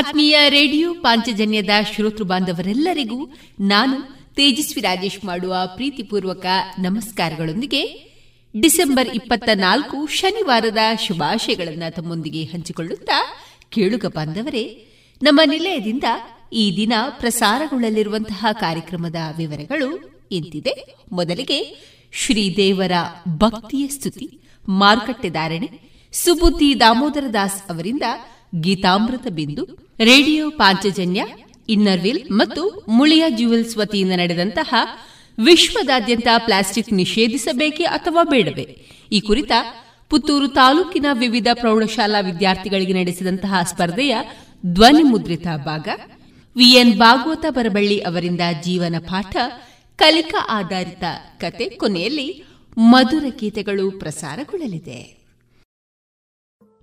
ಆತ್ಮೀಯ ರೇಡಿಯೋ ಪಾಂಚಜನ್ಯದ ಶ್ರೋತೃ ಬಾಂಧವರೆಲ್ಲರಿಗೂ ನಾನು ತೇಜಸ್ವಿ ರಾಜೇಶ್ ಮಾಡುವ ಪ್ರೀತಿಪೂರ್ವಕ ನಮಸ್ಕಾರಗಳೊಂದಿಗೆ ಡಿಸೆಂಬರ್ ಇಪ್ಪತ್ತ ನಾಲ್ಕು ಶನಿವಾರದ ಶುಭಾಶಯಗಳನ್ನು ತಮ್ಮೊಂದಿಗೆ ಹಂಚಿಕೊಳ್ಳುತ್ತಾ ಕೇಳುಗ ಬಾಂಧವರೇ, ನಮ್ಮ ನಿಲಯದಿಂದ ಈ ದಿನ ಪ್ರಸಾರಗೊಳ್ಳಲಿರುವಂತಹ ಕಾರ್ಯಕ್ರಮದ ವಿವರಗಳು ಇಂತಿದೆ. ಮೊದಲಿಗೆ ಶ್ರೀದೇವರ ಭಕ್ತಿಯ ಸ್ತುತಿ ಮಾರುಕಟ್ಟೆದಾರಣೆ ಸುಬುದ್ದಿ ದಾಮೋದರ ದಾಸ್ ಅವರಿಂದ ಗೀತಾಮೃತ ಬಿಂದು, ರೇಡಿಯೋ ಪಾಂಚಜನ್ಯ, ಇನ್ನರ್ವಿಲ್ ಮತ್ತು ಮುಳಿಯ ಜ್ಯುವೆಲ್ಸ್ ವತಿಯಿಂದ ನಡೆದಂತಹ ವಿಶ್ವದಾದ್ಯಂತ ಪ್ಲಾಸ್ಟಿಕ್ ನಿಷೇಧಿಸಬೇಕೆ ಅಥವಾ ಬೇಡವೇ? ಈ ಕುರಿತ ಪುತ್ತೂರು ತಾಲೂಕಿನ ವಿವಿಧ ಪ್ರೌಢಶಾಲಾ ವಿದ್ಯಾರ್ಥಿಗಳಿಗೆ ನಡೆಸಿದಂತಹ ಸ್ಪರ್ಧೆಯ ಧ್ವನಿ ಮುದ್ರಿತ ಭಾಗ ವಿಎನ್ ಭಾಗವತ ಬರಬಳ್ಳಿ ಅವರಿಂದ ಜೀವನ ಪಾಠ, ಕಲಿಕಾ ಆಧಾರಿತ ಕತೆ ಕೊನೆಯಲ್ಲಿ ಮಧುರ ಗೀತೆಗಳು ಪ್ರಸಾರಗೊಳ್ಳಲಿದೆ.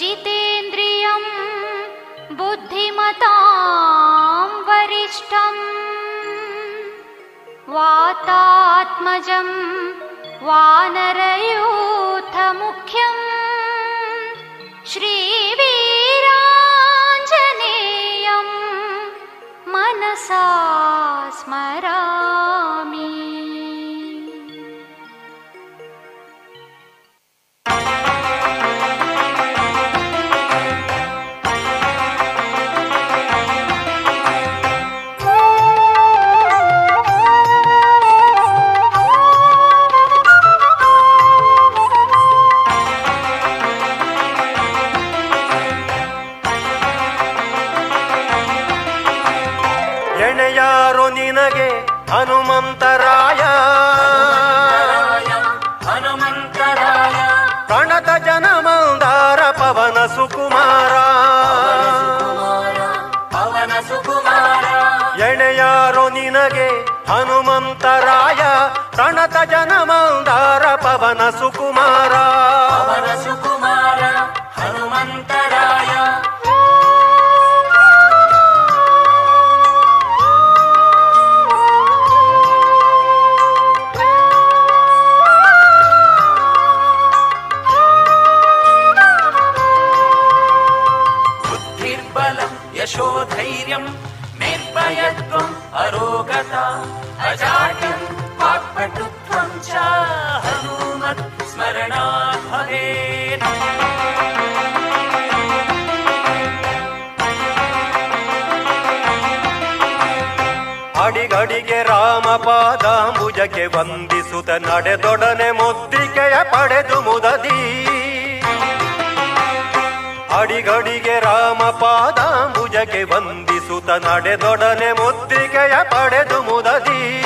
जितेन्द्रियं बुद्धिमतां वरिष्ठम् वातात्मजं वानरयूथमुख्यम् श्रीवीराञ्जनेयं मनसा स्मरा ಪವನ ಸುಕುಮಾರ ಪಾದಾಂಬುಜಕ್ಕೆ ವಂದಿಸುತ್ತ ನಡೆದೊಡನೆ ಮುದ್ರಿಕೆಯ ಪಡೆದು ಮುದದಿ. ಅಡಿಗಡಿಗೆ ರಾಮ ಪಾದಾಂಬುಜಕ್ಕೆ ವಂದಿಸುತ್ತ ನಡೆದೊಡನೆ ಮುದ್ರಿಕೆಯ ಪಡೆದು ಮುದದಿ.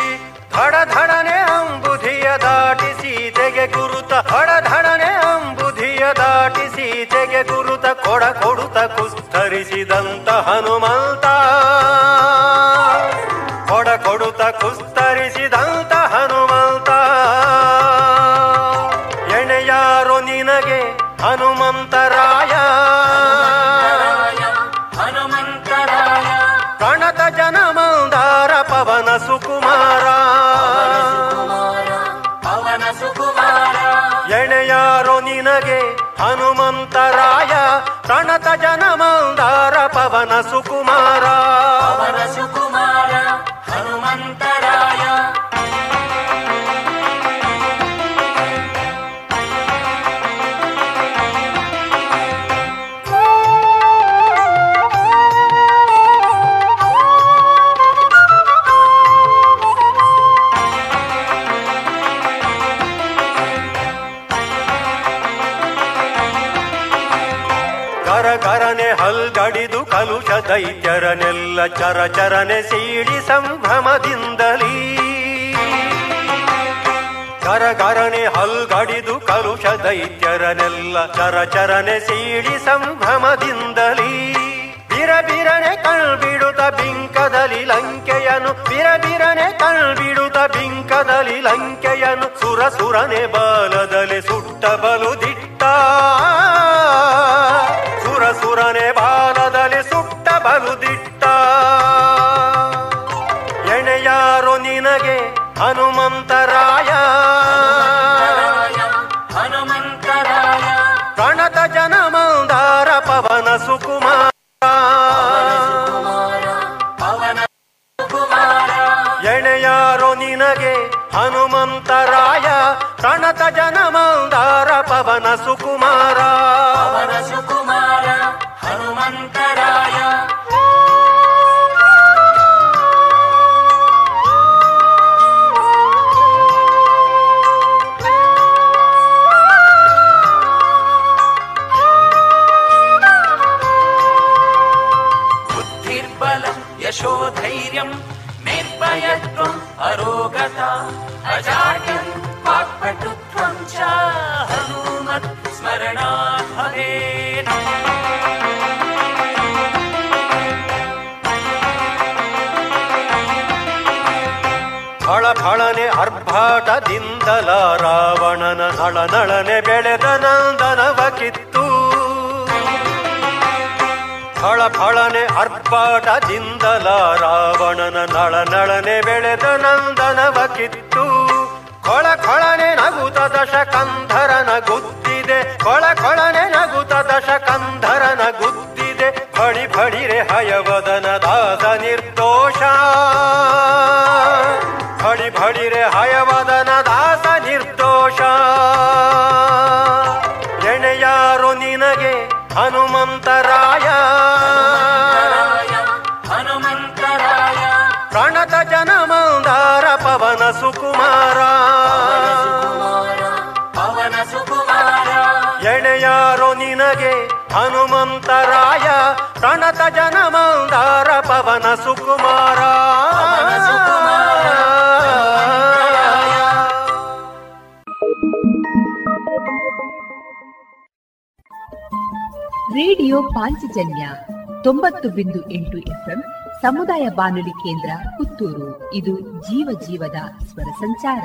ಧಡಧಡನೆ ಅಂಬುಧಿಯ ದಾಟಿ ಸೀತೆಗೆ ಗುರುತ ಧಡಧಡನೆ ಅಂಬುಧಿಯ ದಾಟಿ ಸೀತೆಗೆ ಗುರುತ ಕೊಡ ಕೊಡುತ ಕುಸ್ತರಿಸಿದಂತ ಹನುಮಂತ. ಕೊಡ ಕೊಡುತ ಕುಸ್ತರಿಸಿದಂತ ಪ್ರಣತ ಜನಮಂದಾರ ಪವನ ಸುಕುಮಾರ. ಕರನೆ ಹಲ್ಗಡಿದು ಕಲುಷ ದೈತ್ಯರನೆಲ್ಲ ಚರ ಚರನೆ ಸೀಳಿ ಸಂಭ್ರಮದಿಂದಲೀ. ಹಲ್ ಹಲ್ಗಡಿದು ಕಲುಷ ದೈತ್ಯರನೆಲ್ಲ ಚರಚರನೆ ಸೀಳಿ ಸಂಭ್ರಮದಿಂದಲೀ. ಬಿರಬಿರನೆ ಕಳ್ಬಿಡುತ್ತ ಬಿಂಕದಲ್ಲಿ ಲಂಕೆಯನು ಬಿರಬಿರನೆ ಕಳ್ಬಿಡುತ್ತ ಬಿಂಕದಲ್ಲಿ ಲಂಕೆಯನು ಸುರ ಸುರನೆ ಬಾಲದಲ್ಲಿ ಸುಟ್ಟ ಬಲು ದಿಟ್ಟ. ಸುಟ್ಟ ಬಲು ದಿಟ್ಟ ಎಣೆಯಾರೋ ನಿನಗೆ ಹನುಮಂತರಾಯ. ಹನುಮಂತರಾಯ. ಪ್ರಣತ ಜನ ಮಂದಾರ ಪವನ ಸುಕುಮಾರ. ಎಣೆಯಾರೋ ನಿನಗೆ ಹನುಮಂತರಾಯ. ಪ್ರಣತ ಜನ ಮಂದಾರ ಪವನ ಸುಕುಮಾರ. ಅರ್ಭಾಟದಿಂದಲ ರಾವಣನ ನಳ ನಳನೆ ಬೆಳೆದ ನಂದನವ ಕಿತ್ತು. ಫಳ ಫಳನೆ ಅರ್ಭಾಟದಿಂದಲ ರಾವಣನ ನಳ ನಳನೆ ಬೆಳೆದ ನಂದನವ ಕಿತ್ತು. ಕೊಳ ಕೊಳನೆ ನಗುತ ದಶಕಂಧರನ ಗುದ್ದಿದೆ. ಕೊಳ ಕೊಳನೆ ನಗುತ ದಶಕಂಧರನ ಗುದ್ದಿದೆ. ಫಳಿ ಫಳಿರೆ ಹಯವದನ ದಾಸ ನಿರ್ದೋಷ. ಫಳಿ ಫಳಿರೆ ಹಯವದನ ನಿನಗೆ ಹನುಮಂತರಾಯ ಪ್ರಣತ ಜನ ಮಂದಾರ ಪವನ ಸುಕುಮಾರ. ರೇಡಿಯೋ ಪಾಂಚಜನ್ಯ ತೊಂಬತ್ತು ಬಿಂದು ಎಂಟು ಎಫ್ಎಂ ಸಮುದಾಯ ಬಾನುಲಿ ಕೇಂದ್ರ ಪುತ್ತೂರು. ಇದು ಜೀವ ಜೀವದ ಸ್ವರ ಸಂಚಾರ.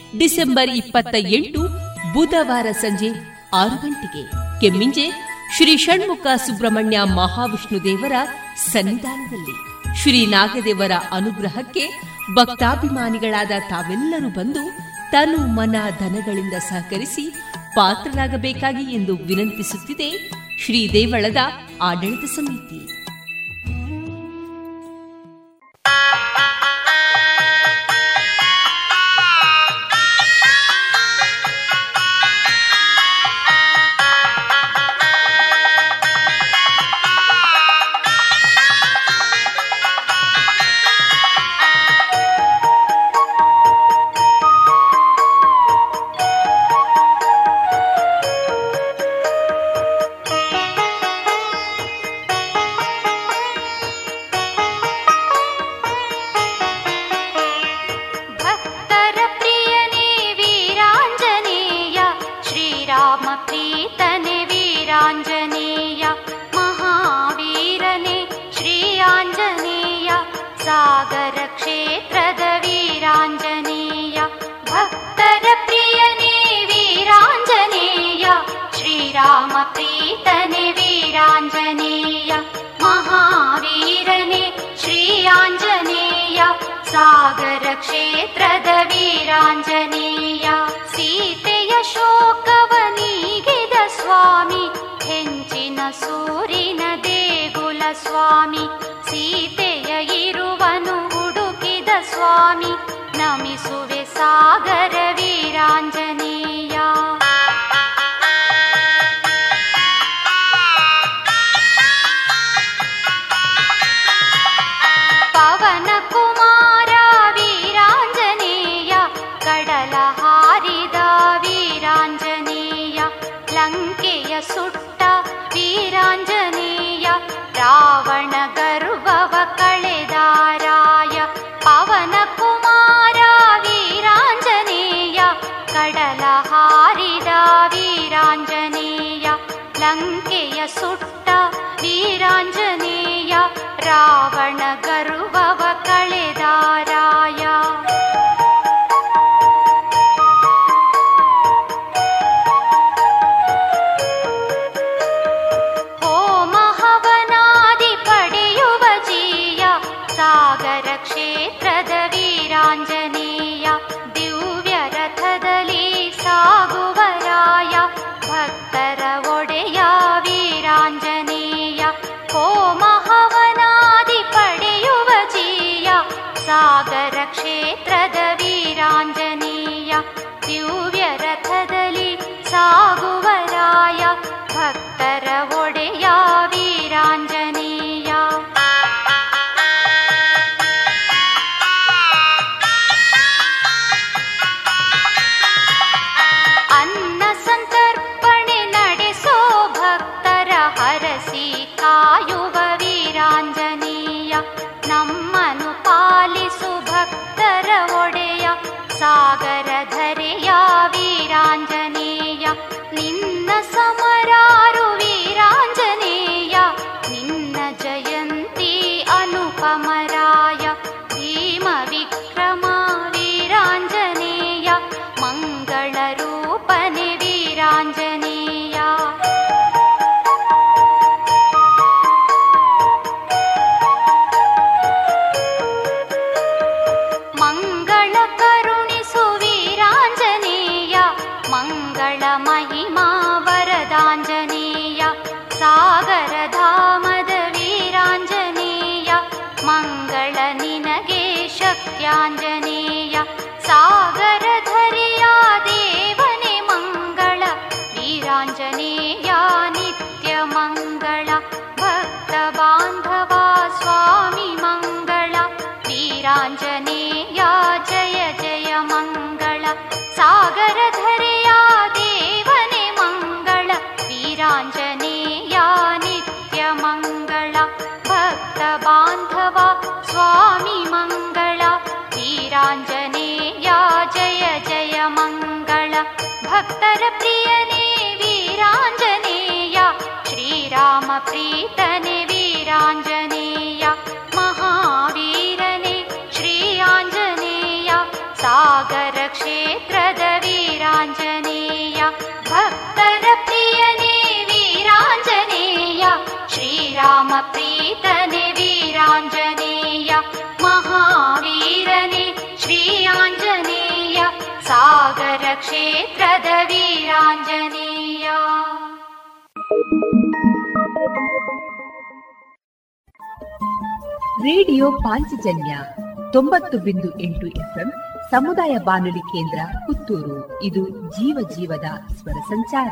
ಡಿಸೆಂಬರ್ ಇಪ್ಪತ್ತ ಎಂಟು, ಬುಧವಾರ ಸಂಜೆ ಆರು ಗಂಟೆಗೆ. ಕೆಮ್ಮಿಂಜೆ, ಶ್ರೀ ಷಣ್ಮುಖ ಸುಬ್ರಹ್ಮಣ್ಯ ಮಹಾವಿಷ್ಣು ದೇವರ ಸನ್ನಿಧಾನದಲ್ಲಿ. ಶ್ರೀ ನಾಗದೇವರ ಅನುಗ್ರಹಕ್ಕೆ ಭಕ್ತಾಭಿಮಾನಿಗಳಾದ ತಾವೆಲ್ಲರೂ ಬಂದು ತನು ಮನ ಧನಗಳಿಂದ ಸಹಕರಿಸಿ ಪಾತ್ರರಾಗಬೇಕಾಗಿ ಎಂದು ವಿನಂತಿಸುತ್ತಿದೆ ಶ್ರೀ ದೇವಳದ ಆಡಳಿತ ಸಮಿತಿ. शिवाय जय जय मङ्गल भक्तरप्रियने वीराञ्जनेया। श्रीरामप्रीतने वीराञ्जनेया। महावीरने श्री आञ्जनेया सागरक्षेत्रद वीराञ्जनेया। भक्त प्रियने वीराञ्जनेया। श्रीरामप्रीतने वीराञ्जनेया। महावीरने ಸಾಗರ ಕ್ಷೇತ್ರದ ವೀರಾಂಜನೇಯ. ರೇಡಿಯೋ ಪಾಂಚಜನ್ಯ ತೊಂಬತ್ತು ಬಿಂದು ಎಂಟು ಎಫ್ಎಂ ಸಮುದಾಯ ಬಾನುಲಿ ಕೇಂದ್ರ ಪುತ್ತೂರು. ಇದು ಜೀವ ಜೀವದ ಸ್ವರ ಸಂಚಾರ.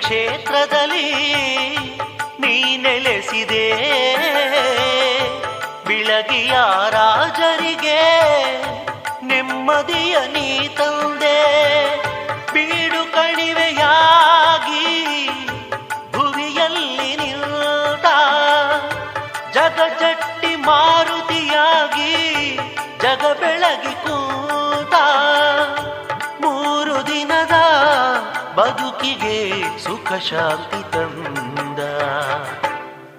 ಕ್ಷೇತ್ರದಲ್ಲಿ ನೀ ನೆಲೆಸಿದೆ. ಬಿಳಗಿಯ ರಾಜರಿಗೆ ನೆಮ್ಮದಿಯ ನೀ ತಂದೆ. ಬೀಡು ಕಣಿವೆಯಾಗಿ ಭುವಿಯಲ್ಲಿ ನಿಲ್ತ ಜಗಜಟ್ಟಿ ಮಾರುತಿಯಾಗಿ ಜಗ ಬೆಳಗಿ ಕೂತ ಬದುಕಿಗೆ ಸುಖ ಶಾಂತಿ ತಂದ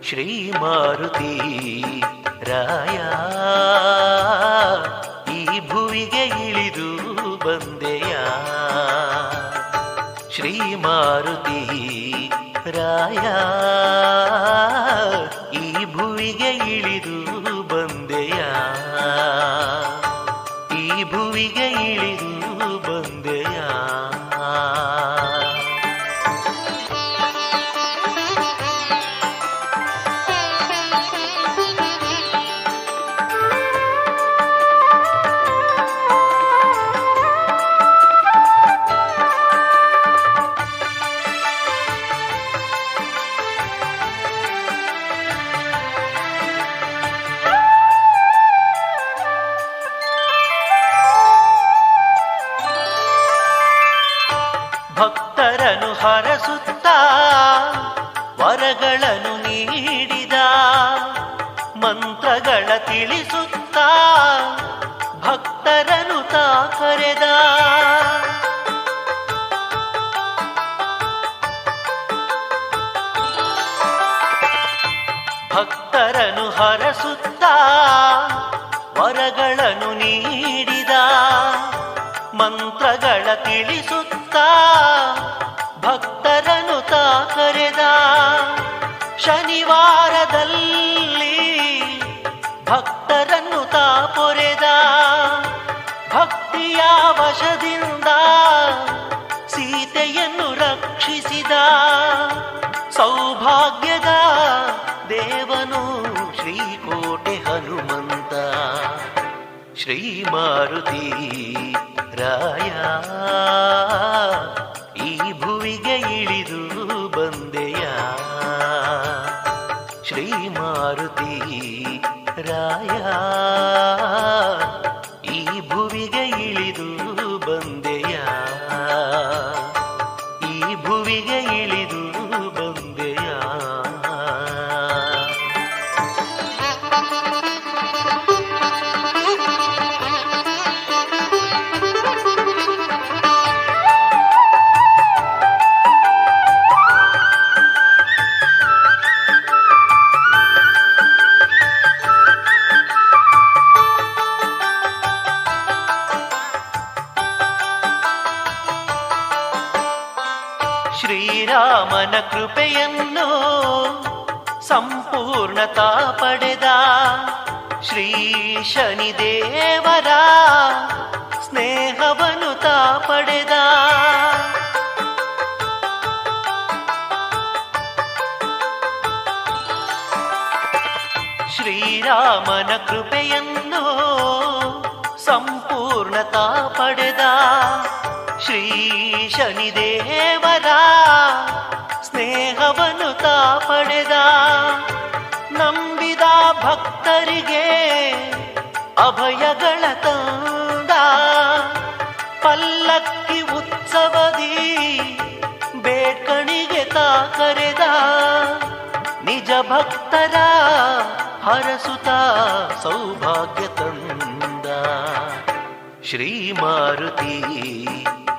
ಶ್ರೀ ಮಾರುತಿ ರಾಯ. ಈ ಭುವಿಗೆ ಇಳಿದು ಬಂದೆಯ ಶ್ರೀ ಮಾರುತಿ ರಾಯ. ಈ ಭುವಿಗೆ ಇಳಿದು ಬಂದೆಯ, ಈ ಭುವಿಗೆ ಮಂತ್ರಗಳ ತಿಳಿಸುತ್ತ ಭಕ್ತರನು ತಾ ಕರೆದ. ಭಕ್ತರನು ಹರಸುತ್ತ ವರಗಳನ್ನು ನೀಡಿದ. ಮಂತ್ರಗಳ ತಿಳಿಸುತ್ತ ಭಕ್ತರನು ತಾ ಕರೆದ. ಶನಿವಾರದಲ್ಲಿ ವಶದಿಂದ ಸೀತೆಯನ್ನು ರಕ್ಷಿಸಿದ ಸೌಭಾಗ್ಯದ ದೇವನು ಶ್ರೀಕೋಟೆ ಹನುಮಂತ. ಶ್ರೀ ಮಾರುತಿ ರಾಯ, ಈ ಭುವಿಗೆ ಇಳಿದು ಬಂದೆಯ. ಶ್ರೀ ಮಾರುತಿ ರಾಯ. ಕೃಪೆಯನ್ನು ಸಂಪೂರ್ಣತಾ ಪಡೆದ ಶ್ರೀ ಶನಿದೇವರ ಸ್ನೇಹವನ್ನು ತಾ ಪಡೆದ. ಶ್ರೀರಾಮನ ಕೃಪೆಯನ್ನು ಸಂಪೂರ್ಣತಾ ಪಡೆದ ಶ್ರೀ ಶನಿದೇವರ ಸ್ನೇಹವನ್ನು ತಾ ಪಡೆದ. ನಂಬಿದ ಭಕ್ತರಿಗೆ ಅಭಯಗಳ ತಂದ. ಪಲ್ಲಕ್ಕಿ ಉತ್ಸವದಿ ಬೇಡ್ಕಣಿಗೆ ತಾ ಕರೆದ. ನಿಜ ಭಕ್ತರ ಹರಸುತ ಸೌಭಾಗ್ಯ ತಂದ. ಶ್ರೀ ಮಾರುತಿ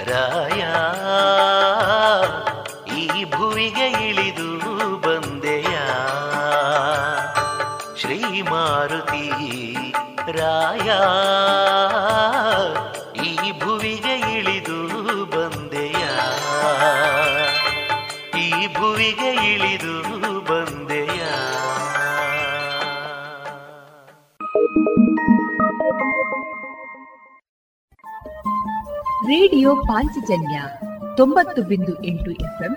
ರಾಯ. ಈ ಭುವಿಗೆ ಇಳಿದು ಬಂದೆಯ ಶ್ರೀ ಮಾರುತಿ ರಾಯ. ಈ ಭುವಿಗೆ ಇಳಿದು ಬಂದೆಯ ಈ ಭುವಿಗೆ ಇಳಿದು ಬಂದೆಯ. ರೇಡಿಯೋ ಪಾಂಚಜನ್ಯ ತೊಂಬತ್ತು ಬಿಂದು ಎಂಟು ಎಫ್ಎಂ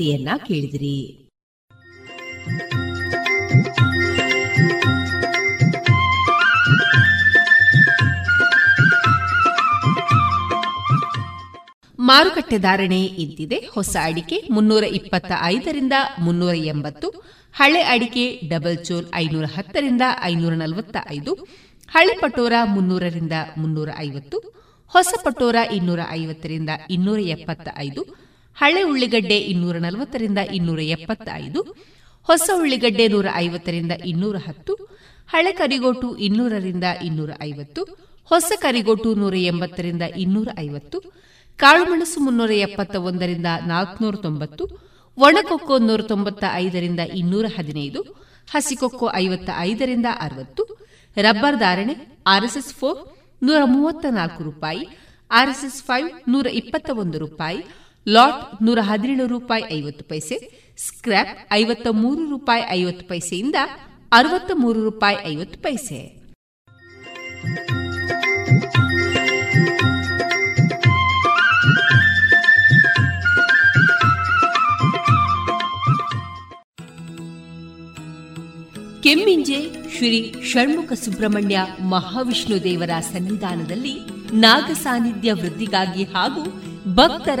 ಗೀತೆಯನ್ನ ಕೇಳಿದ್ರಿ. ಮಾರುಕಟ್ಟೆ ಧಾರಣೆ ಇಂತಿದೆ. ಹೊಸ ಅಡಿಕೆ ಮುನ್ನೂರ ಇಪ್ಪತ್ತ ಐದರಿಂದ ಮುನ್ನೂರ ಎಂಬತ್ತು, ಹಳೆ ಅಡಿಕೆ ಡಬಲ್ ಚೋಲ್ ಐನೂರ ಹತ್ತರಿಂದ ಐನೂರ ನಲವತ್ತ ಐದು ಹಳೆ ಪಟೋರ ಮುನ್ನೂರರಿಂದ ಮುನ್ನೂರ ಐವತ್ತು, ಹೊಸ ಪಟೋರ ಇನ್ನೂರ ಐವತ್ತರಿಂದ ಇನ್ನೂರ ಎಪ್ಪತ್ತ ಐದು ಹಳೆ ಉಳ್ಳಿಗಡ್ಡೆ ಇನ್ನೂರ ನಲವತ್ತರಿಂದ ಇನ್ನೂರ ಎಪ್ಪತ್ತೈದು, ಹೊಸ ಉಳ್ಳಿಗಡ್ಡೆ ನೂರ ಐವತ್ತರಿಂದ ಇನ್ನೂರ ಹತ್ತು, ಹಳೆ ಕರಿಗೋಟು ಇನ್ನೂರರಿಂದ ಇನ್ನೂರ ಐವತ್ತು, ಹೊಸ ಕರಿಗೋಟು ನೂರ ಎಂಬತ್ತರಿಂದ ಇನ್ನೂರ ಐವತ್ತು, ಕಾಳುಮೆಣಸು ಮುನ್ನೂರ ಎಪ್ಪತ್ತ ಒಂದರಿಂದ ನಾಲ್ಕುನೂರ ತೊಂಬತ್ತು, ಒಣಕೊಕ್ಕೋ ನೂರ ತೊಂಬತ್ತ ಐದರಿಂದ ಇನ್ನೂರ ಹದಿನೈದು, ಹಸಿಕೊಕ್ಕೋ ಐವತ್ತ ಐದರಿಂದ ಅರವತ್ತು, ರಬ್ಬರ್ ಧಾರಣೆ ಆರ್ಎಸ್ಎಸ್ ಫೋರ್ ನೂರ ಮೂವತ್ತ ನಾಲ್ಕು ರೂಪಾಯಿ, ಆರ್ಎಸ್ಎಸ್ ಫೈವ್ ನೂರ ಇಪ್ಪತ್ತ ಒಂದು ರೂಪಾಯಿ ಲಾಟ್ ನೂರ ಹದಿನೇಳು ರೂಪಾಯಿ ಐವತ್ತು ಪೈಸೆ ಸ್ಕ್ರಾಪ್ ಐವತ್ತ ಮೂರು ರೂಪಾಯಿ ಐವತ್ತು ಪೈಸೆಯಿಂದ ಅರವತ್ತ ಮೂರು ರೂಪಾಯಿ ಐವತ್ತು ಪೈಸೆ. ಕೆಮ್ಮಿಂಜೆ ಶ್ರೀ ಷಣ್ಮುಖ ಸುಬ್ರಹ್ಮಣ್ಯ ಮಹಾವಿಷ್ಣು ದೇವರ ಸನ್ನಿಧಾನದಲ್ಲಿ ನಾಗ ಸಾನ್ನಿಧ್ಯ ವೃದ್ಧಿಗಾಗಿ ಹಾಗೂ ಭಕ್ತರ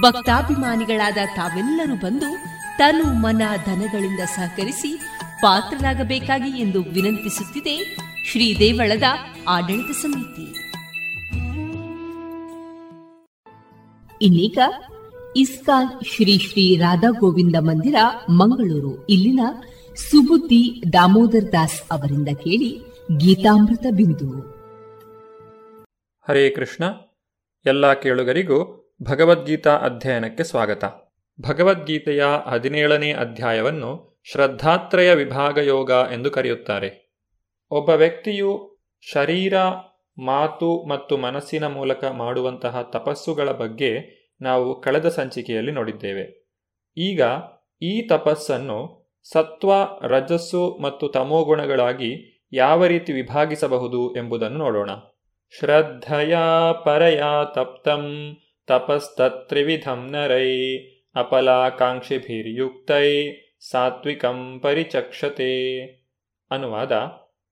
ಭಕ್ತಾಭಿಮಾನಿಗಳಾದ ತಾವೆಲ್ಲರೂ ಬಂದು ತನು ಮನ ಧನಗಳಿಂದ ಸಹಕರಿಸಿ ಪಾತ್ರರಾಗಬೇಕಾಗಿ ಎಂದು ವಿನಂತಿಸುತ್ತಿದೆ ಶ್ರೀ ದೇವಳದ ಆಡಳಿತ ಸಮಿತಿ. ಇನ್ನೀಗ ಇಸ್ಕಾನ್ ಶ್ರೀ ಶ್ರೀ ರಾಧಾ ಗೋವಿಂದ ಮಂದಿರ, ಮಂಗಳೂರು. ಇಲ್ಲಿನ ಸುಬುದ್ದಿ ದಾಮೋದರ್ ದಾಸ್ ಅವರಿಂದ ಕೇಳಿ ಗೀತಾಮೃತ ಬಿಂದು. ಹರೇ ಕೃಷ್ಣ. ಎಲ್ಲ ಕೇಳುಗರಿಗೂ ಭಗವದ್ಗೀತಾ ಅಧ್ಯಯನಕ್ಕೆ ಸ್ವಾಗತ. ಭಗವದ್ಗೀತೆಯ ಹದಿನೇಳನೇ ಅಧ್ಯಾಯವನ್ನು ಶ್ರದ್ಧಾತ್ರಯ ವಿಭಾಗ ಯೋಗ ಎಂದು ಕರೆಯುತ್ತಾರೆ. ಒಬ್ಬ ವ್ಯಕ್ತಿಯು ಶರೀರ, ಮಾತು ಮತ್ತು ಮನಸ್ಸಿನ ಮೂಲಕ ಮಾಡುವಂತಹ ತಪಸ್ಸುಗಳ ಬಗ್ಗೆ ನಾವು ಕಳೆದ ಸಂಚಿಕೆಯಲ್ಲಿ ನೋಡಿದ್ದೇವೆ. ಈಗ ಈ ತಪಸ್ಸನ್ನು ಸತ್ವ, ರಜಸ್ಸು ಮತ್ತು ತಮೋಗುಣಗಳಾಗಿ ಯಾವ ರೀತಿ ವಿಭಾಗಿಸಬಹುದು ಎಂಬುದನ್ನು ನೋಡೋಣ. ಶ್ರದ್ಧಯ ಪರಯ ತಪ್ತಂ ತಪಸ್ತತ್ರಿವಿಧಂ ನರೈ ಅಪಲಾಕಾಂಕ್ಷಿಭಿರ್ಯುಕ್ತೈ ಸಾತ್ವಿಕಂ ಪರಿಚಕ್ಷತೆ ಅನುವಾದ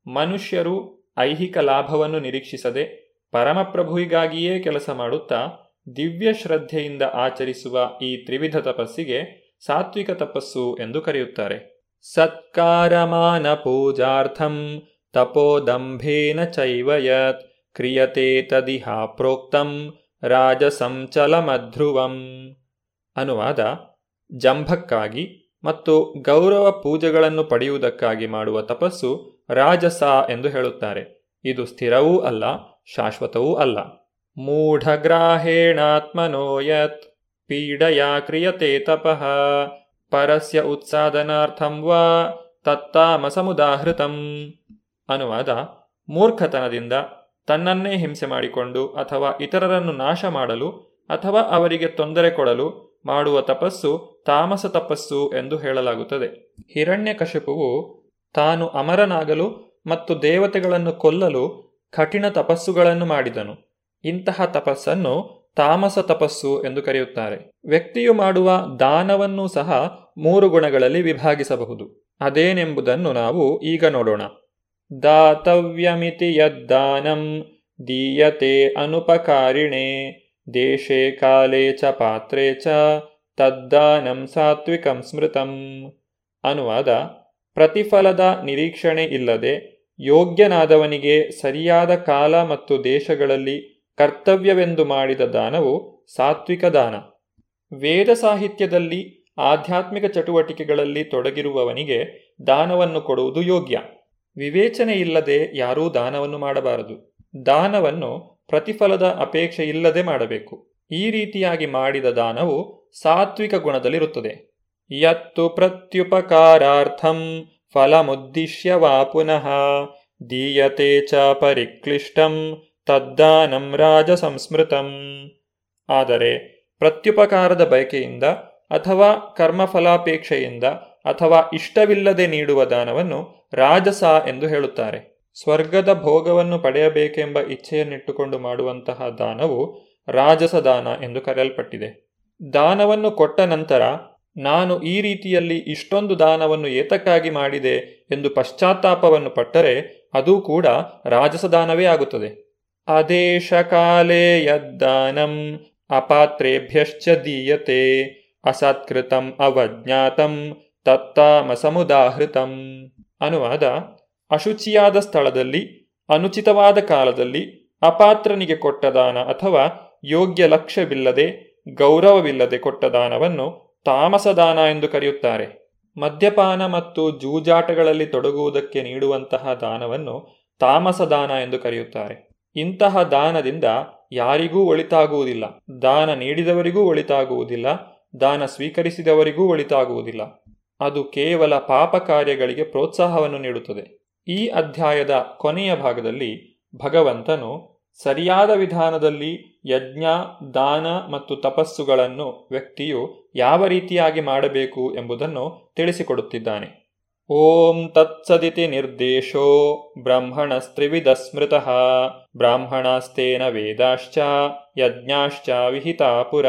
ಮನುಷ್ಯರು ಐಹಿಕ ಲಾಭವನ್ನು ನಿರೀಕ್ಷಿಸದೆ ಪರಮಪ್ರಭುವಿಗಾಗಿಯೇ ಕೆಲಸ ಮಾಡುತ್ತಾ ದಿವ್ಯ ಶ್ರದ್ಧೆಯಿಂದ ಆಚರಿಸುವ ಈ ತ್ರಿವಿಧ ತಪಸ್ಸಿಗೆ ಸಾತ್ವಿಕ ತಪಸ್ಸು ಎಂದು ಕರೆಯುತ್ತಾರೆ. ಸತ್ಕಾರಮಾನ ಪೂಜಾರ್ಥಂ ತಪೋದಂಭೇನ ಚೈವಯತ್ ಕ್ರಿಯತೆ ತದಿಹ ಪ್ರೋಕ್ತಂ ರಾಜಸಂಚಲಮಧ್ರುವಂ ಅನುವಾದ, ಜಂಭಕ್ಕಾಗಿ ಮತ್ತು ಗೌರವ ಪೂಜೆಗಳನ್ನು ಪಡೆಯುವುದಕ್ಕಾಗಿ ಮಾಡುವ ತಪಸ್ಸು ರಾಜಸ ಎಂದು ಹೇಳುತ್ತಾರೆ. ಇದು ಸ್ಥಿರವೂ ಅಲ್ಲ, ಶಾಶ್ವತವೂ ಅಲ್ಲ. ಮೂಢಗ್ರಾಹೇಣಾತ್ಮನೋಯತ್, ಪೀಡಯಾ ಕ್ರಿಯತೆ ತಪಃ, ಪರಸ್ಯ ಉತ್ಸಾದನಾರ್ಥಂ ವಾ ತತ್ತಾಮಸಮುದಾಹೃತಂ. ಅನುವಾದ, ಮೂರ್ಖತನದಿಂದ ತನ್ನನ್ನೇ ಹಿಂಸೆ ಮಾಡಿಕೊಂಡು ಅಥವಾ ಇತರರನ್ನು ನಾಶ ಮಾಡಲು ಅಥವಾ ಅವರಿಗೆ ತೊಂದರೆ ಕೊಡಲು ಮಾಡುವ ತಪಸ್ಸು ತಾಮಸ ತಪಸ್ಸು ಎಂದು ಹೇಳಲಾಗುತ್ತದೆ. ಹಿರಣ್ಯಕಶಿಪುವು ತಾನು ಅಮರನಾಗಲು ಮತ್ತು ದೇವತೆಗಳನ್ನು ಕೊಲ್ಲಲು ಕಠಿಣ ತಪಸ್ಸುಗಳನ್ನು ಮಾಡಿದನು. ಇಂತಹ ತಪಸ್ಸನ್ನು ತಾಮಸ ತಪಸ್ಸು ಎಂದು ಕರೆಯುತ್ತಾರೆ. ವ್ಯಕ್ತಿಯು ಮಾಡುವ ದಾನವನ್ನೂ ಸಹ ಮೂರು ಗುಣಗಳಲ್ಲಿ ವಿಭಾಗಿಸಬಹುದು. ಅದೇನೆಂಬುದನ್ನು ನಾವು ಈಗ ನೋಡೋಣ. ದಾತವ್ಯಮಿತಿ ಯದ್ದಾನಂ ದೀಯತೆ ಅನುಪಕಾರಿಣೆ ದೇಶೇ ಕಾಲೇ ಚ ಪಾತ್ರೆ ಚ ತದ್ದಾನಂ ಸಾತ್ವಿಕಂ ಸ್ಮೃತಂ ಅನುವಾದ ಪ್ರತಿಫಲದ ನಿರೀಕ್ಷಣೆ ಇಲ್ಲದೆ ಯೋಗ್ಯನಾದವನಿಗೆ ಸರಿಯಾದ ಕಾಲ ಮತ್ತು ದೇಶಗಳಲ್ಲಿ ಕರ್ತವ್ಯವೆಂದು ಮಾಡಿದ ದಾನವು ಸಾತ್ವಿಕ ದಾನ. ವೇದ ಸಾಹಿತ್ಯದಲ್ಲಿ ಆಧ್ಯಾತ್ಮಿಕ ಚಟುವಟಿಕೆಗಳಲ್ಲಿ ತೊಡಗಿರುವವನಿಗೆ ದಾನವನ್ನು ಕೊಡುವುದು ಯೋಗ್ಯ. ವಿವೇಚನೆ ಇಲ್ಲದೆ ಯಾರೂ ದಾನವನ್ನು ಮಾಡಬಾರದು. ದಾನವನ್ನು ಪ್ರತಿಫಲದ ಅಪೇಕ್ಷೆ ಇಲ್ಲದೆ ಮಾಡಬೇಕು. ಈ ರೀತಿಯಾಗಿ ಮಾಡಿದ ದಾನವು ಸಾತ್ವಿಕ ಗುಣದಲ್ಲಿರುತ್ತದೆ. ಯತ್ತು ಪ್ರತ್ಯುಪಕಾರಾರ್ಥಂ ಫಲಮುದ್ದಿಶ್ಯ ವಾ ಪುನಃ ದೀಯತೆ ಚ ಪರಿಕ್ಲಿಷ್ಟಂ ತದ್ದಾನಂ ರಾಜ ಸಂಸ್ಮೃತಂ ಆದರೆ ಪ್ರತ್ಯುಪಕಾರದ ಬಯಕೆಯಿಂದ ಅಥವಾ ಕರ್ಮಫಲಾಪೇಕ್ಷೆಯಿಂದ ಅಥವಾ ಇಷ್ಟವಿಲ್ಲದೆ ನೀಡುವ ದಾನವನ್ನು ರಾಜಸ ಎಂದು ಹೇಳುತ್ತಾರೆ. ಸ್ವರ್ಗದ ಭೋಗವನ್ನು ಪಡೆಯಬೇಕೆಂಬ ಇಚ್ಛೆಯನ್ನಿಟ್ಟುಕೊಂಡು ಮಾಡುವಂತಹ ದಾನವು ರಾಜಸ ದಾನ ಎಂದು ಕರೆಯಲ್ಪಟ್ಟಿದೆ. ದಾನವನ್ನು ಕೊಟ್ಟ ನಂತರ ನಾನು ಈ ರೀತಿಯಲ್ಲಿ ಇಷ್ಟೊಂದು ದಾನವನ್ನು ಏತಕ್ಕಾಗಿ ಮಾಡಿದೆ ಎಂದು ಪಶ್ಚಾತ್ತಾಪವನ್ನು ಪಟ್ಟರೆ ಅದೂ ಕೂಡ ರಾಜಸದಾನವೇ ಆಗುತ್ತದೆ. ಅದೇಶ ಕಾಲೇ ಯದ್ದಾನಂ ಅಪಾತ್ರೇಭ್ಯಶ್ಚ ದೀಯತೆ ಅಸತ್ಕೃತಂ ಅವಜ್ಞಾತಂ ತತ್ತಾಮಸಮುದಾಹೃತಂ. ಅನುವಾದ, ಅಶುಚಿಯಾದ ಸ್ಥಳದಲ್ಲಿ, ಅನುಚಿತವಾದ ಕಾಲದಲ್ಲಿ, ಅಪಾತ್ರನಿಗೆ ಕೊಟ್ಟ ದಾನ ಅಥವಾ ಯೋಗ್ಯ ಲಕ್ಷ್ಯವಿಲ್ಲದೆ, ಗೌರವವಿಲ್ಲದೆ ಕೊಟ್ಟ ದಾನವನ್ನು ತಾಮಸ ದಾನ ಎಂದು ಕರೆಯುತ್ತಾರೆ. ಮದ್ಯಪಾನ ಮತ್ತು ಜೂಜಾಟಗಳಲ್ಲಿ ತೊಡಗುವುದಕ್ಕೆ ನೀಡುವಂತಹ ದಾನವನ್ನು ತಾಮಸ ದಾನ ಎಂದು ಕರೆಯುತ್ತಾರೆ. ಇಂತಹ ದಾನದಿಂದ ಯಾರಿಗೂ ಒಳಿತಾಗುವುದಿಲ್ಲ. ದಾನ ನೀಡಿದವರಿಗೂ ಒಳಿತಾಗುವುದಿಲ್ಲ. ದಾನ ಸ್ವೀಕರಿಸಿದವರಿಗೂ ಒಳಿತಾಗುವುದಿಲ್ಲ. ಅದು ಕೇವಲ ಪಾಪ ಕಾರ್ಯಗಳಿಗೆ ಪ್ರೋತ್ಸಾಹವನ್ನು ನೀಡುತ್ತದೆ. ಈ ಅಧ್ಯಾಯದ ಕೊನೆಯ ಭಾಗದಲ್ಲಿ ಭಗವಂತನು ಸರಿಯಾದ ವಿಧಾನದಲ್ಲಿ ಯಜ್ಞ, ದಾನ ಮತ್ತು ತಪಸ್ಸುಗಳನ್ನು ವ್ಯಕ್ತಿಯು ಯಾವ ರೀತಿಯಾಗಿ ಮಾಡಬೇಕು ಎಂಬುದನ್ನು ತಿಳಿಸಿಕೊಡುತ್ತಿದ್ದಾನೆ. ಓಂ ತತ್ಸದಿತಿ ನಿರ್ದೇಶೋ ಬ್ರಾಹ್ಮಣಸ್ತ್ರಿವಿಧ ಸ್ಮೃತಃ ಬ್ರಾಹ್ಮಣಾಸ್ತೇನ ವೇದಾಶ್ಚ ಯಜ್ಞಾಶ್ಚ ವಿಹಿತಾಪುರ.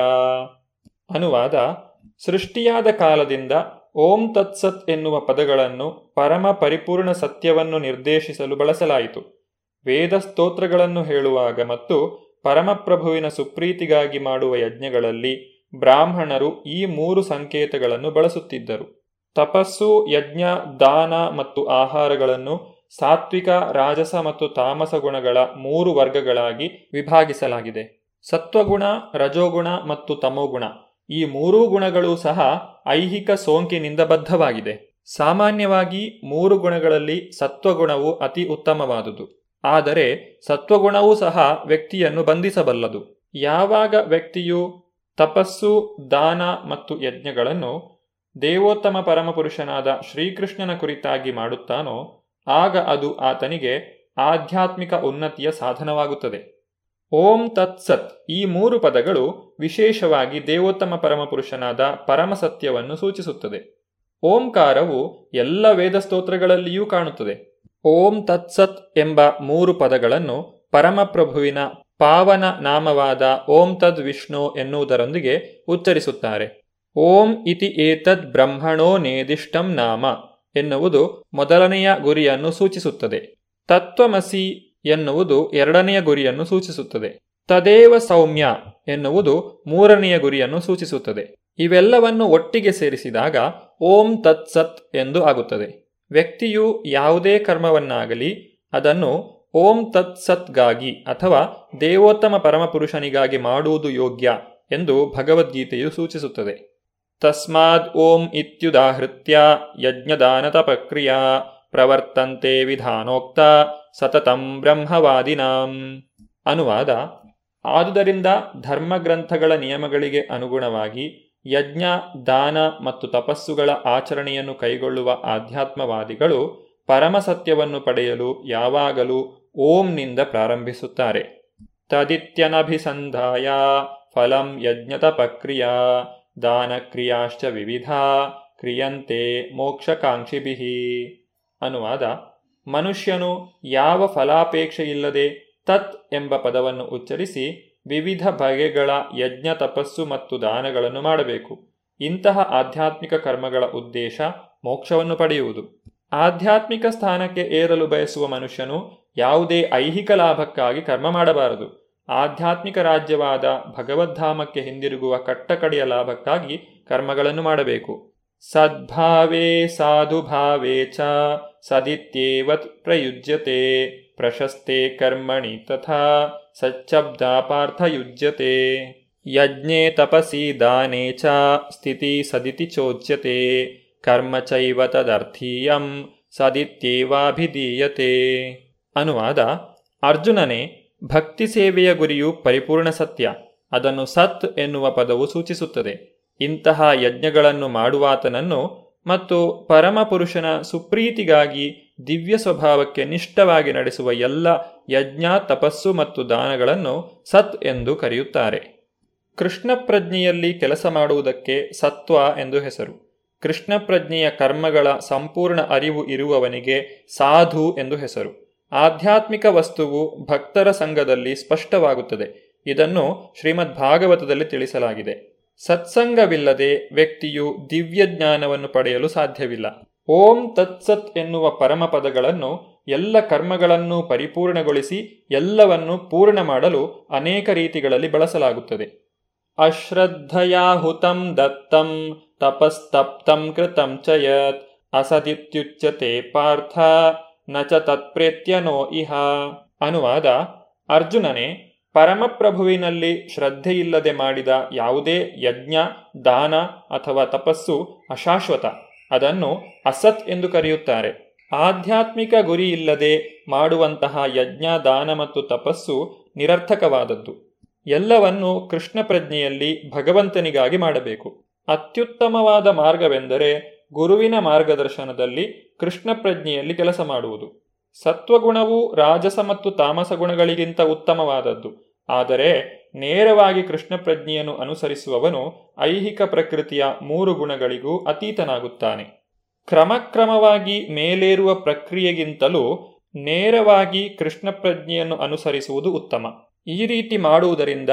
ಅನುವಾದ ಸೃಷ್ಟಿಯಾದ ಕಾಲದಿಂದ ಓಂ ತತ್ಸತ್ ಎನ್ನುವ ಪದಗಳನ್ನು ಪರಮ ಪರಿಪೂರ್ಣ ಸತ್ಯವನ್ನು ನಿರ್ದೇಶಿಸಲು ಬಳಸಲಾಯಿತು. ವೇದ ಸ್ತೋತ್ರಗಳನ್ನು ಹೇಳುವಾಗ ಮತ್ತು ಪರಮಪ್ರಭುವಿನ ಸುಪ್ರೀತಿಗಾಗಿ ಮಾಡುವ ಯಜ್ಞಗಳಲ್ಲಿ ಬ್ರಾಹ್ಮಣರು ಈ ಮೂರು ಸಂಕೇತಗಳನ್ನು ಬಳಸುತ್ತಿದ್ದರು. ತಪಸ್ಸು, ಯಜ್ಞ, ದಾನ ಮತ್ತು ಆಹಾರಗಳನ್ನು ಸಾತ್ವಿಕ, ರಾಜಸ ಮತ್ತು ತಾಮಸ ಗುಣಗಳ ಮೂರು ವರ್ಗಗಳಾಗಿ ವಿಭಾಗಿಸಲಾಗಿದೆ. ಸತ್ವಗುಣ, ರಜೋಗುಣ ಮತ್ತು ತಮೋಗುಣ. ಈ ಮೂರೂ ಗುಣಗಳು ಸಹ ಐಹಿಕ ಸೋಂಕಿನಿಂದ ಬದ್ಧವಾಗಿದೆ. ಸಾಮಾನ್ಯವಾಗಿ ಮೂರು ಗುಣಗಳಲ್ಲಿ ಸತ್ವಗುಣವು ಅತಿ ಉತ್ತಮವಾದುದು. ಆದರೆ ಸತ್ವಗುಣವೂ ಸಹ ವ್ಯಕ್ತಿಯನ್ನು ಬಂಧಿಸಬಲ್ಲದು. ಯಾವಾಗ ವ್ಯಕ್ತಿಯು ತಪಸ್ಸು, ದಾನ ಮತ್ತು ಯಜ್ಞಗಳನ್ನು ದೇವೋತ್ತಮ ಪರಮಪುರುಷನಾದ ಶ್ರೀಕೃಷ್ಣನ ಕುರಿತಾಗಿ ಮಾಡುತ್ತಾನೋ, ಆಗ ಅದು ಆತನಿಗೆ ಆಧ್ಯಾತ್ಮಿಕ ಉನ್ನತಿಯ ಸಾಧನವಾಗುತ್ತದೆ. ಓಂ ತತ್ಸತ್ ಈ ಮೂರು ಪದಗಳು ವಿಶೇಷವಾಗಿ ದೇವೋತ್ತಮ ಪರಮಪುರುಷನಾದ ಪರಮಸತ್ಯವನ್ನು ಸೂಚಿಸುತ್ತದೆ. ಓಂಕಾರವು ಎಲ್ಲ ವೇದ ಸ್ತೋತ್ರಗಳಲ್ಲಿಯೂ ಕಾಣುತ್ತದೆ. ಓಂ ತತ್ಸತ್ ಎಂಬ ಮೂರು ಪದಗಳನ್ನು ಪರಮಪ್ರಭುವಿನ ಪಾವನ ನಾಮವಾದ ಓಂ ತದ್ ವಿಷ್ಣು ಎನ್ನುವುದರೊಂದಿಗೆ ಉಚ್ಚರಿಸುತ್ತಾರೆ. ಓಂ ಇತಿ ಏತದ್ ಬ್ರಹ್ಮಣೋ ನೇದಿಷ್ಟಂ ನಾಮ ಎನ್ನುವುದು ಮೊದಲನೆಯ ಗುರಿಯನ್ನು ಸೂಚಿಸುತ್ತದೆ. ತತ್ವಮಸಿ ಎನ್ನುವುದು ಎರಡನೆಯ ಗುರಿಯನ್ನು ಸೂಚಿಸುತ್ತದೆ. ತದೇವ ಸೌಮ್ಯ ಎನ್ನುವುದು ಮೂರನೆಯ ಗುರಿಯನ್ನು ಸೂಚಿಸುತ್ತದೆ. ಇವೆಲ್ಲವನ್ನು ಒಟ್ಟಿಗೆ ಸೇರಿಸಿದಾಗ ಓಂ ತತ್ಸತ್ ಎಂದು ಆಗುತ್ತದೆ. ವ್ಯಕ್ತಿಯು ಯಾವುದೇ ಕರ್ಮವನ್ನಾಗಲಿ, ಅದನ್ನು ಓಂ ತತ್ಸತ್ಗಾಗಿ ಅಥವಾ ದೇವೋತ್ತಮ ಪರಮಪುರುಷನಿಗಾಗಿ ಮಾಡುವುದು ಯೋಗ್ಯ ಎಂದು ಭಗವದ್ಗೀತೆಯು ಸೂಚಿಸುತ್ತದೆ. ತಸ್ಮಾದ್ ಓಂ ಇತ್ಯುದಾಹೃತ್ಯ ಯಜ್ಞದಾನತ ಪ್ರಕ್ರಿಯಾ ಪ್ರವರ್ತಂತೆ ವಿಧಾನೋಕ್ತ ಸತತಂ ಬ್ರಹ್ಮವಾದಿನಾಂ. ಅನುವಾದ, ಆದುದರಿಂದ ಧರ್ಮಗ್ರಂಥಗಳ ನಿಯಮಗಳಿಗೆ ಅನುಗುಣವಾಗಿ ಯಜ್ಞ, ದಾನ ಮತ್ತು ತಪಸ್ಸುಗಳ ಆಚರಣೆಯನ್ನು ಕೈಗೊಳ್ಳುವ ಆಧ್ಯಾತ್ಮವಾದಿಗಳು ಪರಮಸತ್ಯವನ್ನು ಪಡೆಯಲು ಯಾವಾಗಲೂ ಓಂನಿಂದ ಪ್ರಾರಂಭಿಸುತ್ತಾರೆ. ತದಿತ್ಯನಭಿಸಂಧಾಯ, ಫಲಂ ಯಜ್ಞತಪಕ್ರಿಯಾ ದಾನಕ್ರಿಯಾಶ್ಚ ವಿವಿಧ, ಕ್ರಿಯಂತೆ ಮೋಕ್ಷಕಾಂಕ್ಷಿಭಿ. ಅನುವಾದ ಮನುಷ್ಯನು ಯಾವ ಫಲಾಪೇಕ್ಷೆಯಿಲ್ಲದೆ ತತ್ ಎಂಬ ಪದವನ್ನು ಉಚ್ಚರಿಸಿ ವಿವಿಧ ಬಗೆಗಳ ಯಜ್ಞ, ತಪಸ್ಸು ಮತ್ತು ದಾನಗಳನ್ನು ಮಾಡಬೇಕು. ಇಂತಹ ಆಧ್ಯಾತ್ಮಿಕ ಕರ್ಮಗಳ ಉದ್ದೇಶ ಮೋಕ್ಷವನ್ನು ಪಡೆಯುವುದು. ಆಧ್ಯಾತ್ಮಿಕ ಸ್ಥಾನಕ್ಕೆ ಏರಲು ಬಯಸುವ ಮನುಷ್ಯನು ಯಾವುದೇ ಐಹಿಕ ಲಾಭಕ್ಕಾಗಿ ಕರ್ಮ ಮಾಡಬಾರದು. ಆಧ್ಯಾತ್ಮಿಕ ರಾಜ್ಯವಾದ ಭಗವದ್ಧಾಮಕ್ಕೆ ಹಿಂದಿರುಗುವ ಕಟ್ಟಕಡೆಯ ಲಾಭಕ್ಕಾಗಿ ಕರ್ಮಗಳನ್ನು ಮಾಡಬೇಕು. ಸದ್ಭಾವೇ ಸಾಧುಭಾವೇ ಚ ಸದಿತ್ಯೇವತ್ ಪ್ರಯುಜ್ಯತೆ ಪ್ರಶಸ್ತೆ ಕರ್ಮಣಿ ತಥಾ ಸಚ್ಚಬ್ಧಾಪಾರ್ಥ ಯುಜ್ಯತೆ ಯಜ್ಞೆ ತಪಸಿ ದಾನೆ ಚ ಸ್ಥಿತಿ ಸದಿತಿ ಚೋಚ್ಯತೆ ಕರ್ಮ ಚೈವ ತದರ್ಥೀಯಂ ಸದಿತ್ಯೇವಾಭಿಧೀಯತೆ ಅನುವಾದ ಅರ್ಜುನನೇ ಭಕ್ತಿ ಸೇವೆಯ ಗುರಿಯು ಪರಿಪೂರ್ಣ ಸತ್ಯ, ಅದನ್ನು ಸತ್ ಎನ್ನುವ ಪದವು ಸೂಚಿಸುತ್ತದೆ. ಇಂತಹ ಯಜ್ಞಗಳನ್ನು ಮಾಡುವಾತನನ್ನು ಮತ್ತು ಪರಮಪುರುಷನ ಸುಪ್ರೀತಿಗಾಗಿ ದಿವ್ಯ ಸ್ವಭಾವಕ್ಕೆ ನಿಷ್ಠವಾಗಿ ನಡೆಸುವ ಎಲ್ಲ ಯಜ್ಞ, ತಪಸ್ಸು ಮತ್ತು ದಾನಗಳನ್ನು ಸತ್ ಎಂದು ಕರೆಯುತ್ತಾರೆ. ಕೃಷ್ಣ ಪ್ರಜ್ಞೆಯಲ್ಲಿ ಕೆಲಸ ಮಾಡುವುದಕ್ಕೆ ಸತ್ವ ಎಂದು ಹೆಸರು. ಕೃಷ್ಣ ಪ್ರಜ್ಞೆಯ ಕರ್ಮಗಳ ಸಂಪೂರ್ಣ ಅರಿವು ಇರುವವನಿಗೆ ಸಾಧು ಎಂದು ಹೆಸರು. ಆಧ್ಯಾತ್ಮಿಕ ವಸ್ತುವು ಭಕ್ತರ ಸಂಘದಲ್ಲಿ ಸ್ಪಷ್ಟವಾಗುತ್ತದೆ. ಇದನ್ನು ಶ್ರೀಮದ್ ಭಾಗವತದಲ್ಲಿ ತಿಳಿಸಲಾಗಿದೆ. ಸತ್ಸಂಗವಿಲ್ಲದೆ ವ್ಯಕ್ತಿಯು ದಿವ್ಯ ಜ್ಞಾನವನ್ನು ಪಡೆಯಲು ಸಾಧ್ಯವಿಲ್ಲ. ಓಂ ತತ್ಸತ್ ಎನ್ನುವ ಪರಮಪದಗಳನ್ನು ಎಲ್ಲ ಕರ್ಮಗಳನ್ನು ಪರಿಪೂರ್ಣಗೊಳಿಸಿ ಎಲ್ಲವನ್ನು ಪೂರ್ಣ ಮಾಡಲು ಅನೇಕ ರೀತಿಗಳಲ್ಲಿ ಬಳಸಲಾಗುತ್ತದೆ. ಅಶ್ರದ್ಧಯಾಹುತಂ ದತ್ತಂ ತಪಸ್ತಪ್ತಂ ಕೃತಂ ಚ ಯತ್ ಅಸದಿತ್ಯುಚ್ಯತೆ ಪಾರ್ಥ ನ ಚ ತತ್ಪ್ರೇತ್ಯನೋ ಇಹ. ಅನುವಾದ ಅರ್ಜುನನೇ ಪರಮಪ್ರಭುವಿನಲ್ಲಿ ಶ್ರದ್ಧೆಯಿಲ್ಲದೆ ಮಾಡಿದ ಯಾವುದೇ ಯಜ್ಞ, ದಾನ ಅಥವಾ ತಪಸ್ಸು ಅಶಾಶ್ವತ. ಅದನ್ನು ಅಸತ್ ಎಂದು ಕರೆಯುತ್ತಾರೆ. ಆಧ್ಯಾತ್ಮಿಕ ಗುರಿ ಇಲ್ಲದೆ ಮಾಡುವಂತಹ ಯಜ್ಞ, ದಾನ ಮತ್ತು ತಪಸ್ಸು ನಿರರ್ಥಕವಾದದ್ದು. ಎಲ್ಲವನ್ನು ಕೃಷ್ಣ ಪ್ರಜ್ಞೆಯಲ್ಲಿ ಭಗವಂತನಿಗಾಗಿ ಮಾಡಬೇಕು. ಅತ್ಯುತ್ತಮವಾದ ಮಾರ್ಗವೆಂದರೆ ಗುರುವಿನ ಮಾರ್ಗದರ್ಶನದಲ್ಲಿ ಕೃಷ್ಣ ಪ್ರಜ್ಞೆಯಲ್ಲಿ ಕೆಲಸ ಮಾಡುವುದು. ಸತ್ವಗುಣವು ರಾಜಸ ಮತ್ತು ತಾಮಸ ಗುಣಗಳಿಗಿಂತ ಉತ್ತಮವಾದದ್ದು. ಆದರೆ ನೇರವಾಗಿ ಕೃಷ್ಣ ಪ್ರಜ್ಞೆಯನ್ನು ಅನುಸರಿಸುವವನು ಐಹಿಕ ಪ್ರಕೃತಿಯ ಮೂರು ಗುಣಗಳಿಗೂ ಅತೀತನಾಗುತ್ತಾನೆ. ಕ್ರಮಕ್ರಮವಾಗಿ ಮೇಲೇರುವ ಪ್ರಕ್ರಿಯೆಗಿಂತಲೂ ನೇರವಾಗಿ ಕೃಷ್ಣ ಪ್ರಜ್ಞೆಯನ್ನು ಅನುಸರಿಸುವುದು ಉತ್ತಮ. ಈ ರೀತಿ ಮಾಡುವುದರಿಂದ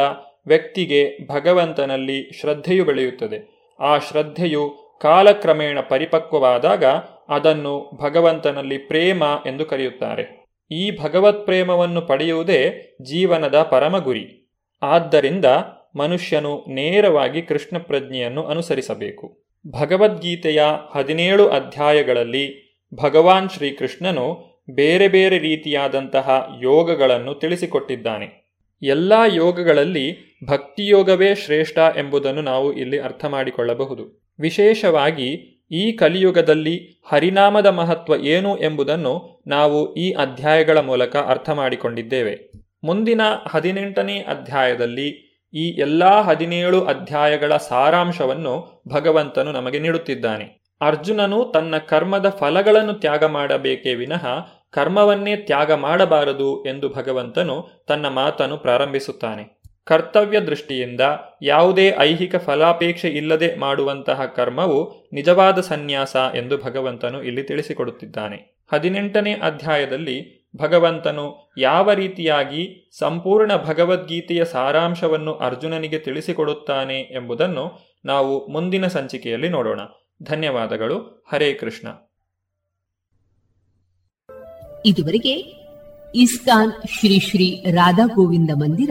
ವ್ಯಕ್ತಿಗೆ ಭಗವಂತನಲ್ಲಿ ಶ್ರದ್ಧೆಯು ಬೆಳೆಯುತ್ತದೆ. ಆ ಶ್ರದ್ಧೆಯು ಕಾಲಕ್ರಮೇಣ ಪರಿಪಕ್ವವಾದಾಗ ಅದನ್ನು ಭಗವಂತನಲ್ಲಿ ಪ್ರೇಮ ಎಂದು ಕರೆಯುತ್ತಾರೆ. ಈ ಭಗವತ್ ಪ್ರೇಮವನ್ನು ಪಡೆಯುವುದೇ ಜೀವನದ ಪರಮ ಗುರಿ. ಆದ್ದರಿಂದ ಮನುಷ್ಯನು ನೇರವಾಗಿ ಕೃಷ್ಣ ಪ್ರಜ್ಞೆಯನ್ನು ಅನುಸರಿಸಬೇಕು. ಭಗವದ್ಗೀತೆಯ ಹದಿನೇಳು ಅಧ್ಯಾಯಗಳಲ್ಲಿ ಭಗವಾನ್ ಶ್ರೀಕೃಷ್ಣನು ಬೇರೆ ಬೇರೆ ರೀತಿಯಾದಂತಹ ಯೋಗಗಳನ್ನು ತಿಳಿಸಿಕೊಟ್ಟಿದ್ದಾನೆ. ಎಲ್ಲ ಯೋಗಗಳಲ್ಲಿ ಭಕ್ತಿಯೋಗವೇ ಶ್ರೇಷ್ಠ ಎಂಬುದನ್ನು ನಾವು ಇಲ್ಲಿ ಅರ್ಥ ಮಾಡಿಕೊಳ್ಳಬಹುದು ವಿಶೇಷವಾಗಿ ಈ ಕಲಿಯುಗದಲ್ಲಿ ಹರಿನಾಮದ ಮಹತ್ವ ಏನು ಎಂಬುದನ್ನು ನಾವು ಈ ಅಧ್ಯಾಯಗಳ ಮೂಲಕ ಅರ್ಥ ಮಾಡಿಕೊಂಡಿದ್ದೇವೆ. ಮುಂದಿನ ಹದಿನೆಂಟನೇ ಅಧ್ಯಾಯದಲ್ಲಿ ಈ ಎಲ್ಲ ಹದಿನೇಳು ಅಧ್ಯಾಯಗಳ ಸಾರಾಂಶವನ್ನು ಭಗವಂತನು ನಮಗೆ ನೀಡುತ್ತಿದ್ದಾನೆ. ಅರ್ಜುನನು ತನ್ನ ಕರ್ಮದ ಫಲಗಳನ್ನು ತ್ಯಾಗ ಮಾಡಬೇಕೇ ವಿನಃ ಕರ್ಮವನ್ನೇ ತ್ಯಾಗ ಮಾಡಬಾರದು ಎಂದು ಭಗವಂತನು ತನ್ನ ಮಾತನ್ನು ಪ್ರಾರಂಭಿಸುತ್ತಾನೆ. ಕರ್ತವ್ಯ ದೃಷ್ಟಿಯಿಂದ ಯಾವುದೇ ಐಹಿಕ ಫಲಾಪೇಕ್ಷೆ ಇಲ್ಲದೆ ಮಾಡುವಂತಹ ಕರ್ಮವು ನಿಜವಾದ ಸನ್ಯಾಸ ಎಂದು ಭಗವಂತನು ಇಲ್ಲಿ ತಿಳಿಸಿಕೊಡುತ್ತಿದ್ದಾನೆ. ಹದಿನೆಂಟನೇ ಅಧ್ಯಾಯದಲ್ಲಿ ಭಗವಂತನು ಯಾವ ರೀತಿಯಾಗಿ ಸಂಪೂರ್ಣ ಭಗವದ್ಗೀತೆಯ ಸಾರಾಂಶವನ್ನು ಅರ್ಜುನನಿಗೆ ತಿಳಿಸಿಕೊಡುತ್ತಾನೆ ಎಂಬುದನ್ನು ನಾವು ಮುಂದಿನ ಸಂಚಿಕೆಯಲ್ಲಿ ನೋಡೋಣ. ಧನ್ಯವಾದಗಳು. ಹರೇ ಕೃಷ್ಣ. ಇದುವರೆಗೆ ಇಸ್ಕಾನ್ ಶ್ರೀ ಶ್ರೀ ರಾಧಾ ಗೋವಿಂದ ಮಂದಿರ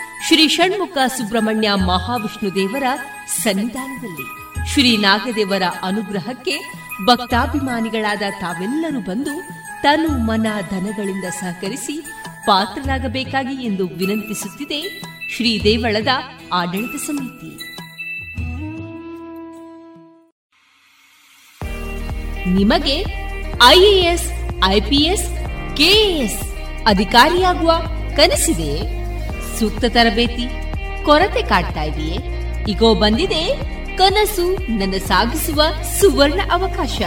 ಶ್ರೀ ಷಣ್ಮುಖ ಸುಬ್ರಹ್ಮಣ್ಯ ಮಹಾವಿಷ್ಣು ದೇವರ ಸನ್ನಿಧಾನದಲ್ಲಿ ಶ್ರೀ ನಾಗದೇವರ ಅನುಗ್ರಹಕ್ಕೆ ಭಕ್ತಾಭಿಮಾನಿಗಳಾದ ತಾವೆಲ್ಲರೂ ಬಂದು ತನು ಮನ ಧನಗಳಿಂದ ಸಹಕರಿಸಿ ಪಾತ್ರರಾಗಬೇಕಾಗಿ ಎಂದು ವಿನಂತಿಸುತ್ತಿದೆ ಶ್ರೀ ದೇವಳದ ಆಡಳಿತ ಸಮಿತಿ. ನಿಮಗೆ ಐಎಎಸ್, ಐಪಿಎಸ್, ಕೆಎಎಸ್ ಅಧಿಕಾರಿಯಾಗುವ ಕನಸಿದೆ. ಸೂಕ್ತ ತರಬೇತಿ, ಕೊರತೆ ಕಾಡ್ತಾ ಇದೆಯೇ? ಈಗೋ ಬಂದಿದೆ ಕನಸು, ನನ್ನ ಸಾಗಿಸುವ ಸುವರ್ಣ ಅವಕಾಶ.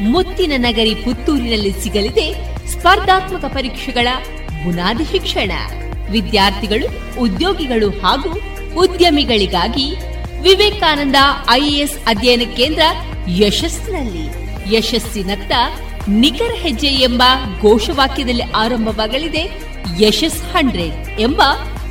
ಮುತ್ತಿನ ನಗರಿ ಪುತ್ತೂರಿನಲ್ಲಿ ಸಿಗಲಿದೆ ಸ್ಪರ್ಧಾತ್ಮಕ ಪರೀಕ್ಷೆಗಳ ಬುನಾದಿ ಶಿಕ್ಷಣ. ವಿದ್ಯಾರ್ಥಿಗಳು, ಉದ್ಯೋಗಿಗಳು ಹಾಗೂ ಉದ್ಯಮಿಗಳಿಗಾಗಿ ವಿವೇಕಾನಂದ ಐಎಎಸ್ ಅಧ್ಯಯನ ಕೇಂದ್ರ ಯಶಸ್ಸಿನಲ್ಲಿ. ಯಶಸ್ಸಿನತ್ತ ನಿಖರ ಹೆಜ್ಜೆ ಎಂಬ ಘೋಷವಾಕ್ಯದಲ್ಲಿ ಆರಂಭವಾಗಲಿದೆ ಯಶಸ್ ಹಂಡ್ರೆಡ್ ಎಂಬ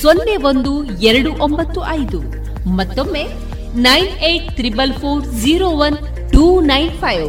ಸೊನ್ನೆ ಒಂದು ಎರಡು ಒಂಬತ್ತು ಐದು. ಮತ್ತೊಮ್ಮೆ nine eight triple four zero one two nine five.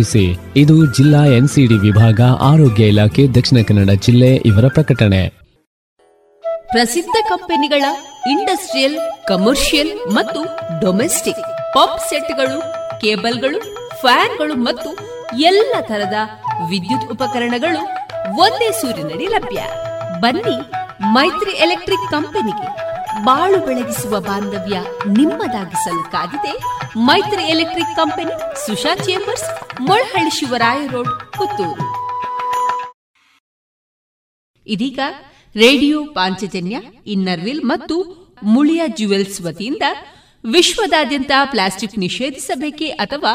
ಇದು ಜಿಲ್ಲಾ ಎನ್ಸಿಡಿ ವಿಭಾಗ, ಆರೋಗ್ಯ ಇಲಾಖೆ, ದಕ್ಷಿಣ ಕನ್ನಡ ಜಿಲ್ಲೆ ಇವರ ಪ್ರಕಟಣೆ. ಪ್ರಸಿದ್ಧ ಕಂಪನಿಗಳ ಇಂಡಸ್ಟ್ರಿಯಲ್, ಕಮರ್ಷಿಯಲ್ ಮತ್ತು ಡೊಮೆಸ್ಟಿಕ್ ಪಾಪ್ ಸೆಟ್ಗಳು, ಕೇಬಲ್ಗಳು, ಫ್ಯಾನ್ಗಳು ಮತ್ತು ಎಲ್ಲ ತರದ ವಿದ್ಯುತ್ ಉಪಕರಣಗಳು ಒಂದೇ ಸೂರಿನಡಿ ಲಭ್ಯ. ಬನ್ನಿ ಮೈತ್ರಿ ಎಲೆಕ್ಟ್ರಿಕ್ ಕಂಪನಿಗೆ ಬಾಳು ಬೆಳಗಿಸುವ ಬಾಂಧವ್ಯ ನಿಮ್ಮದಾಗಿಸಲು ಕಾದಿದೆ Maitri electric company, Susha chambers, Molahalli Shivaraya road, Puttur. ಇದೀಗ ರೇಡಿಯೋ ಪಾಂಚಜನ್ಯ ಇನ್ನರ್ವಿಲ್ ಮತ್ತು ಮುಳಿಯ ಜ್ಯುವೆಲ್ಸ್ ವತಿಯಿಂದ ವಿಶ್ವದಾದ್ಯಂತ ಪ್ಲಾಸ್ಟಿಕ್ ನಿಷೇಧಿಸಬೇಕೇ ಅಥವಾ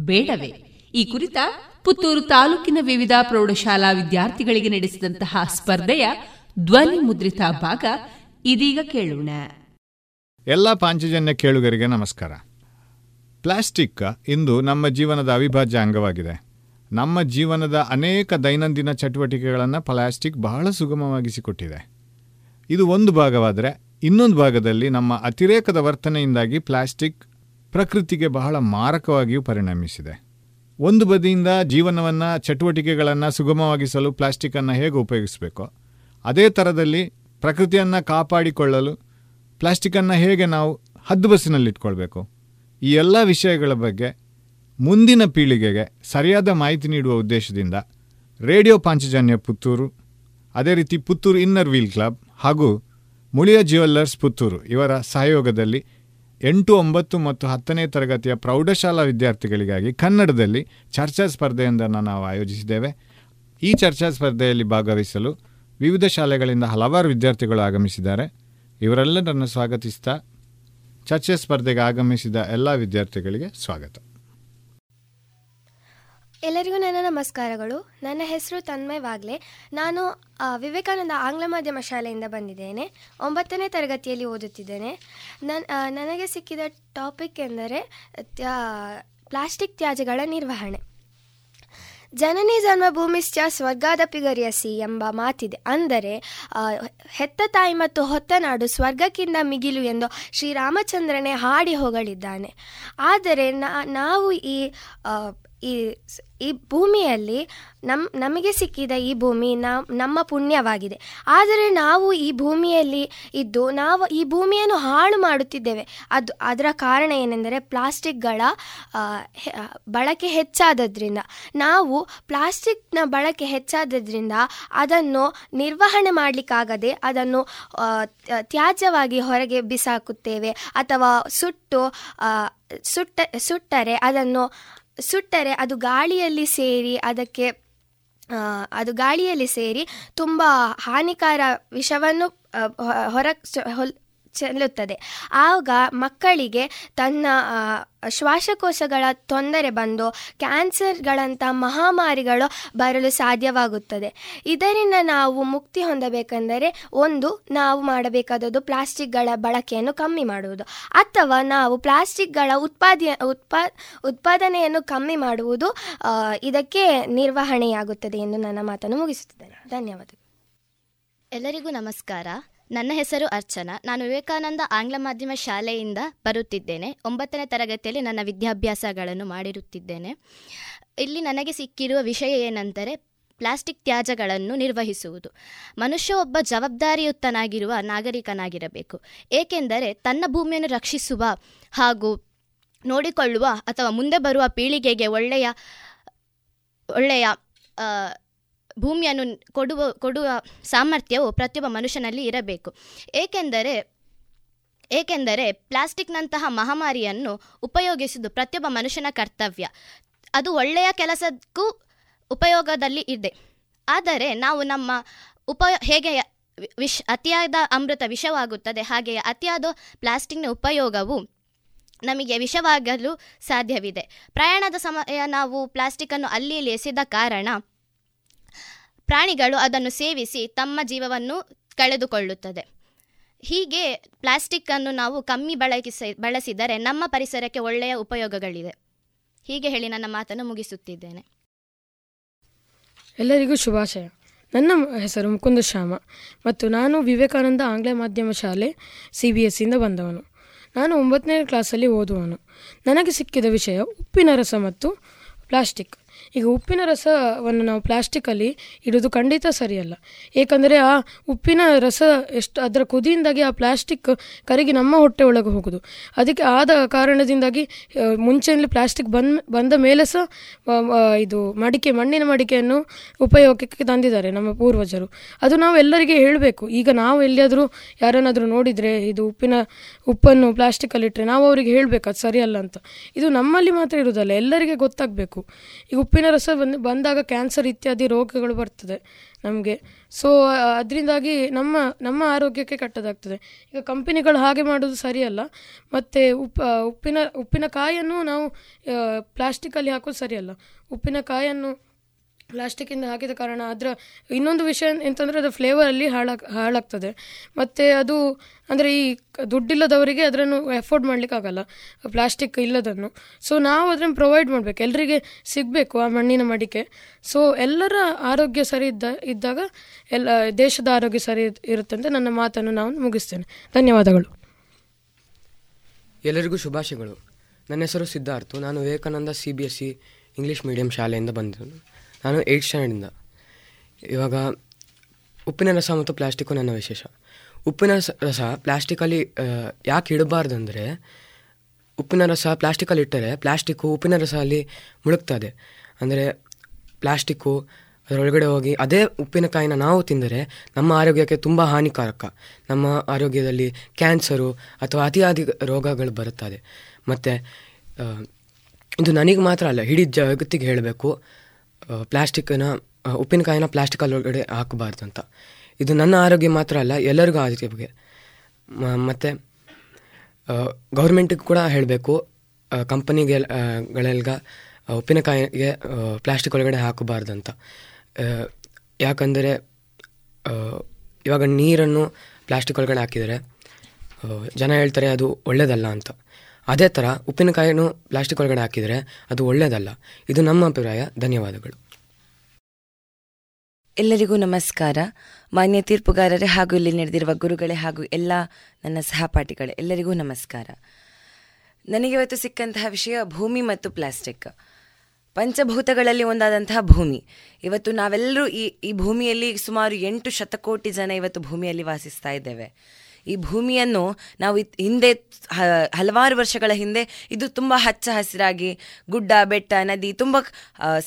ಬೇಡವೇ? ಈ ಕುರಿತ ಪುತ್ತೂರು ತಾಲೂಕಿನ ವಿವಿಧ ಪ್ರೌಢಶಾಲಾ ವಿದ್ಯಾರ್ಥಿಗಳಿಗೆ ನಡೆಸಿದಂತಹ ಸ್ಪರ್ಧೆಯ ಧ್ವನಿ ಮುದ್ರಿತ ಭಾಗ ಇದೀಗ ಕೇಳೋಣ. ಎಲ್ಲ ಪಾಂಚಜನ್ಯ ಕೇಳುಗರಿಗೆ ನಮಸ್ಕಾರ. ಪ್ಲಾಸ್ಟಿಕ್ ಇಂದು ನಮ್ಮ ಜೀವನದ ಅವಿಭಾಜ್ಯ ಅಂಗವಾಗಿದೆ. ನಮ್ಮ ಜೀವನದ ಅನೇಕ ದೈನಂದಿನ ಚಟುವಟಿಕೆಗಳನ್ನು ಪ್ಲಾಸ್ಟಿಕ್ ಬಹಳ ಸುಗಮವಾಗಿಸಿಕೊಟ್ಟಿದೆ. ಇದು ಒಂದು ಭಾಗವಾದರೆ ಇನ್ನೊಂದು ಭಾಗದಲ್ಲಿ ನಮ್ಮ ಅತಿರೇಕದ ವರ್ತನೆಯಿಂದಾಗಿ ಪ್ಲಾಸ್ಟಿಕ್ ಪ್ರಕೃತಿಗೆ ಬಹಳ ಮಾರಕವಾಗಿಯೂ ಪರಿಣಮಿಸಿದೆ. ಒಂದು ಬದಿಯಿಂದ ಜೀವನವನ್ನು, ಚಟುವಟಿಕೆಗಳನ್ನು ಸುಗಮವಾಗಿಸಲು ಪ್ಲಾಸ್ಟಿಕ್ಕನ್ನು ಹೇಗೆ ಉಪಯೋಗಿಸಬೇಕೋ? ಅದೇ ಥರದಲ್ಲಿ ಪ್ರಕೃತಿಯನ್ನು ಕಾಪಾಡಿಕೊಳ್ಳಲು ಪ್ಲಾಸ್ಟಿಕ್ಕನ್ನು ಹೇಗೆ ನಾವು ಹದ್ದುಬಸ್ಸಿನಲ್ಲಿಟ್ಕೊಳ್ಬೇಕು ಈ ಎಲ್ಲ ವಿಷಯಗಳ ಬಗ್ಗೆ ಮುಂದಿನ ಪೀಳಿಗೆಗೆ ಸರಿಯಾದ ಮಾಹಿತಿ ನೀಡುವ ಉದ್ದೇಶದಿಂದ ರೇಡಿಯೋ ಪಾಂಚಜನ್ಯ ಪುತ್ತೂರು, ಅದೇ ರೀತಿ ಪುತ್ತೂರು ಇನ್ನರ್ ವೀಲ್ ಕ್ಲಬ್ ಹಾಗೂ ಮುಳಿಯ ಜ್ಯುವೆಲ್ಲರ್ಸ್ ಪುತ್ತೂರು ಇವರ ಸಹಯೋಗದಲ್ಲಿ ಎಂಟು, ಒಂಬತ್ತು ಮತ್ತು ಹತ್ತನೇ ತರಗತಿಯ ಪ್ರೌಢಶಾಲಾ ವಿದ್ಯಾರ್ಥಿಗಳಿಗಾಗಿ ಕನ್ನಡದಲ್ಲಿ ಚರ್ಚಾ ಸ್ಪರ್ಧೆಯೊಂದನ್ನು ನಾವು ಆಯೋಜಿಸಿದ್ದೇವೆ. ಈ ಚರ್ಚಾ ಸ್ಪರ್ಧೆಯಲ್ಲಿ ಭಾಗವಹಿಸಲು ವಿವಿಧ ಶಾಲೆಗಳಿಂದ ಹಲವಾರು ವಿದ್ಯಾರ್ಥಿಗಳು ಆಗಮಿಸಿದ್ದಾರೆ. ಇವರೆಲ್ಲರನ್ನು ಸ್ವಾಗತಿಸ್ತಾ ಚರ್ಚೆ ಸ್ಪರ್ಧೆಗೆ ಆಗಮಿಸಿದ ಎಲ್ಲ ವಿದ್ಯಾರ್ಥಿಗಳಿಗೆ ಸ್ವಾಗತ. ಎಲ್ಲರಿಗೂ ನನ್ನ ನಮಸ್ಕಾರಗಳು. ನನ್ನ ಹೆಸರು ತನ್ಮಯ್ ವಾಗ್ಲೆ. ನಾನು ವಿವೇಕಾನಂದ ಆಂಗ್ಲ ಮಾಧ್ಯಮ ಶಾಲೆಯಿಂದ ಬಂದಿದ್ದೇನೆ. ಒಂಬತ್ತನೇ ತರಗತಿಯಲ್ಲಿ ಓದುತ್ತಿದ್ದೇನೆ. ನನ್ನ ನನಗೆ ಸಿಕ್ಕಿದ ಟಾಪಿಕ್ ಎಂದರೆ ಪ್ಲಾಸ್ಟಿಕ್ ತ್ಯಾಜ್ಯಗಳ ನಿರ್ವಹಣೆ. ಜನನಿ ಜನ್ಮಭೂಮಿಶ್ಚ ಸ್ವರ್ಗಾದಪಿ ಗರಿಯಸಿ ಎಂಬ ಮಾತಿದೆ. ಅಂದರೆ ಹೆತ್ತ ತಾಯಿ ಮತ್ತು ಹೊತ್ತ ನಾಡು ಸ್ವರ್ಗಕ್ಕಿಂತ ಮಿಗಿಲು ಎಂದು ಶ್ರೀರಾಮಚಂದ್ರನೇ ಹಾಡಿ ಹೊಗಳಿದ್ದಾನೆ. ಆದರೆ ನಾವು ಈ ಈ ಈ ಭೂಮಿಯಲ್ಲಿ ನಮ್, ನಮಗೆ ಸಿಕ್ಕಿದ ಈ ಭೂಮಿ ನಮ್ಮ ಪುಣ್ಯವಾಗಿದೆ. ಆದರೆ ನಾವು ಈ ಭೂಮಿಯಲ್ಲಿ ಇದ್ದು, ನಾವು ಈ ಭೂಮಿಯನ್ನು ಹಾಳು ಮಾಡುತ್ತಿದ್ದೇವೆ. ಅದು, ಅದರ ಕಾರಣ ಏನೆಂದರೆ ಪ್ಲಾಸ್ಟಿಕ್ಗಳ ಬಳಕೆ ಹೆಚ್ಚಾದದ್ರಿಂದ. ನಾವು ಪ್ಲಾಸ್ಟಿಕ್ನ ಬಳಕೆ ಹೆಚ್ಚಾದದ್ರಿಂದ ಅದನ್ನು ನಿರ್ವಹಣೆ ಮಾಡಲಿಕ್ಕಾಗದೆ ಅದನ್ನು ತ್ಯಾಜ್ಯವಾಗಿ ಹೊರಗೆ ಬಿಸಾಕುತ್ತೇವೆ. ಅಥವಾ ಸುಟ್ಟು ಸುಟ್ಟ, ಸುಟ್ಟರೆ ಅದನ್ನು ಸುಟ್ಟರೆ ಅದು ಗಾಳಿಯಲ್ಲಿ ಸೇರಿ ಅದಕ್ಕೆ ಅದು ಗಾಳಿಯಲ್ಲಿ ಸೇರಿ ತುಂಬ ಹಾನಿಕಾರ ವಿಷವನ್ನು ಹೊರ ಚೆಲ್ಲುತ್ತದೆ. ಆಗ ಮಕ್ಕಳಿಗೆ ತನ್ನ ಶ್ವಾಸಕೋಶಗಳ ತೊಂದರೆ ಬಂದು ಕ್ಯಾನ್ಸರ್ಗಳಂಥ ಮಹಾಮಾರಿಗಳು ಬರಲು ಸಾಧ್ಯವಾಗುತ್ತದೆ. ಇದರಿಂದ ನಾವು ಮುಕ್ತಿ ಹೊಂದಬೇಕೆಂದರೆ ಒಂದು, ನಾವು ಮಾಡಬೇಕಾದದ್ದು ಪ್ಲಾಸ್ಟಿಕ್ಗಳ ಬಳಕೆಯನ್ನು ಕಮ್ಮಿ ಮಾಡುವುದು, ಅಥವಾ ನಾವು ಪ್ಲಾಸ್ಟಿಕ್ಗಳ ಉತ್ಪಾದ ಉತ್ಪಾ, ಉತ್ಪಾದನೆಯನ್ನು ಕಮ್ಮಿ ಮಾಡುವುದು ಇದಕ್ಕೆ ನಿರ್ವಹಣೆಯಾಗುತ್ತದೆ ಎಂದು ನನ್ನ ಮಾತನ್ನು ಮುಗಿಸುತ್ತಿದ್ದೇನೆ. ಧನ್ಯವಾದ ಎಲ್ಲರಿಗೂ ನಮಸ್ಕಾರ. ನನ್ನ ಹೆಸರು ಅರ್ಚನಾ. ನಾನು ವಿವೇಕಾನಂದ ಆಂಗ್ಲ ಮಾಧ್ಯಮ ಶಾಲೆಯಿಂದ ಬರುತ್ತಿದ್ದೇನೆ. ಒಂಬತ್ತನೇ ತರಗತಿಯಲ್ಲಿ ನನ್ನ ವಿದ್ಯಾಭ್ಯಾಸಗಳನ್ನು ಮಾಡಿರುತ್ತಿದ್ದೇನೆ. ಇಲ್ಲಿ ನನಗೆ ಸಿಕ್ಕಿರುವ ವಿಷಯ ಏನೆಂದರೆ ಪ್ಲಾಸ್ಟಿಕ್ ತ್ಯಾಜ್ಯಗಳನ್ನು ನಿರ್ವಹಿಸುವುದು. ಮನುಷ್ಯ ಒಬ್ಬ ಜವಾಬ್ದಾರಿಯುತನಾಗಿರುವ ನಾಗರಿಕನಾಗಿರಬೇಕು. ಏಕೆಂದರೆ ತನ್ನ ಭೂಮಿಯನ್ನು ರಕ್ಷಿಸುವ ಹಾಗೂ ನೋಡಿಕೊಳ್ಳುವ ಅಥವಾ ಮುಂದೆ ಬರುವ ಪೀಳಿಗೆಗೆ ಒಳ್ಳೆಯ ಒಳ್ಳೆಯ ಭೂಮಿಯನ್ನು ಕೊಡುವ ಕೊಡುವ ಸಾಮರ್ಥ್ಯವು ಪ್ರತಿಯೊಬ್ಬ ಮನುಷ್ಯನಲ್ಲಿ ಇರಬೇಕು. ಏಕೆಂದರೆ ಏಕೆಂದರೆ ಪ್ಲಾಸ್ಟಿಕ್ನಂತಹ ಮಹಾಮಾರಿಯನ್ನು ಉಪಯೋಗಿಸುವುದು ಪ್ರತಿಯೊಬ್ಬ ಮನುಷ್ಯನ ಕರ್ತವ್ಯ. ಅದು ಒಳ್ಳೆಯ ಕೆಲಸಕ್ಕೂ ಉಪಯೋಗದಲ್ಲಿ ಇದೆ. ಆದರೆ ನಾವು ನಮ್ಮ ಉಪಯೋ ಹೇಗೆ ವಿಷ್, ಅತಿಯಾದ ಅಮೃತ ವಿಷವಾಗುತ್ತದೆ, ಹಾಗೆಯೇ ಅತಿಯಾದ ಪ್ಲಾಸ್ಟಿಕ್ನ ಉಪಯೋಗವು ನಮಗೆ ವಿಷವಾಗಲು ಸಾಧ್ಯವಿದೆ. ಪ್ರಯಾಣದ ಸಮಯ ನಾವು ಪ್ಲಾಸ್ಟಿಕ್ಕನ್ನು ಅಲ್ಲಿ ಇಲ್ಲಿ ಎಸೆದ ಕಾರಣ ಪ್ರಾಣಿಗಳು ಅದನ್ನು ಸೇವಿಸಿ ತಮ್ಮ ಜೀವವನ್ನು ಕಳೆದುಕೊಳ್ಳುತ್ತದೆ. ಹೀಗೆ ಪ್ಲಾಸ್ಟಿಕ್ಕನ್ನು ನಾವು ಕಮ್ಮಿ ಬಳಕಿಸ ಬಳಸಿದರೆ ನಮ್ಮ ಪರಿಸರಕ್ಕೆ ಒಳ್ಳೆಯ ಉಪಯೋಗಗಳಿದೆ ಹೀಗೆ ಹೇಳಿ ನನ್ನ ಮಾತನ್ನು ಮುಗಿಸುತ್ತಿದ್ದೇನೆ. ಎಲ್ಲರಿಗೂ ಶುಭಾಶಯ. ನನ್ನ ಹೆಸರು ಮುಕುಂದ ಶ್ಯಾಮ ಮತ್ತು ನಾನು ವಿವೇಕಾನಂದ ಆಂಗ್ಲ ಮಾಧ್ಯಮ ಶಾಲೆ ಸಿ ಬಿ ಎಸ್ ಇಂದ ಬಂದವನು. ನಾನು ಒಂಬತ್ತನೇ ಕ್ಲಾಸಲ್ಲಿ ಓದುವನು ನನಗೆ ಸಿಕ್ಕಿದ ವಿಷಯ ಉಪ್ಪಿನ ರಸ ಮತ್ತು ಪ್ಲಾಸ್ಟಿಕ್. ಈಗ ಉಪ್ಪಿನ ರಸವನ್ನು ನಾವು ಪ್ಲಾಸ್ಟಿಕಲ್ಲಿ ಇಡೋದು ಖಂಡಿತ ಸರಿಯಲ್ಲ. ಏಕೆಂದರೆ ಆ ಉಪ್ಪಿನ ರಸ ಎಷ್ಟು ಅದರ ಕುದಿಯಿಂದಾಗಿ ಆ ಪ್ಲಾಸ್ಟಿಕ್ ಕರಗಿ ನಮ್ಮ ಹೊಟ್ಟೆ ಒಳಗೆ ಹೋಗೋದು. ಅದಕ್ಕೆ ಆದ ಕಾರಣದಿಂದಾಗಿ ಮುಂಚೆಯಲ್ಲಿ ಪ್ಲಾಸ್ಟಿಕ್ ಬಂದ ಬಂದ ಮೇಲೆ ಸಹ ಇದು ಮಡಿಕೆ, ಮಣ್ಣಿನ ಮಡಿಕೆಯನ್ನು ಉಪಯೋಗಕ್ಕೆ ತಂದಿದ್ದಾರೆ ನಮ್ಮ ಪೂರ್ವಜರು. ಅದು ನಾವು ಎಲ್ಲರಿಗೆ ಹೇಳಬೇಕು. ಈಗ ನಾವು ಎಲ್ಲಿಯಾದರೂ ಯಾರನ್ನಾದರೂ ನೋಡಿದರೆ, ಇದು ಉಪ್ಪಿನ, ಉಪ್ಪನ್ನು ಪ್ಲಾಸ್ಟಿಕಲ್ಲಿ ಇಟ್ಟರೆ ನಾವು ಅವರಿಗೆ ಹೇಳಬೇಕು, ಅದು ಸರಿಯಲ್ಲ ಅಂತ. ಇದು ನಮ್ಮಲ್ಲಿ ಮಾತ್ರ ಇರುವುದಲ್ಲ, ಎಲ್ಲರಿಗೆ ಗೊತ್ತಾಗಬೇಕು. ಈಗ ಉಪ್ಪಿನ ರಸ ಬಂದು, ಬಂದಾಗ ಕ್ಯಾನ್ಸರ್ ಇತ್ಯಾದಿ ರೋಗಗಳು ಬರ್ತದೆ ನಮಗೆ. ಸೊ ಅದರಿಂದಾಗಿ ನಮ್ಮ ನಮ್ಮ ಆರೋಗ್ಯಕ್ಕೆ ಕಟ್ಟದಾಗ್ತದೆ. ಈಗ ಕಂಪನಿಗಳು ಹಾಗೆ ಮಾಡೋದು ಸರಿಯಲ್ಲ. ಮತ್ತು ಉಪ್ಪ ಉಪ್ಪಿನ ಉಪ್ಪಿನಕಾಯನ್ನು ನಾವು ಪ್ಲಾಸ್ಟಿಕಲ್ಲಿ ಹಾಕೋದು ಸರಿಯಲ್ಲ. ಉಪ್ಪಿನಕಾಯನ್ನು ಪ್ಲಾಸ್ಟಿಕ್ಕಿಂದ ಹಾಕಿದ ಕಾರಣ ಅದರ ಇನ್ನೊಂದು ವಿಷಯ ಎಂತಂದರೆ ಅದು ಫ್ಲೇವರಲ್ಲಿ ಹಾಳಾಗ್, ಹಾಳಾಗ್ತದೆ. ಮತ್ತು ಅದು ಅಂದರೆ ಈ ದುಡ್ಡಿಲ್ಲದವರಿಗೆ ಅದನ್ನು ಎಫೋರ್ಡ್ ಮಾಡಲಿಕ್ಕಾಗಲ್ಲ, ಪ್ಲಾಸ್ಟಿಕ್ ಇಲ್ಲದನ್ನು. ಸೊ ನಾವು ಅದನ್ನು ಪ್ರೊವೈಡ್ ಮಾಡಬೇಕು. ಎಲ್ಲರಿಗೆ ಸಿಗಬೇಕು ಆ ಮಣ್ಣಿನ ಮಡಿಕೆ. ಸೊ ಎಲ್ಲರ ಆರೋಗ್ಯ ಸರಿ ಇದ್ದ, ಇದ್ದಾಗ ಎಲ್ಲ, ದೇಶದ ಆರೋಗ್ಯ ಸರಿ ಇರ್- ಇರುತ್ತೆ ಅಂತ ನನ್ನ ಮಾತನ್ನು ನಾನು ಮುಗಿಸ್ತೇನೆ. ಧನ್ಯವಾದಗಳು. ಎಲ್ಲರಿಗೂ ಶುಭಾಶಯಗಳು. ನನ್ನ ಹೆಸರು ಸಿದ್ಧಾರ್ಥ. ನಾನು Vivekananda C B S C English medium ಶಾಲೆಯಿಂದ ಬಂದಿದ್ದು ನಾನು ಏಯ್ಟ್ ಸ್ಟ್ಯಾಂಡರ್ಡಿಂದ ಇವಾಗ ಉಪ್ಪಿನ ರಸ ಮತ್ತು ಪ್ಲಾಸ್ಟಿಕ್ಕು ನನ್ನ ವಿಶೇಷ. ಉಪ್ಪಿನ ರಸ ಪ್ಲಾಸ್ಟಿಕಲ್ಲಿ ಯಾಕೆ ಯಾಕೆ ಇಡಬಾರ್ದಂದರೆ ಉಪ್ಪಿನ ರಸ ಪ್ಲಾಸ್ಟಿಕಲ್ಲಿ ಇಟ್ಟರೆ ಪ್ಲಾಸ್ಟಿಕ್ಕು ಉಪ್ಪಿನ ರಸ ಅಲ್ಲಿ ಮುಳುಗ್ತದೆ. ಅಂದರೆ ಪ್ಲಾಸ್ಟಿಕ್ಕು ಅದರೊಳಗಡೆ ಹೋಗಿ ಅದೇ ಉಪ್ಪಿನಕಾಯಿನ ನಾವು ತಿಂದರೆ ನಮ್ಮ ಆರೋಗ್ಯಕ್ಕೆ ತುಂಬ ಹಾನಿಕಾರಕ. ನಮ್ಮ ಆರೋಗ್ಯದಲ್ಲಿ ಕ್ಯಾನ್ಸರು ಅಥವಾ ಅತಿಯಾದ ರೋಗಗಳು ಬರುತ್ತದೆ. ಮತ್ತು ಇದು ನನಗೆ ಮಾತ್ರ ಅಲ್ಲ ಇಡೀ ಜಗತ್ತಿಗೆ ಹೇಳಬೇಕು. ಪ್ಲಾಸ್ಟಿಕ್ಕನ್ನು ಉಪ್ಪಿನಕಾಯಿನ ಪ್ಲಾಸ್ಟಿಕ್ ಒಳಗಡೆ ಹಾಕಬಾರ್ದು ಅಂತ. ಇದು ನನ್ನ ಆರೋಗ್ಯ ಮಾತ್ರ ಅಲ್ಲ, ಎಲ್ಲರಿಗೂ ಆರೋಗ್ಯ ಮತ್ತು ಗೌರ್ಮೆಂಟಿಗೆ ಕೂಡ ಹೇಳಬೇಕು. ಕಂಪನಿಗೆ ಗಳೆಲ್ಗ ಉಪ್ಪಿನಕಾಯಿಗೆ ಪ್ಲಾಸ್ಟಿಕ್ ಒಳಗಡೆ ಹಾಕಬಾರ್ದು ಅಂತ. ಯಾಕಂದರೆ ಇವಾಗ ನೀರನ್ನು ಪ್ಲಾಸ್ಟಿಕ್ ಒಳಗಡೆ ಹಾಕಿದರೆ ಜನ ಹೇಳ್ತಾರೆ ಅದು ಒಳ್ಳೆಯದಲ್ಲ ಅಂತ. ಅದೇ ಥರ ಉಪ್ಪಿನಕಾಯಿನೂ ಪ್ಲಾಸ್ಟಿಕ್ ಒಳಗಡೆ ಹಾಕಿದರೆ ಅದು ಒಳ್ಳೆಯದಲ್ಲ ಇದು ನಮ್ಮ ಅಭಿಪ್ರಾಯ. ಧನ್ಯವಾದಗಳು. ಎಲ್ಲರಿಗೂ ನಮಸ್ಕಾರ. ಮಾನ್ಯ ತೀರ್ಪುಗಾರರೇ ಹಾಗೂ ಇಲ್ಲಿ ನಡೆದಿರುವ ಗುರುಗಳೇ ಹಾಗೂ ಎಲ್ಲ ನನ್ನ ಸಹಪಾಠಿಗಳೇ, ಎಲ್ಲರಿಗೂ ನಮಸ್ಕಾರ. ನನಗೆ ಇವತ್ತು ಸಿಕ್ಕಂತಹ ವಿಷಯ ಭೂಮಿ ಮತ್ತು ಪ್ಲಾಸ್ಟಿಕ್ ಪಂಚಭೂತಗಳಲ್ಲಿ ಒಂದಾದಂತಹ ಭೂಮಿ. ಇವತ್ತು ನಾವೆಲ್ಲರೂ ಈ ಈ ಭೂಮಿಯಲ್ಲಿ ಸುಮಾರು ಎಂಟು ಶತಕೋಟಿ ಜನ ಇವತ್ತು ಭೂಮಿಯಲ್ಲಿ ವಾಸಿಸ್ತಾ ಇದ್ದೇವೆ. ಈ ಭೂಮಿಯನ್ನು ನಾವು ಹಿಂದೆ ಹಲವಾರು ವರ್ಷಗಳ ಹಿಂದೆ ಇದು ತುಂಬ ಹಚ್ಚ ಹಸಿರಾಗಿ ಗುಡ್ಡ, ಬೆಟ್ಟ, ನದಿ ತುಂಬ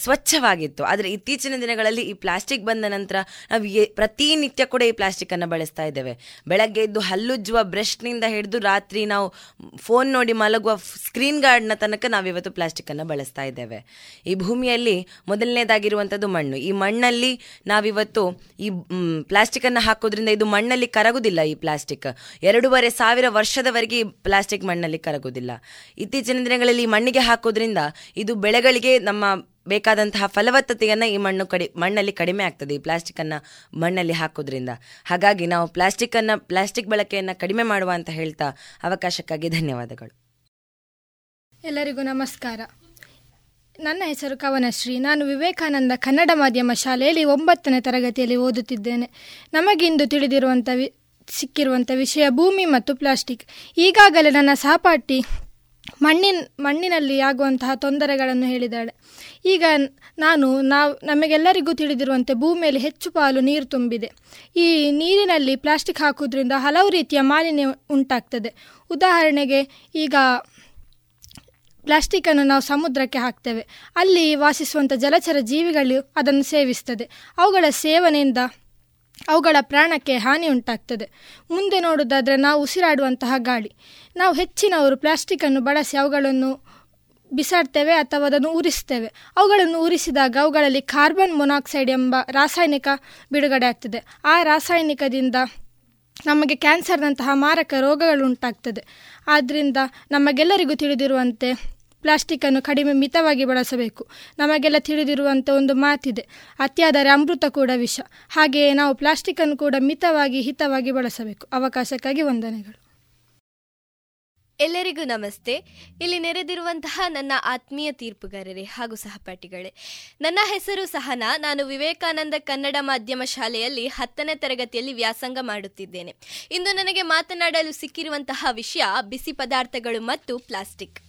ಸ್ವಚ್ಛವಾಗಿತ್ತು. ಆದರೆ ಇತ್ತೀಚಿನ ದಿನಗಳಲ್ಲಿ ಈ ಪ್ಲಾಸ್ಟಿಕ್ ಬಂದ ನಂತರ ನಾವು ಪ್ರತಿನಿತ್ಯ ಕೂಡ ಈ ಪ್ಲಾಸ್ಟಿಕ್ಕನ್ನು ಬಳಸ್ತಾ ಇದ್ದೇವೆ. ಬೆಳಗ್ಗೆ ಎದ್ದು ಹಲ್ಲುಜ್ಜುವ ಬ್ರಷ್ನಿಂದ ಹಿಡಿದು ರಾತ್ರಿ ನಾವು ಫೋನ್ ನೋಡಿ ಮಲಗುವ ಸ್ಕ್ರೀನ್ ಗಾರ್ಡ್ನ ತನಕ ನಾವಿವತ್ತು ಪ್ಲಾಸ್ಟಿಕ್ಕನ್ನು ಬಳಸ್ತಾ ಇದ್ದೇವೆ. ಈ ಭೂಮಿಯಲ್ಲಿ ಮೊದಲನೇದಾಗಿರುವಂಥದ್ದು ಮಣ್ಣು. ಈ ಮಣ್ಣಲ್ಲಿ ನಾವಿವತ್ತು ಈ ಪ್ಲಾಸ್ಟಿಕ್ಕನ್ನು ಹಾಕೋದ್ರಿಂದ ಇದು ಮಣ್ಣಲ್ಲಿ ಕರಗುದಿಲ್ಲ ಈ ಪ್ಲಾಸ್ಟಿಕ್. ಎರಡೂವರೆ ಸಾವಿರ ವರ್ಷದವರೆಗೆ ಪ್ಲಾಸ್ಟಿಕ್ ಮಣ್ಣಲ್ಲಿ ಕರಗುವುದಿಲ್ಲ. ಇತ್ತೀಚಿನ ದಿನಗಳಲ್ಲಿ ಮಣ್ಣಿಗೆ ಹಾಕೋದ್ರಿಂದ ಇದು ಬೆಳೆಗಳಿಗೆ ನಮ್ಮ ಬೇಕಾದಂತಹ ಫಲವತ್ತತೆಯನ್ನು ಈ ಮಣ್ಣು ಕಡಿ, ಮಣ್ಣಲ್ಲಿ ಕಡಿಮೆ ಆಗ್ತದೆ, ಈ ಪ್ಲಾಸ್ಟಿಕ್ಕನ್ನು ಮಣ್ಣಲ್ಲಿ ಹಾಕೋದ್ರಿಂದ ಹಾಗಾಗಿ ನಾವು ಪ್ಲಾಸ್ಟಿಕ್ಕನ್ನು ಪ್ಲಾಸ್ಟಿಕ್ ಬಳಕೆಯನ್ನು ಕಡಿಮೆ ಮಾಡುವ ಅಂತ ಹೇಳ್ತಾ ಅವಕಾಶಕ್ಕಾಗಿ ಧನ್ಯವಾದಗಳು. ಎಲ್ಲರಿಗೂ ನಮಸ್ಕಾರ. ನನ್ನ ಹೆಸರು ಕವನಶ್ರೀ. ನಾನು ವಿವೇಕಾನಂದ ಕನ್ನಡ ಮಾಧ್ಯಮ ಶಾಲೆಯಲ್ಲಿ ಒಂಬತ್ತನೇ ತರಗತಿಯಲ್ಲಿ ಓದುತ್ತಿದ್ದೇನೆ. ನಮಗಿಂದು ತಿಳಿದಿರುವಂಥ ಸಿಕ್ಕಿರುವಂಥ ವಿಷಯ ಭೂಮಿ ಮತ್ತು ಪ್ಲಾಸ್ಟಿಕ್. ಈಗಾಗಲೇ ನನ್ನ ಸಹಪಾಠಿ ಮಣ್ಣಿನ, ಮಣ್ಣಿನಲ್ಲಿ ಆಗುವಂತಹ ತೊಂದರೆಗಳನ್ನು ಹೇಳಿದ್ದಾಳೆ. ಈಗ ನಾನು, ನಾವು, ನಮಗೆಲ್ಲರಿಗೂ ತಿಳಿದಿರುವಂತೆ ಭೂಮಿಯಲ್ಲಿ ಹೆಚ್ಚು ಪಾಲು ನೀರು ತುಂಬಿದೆ. ಈ ನೀರಿನಲ್ಲಿ ಪ್ಲಾಸ್ಟಿಕ್ ಹಾಕುವುದರಿಂದ ಹಲವು ರೀತಿಯ ಮಾಲಿನ್ಯ ಉಂಟಾಗ್ತದೆ. ಉದಾಹರಣೆಗೆ, ಈಗ ಪ್ಲಾಸ್ಟಿಕ್ಕನ್ನು ನಾವು ಸಮುದ್ರಕ್ಕೆ ಹಾಕ್ತೇವೆ. ಅಲ್ಲಿ ವಾಸಿಸುವಂಥ ಜಲಚರ ಜೀವಿಗಳು ಅದನ್ನು ಸೇವಿಸ್ತದೆ. ಅವುಗಳ ಸೇವನೆಯಿಂದ ಅವುಗಳ ಪ್ರಾಣಕ್ಕೆ ಹಾನಿ ಉಂಟಾಗ್ತದೆ ಮುಂದೆ ನೋಡೋದಾದರೆ ನಾವು ಉಸಿರಾಡುವಂತಹ ಗಾಳಿ. ನಾವು ಹೆಚ್ಚಿನವರು ಪ್ಲಾಸ್ಟಿಕ್ಕನ್ನು ಬಳಸಿ ಅವುಗಳನ್ನು ಬಿಸಾಡ್ತೇವೆ ಅಥವಾ ಅದನ್ನು ಉರಿಸ್ತೇವೆ. ಅವುಗಳನ್ನು ಉರಿಸಿದಾಗ ಅವುಗಳಲ್ಲಿ ಕಾರ್ಬನ್ ಮೊನಾಕ್ಸೈಡ್ ಎಂಬ ರಾಸಾಯನಿಕ ಬಿಡುಗಡೆ ಆಗ್ತದೆ. ಆ ರಾಸಾಯನಿಕದಿಂದ ನಮಗೆ ಕ್ಯಾನ್ಸರ್ನಂತಹ ಮಾರಕ ರೋಗಗಳು ಉಂಟಾಗ್ತದೆ ಆದ್ದರಿಂದ ನಮಗೆಲ್ಲರಿಗೂ ತಿಳಿದಿರುವಂತೆ ಪ್ಲಾಸ್ಟಿಕ್ಕನ್ನು ಕಡಿಮೆ ಮಿತವಾಗಿ ಬಳಸಬೇಕು. ನಮಗೆಲ್ಲ ತಿಳಿದಿರುವಂಥ ಒಂದು ಮಾತಿದೆ. ಅತಿಯಾದರೆ ಅಮೃತ ಕೂಡ ವಿಷ. ಹಾಗೆಯೇ ನಾವು ಪ್ಲಾಸ್ಟಿಕ್ಕನ್ನು ಕೂಡ ಮಿತವಾಗಿ, ಹಿತವಾಗಿ ಬಳಸಬೇಕು. ಅವಕಾಶಕ್ಕಾಗಿ ವಂದನೆಗಳು. ಎಲ್ಲರಿಗೂ ನಮಸ್ತೆ. ಇಲ್ಲಿ ನೆರೆದಿರುವಂತಹ ನನ್ನ ಆತ್ಮೀಯ ತೀರ್ಪುಗಾರರೇ ಹಾಗೂ ಸಹಪಾಠಿಗಳೇ. ನನ್ನ ಹೆಸರು ಸಹನಾ. ನಾನು ವಿವೇಕಾನಂದ ಕನ್ನಡ ಮಾಧ್ಯಮ ಶಾಲೆಯಲ್ಲಿ ಹತ್ತನೇ ತರಗತಿಯಲ್ಲಿ ವ್ಯಾಸಂಗ ಮಾಡುತ್ತಿದ್ದೇನೆ. ಇಂದು ನನಗೆ ಮಾತನಾಡಲು ಸಿಕ್ಕಿರುವಂತಹ ವಿಷಯ ಬಿಸಿ ಪದಾರ್ಥಗಳು ಮತ್ತು ಪ್ಲಾಸ್ಟಿಕ್.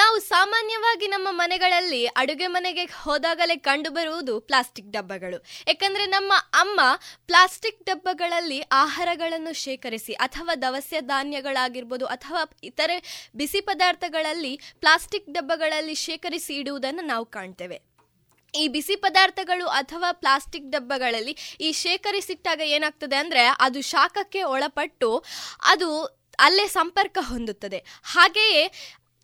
ನಾವು ಸಾಮಾನ್ಯವಾಗಿ ನಮ್ಮ ಮನೆಗಳಲ್ಲಿ ಅಡುಗೆ ಮನೆಗೆ ಹೋದಾಗಲೇ ಕಂಡುಬರುವುದು ಪ್ಲಾಸ್ಟಿಕ್ ಡಬ್ಬಗಳು. ಯಾಕಂದರೆ ನಮ್ಮ ಅಮ್ಮ ಪ್ಲಾಸ್ಟಿಕ್ ಡಬ್ಬಗಳಲ್ಲಿ ಆಹಾರಗಳನ್ನು ಶೇಖರಿಸಿ ಅಥವಾ ದವಸ ಧಾನ್ಯಗಳಾಗಿರ್ಬೋದು ಅಥವಾ ಇತರೆ ಬಿಸಿ ಪದಾರ್ಥಗಳಲ್ಲಿ ಪ್ಲಾಸ್ಟಿಕ್ ಡಬ್ಬಗಳಲ್ಲಿ ಶೇಖರಿಸಿ ಇಡುವುದನ್ನು ನಾವು ಕಾಣ್ತೇವೆ. ಈ ಬಿಸಿ ಪದಾರ್ಥಗಳು ಅಥವಾ ಪ್ಲಾಸ್ಟಿಕ್ ಡಬ್ಬಗಳಲ್ಲಿ ಈ ಶೇಖರಿಸಿಟ್ಟಾಗ ಏನಾಗ್ತದೆ ಅಂದರೆ ಅದು ಶಾಖಕ್ಕೆ ಒಳಪಟ್ಟು ಅದು ಅಲ್ಲೇ ಸಂಪರ್ಕ ಹೊಂದುತ್ತದೆ. ಹಾಗೆಯೇ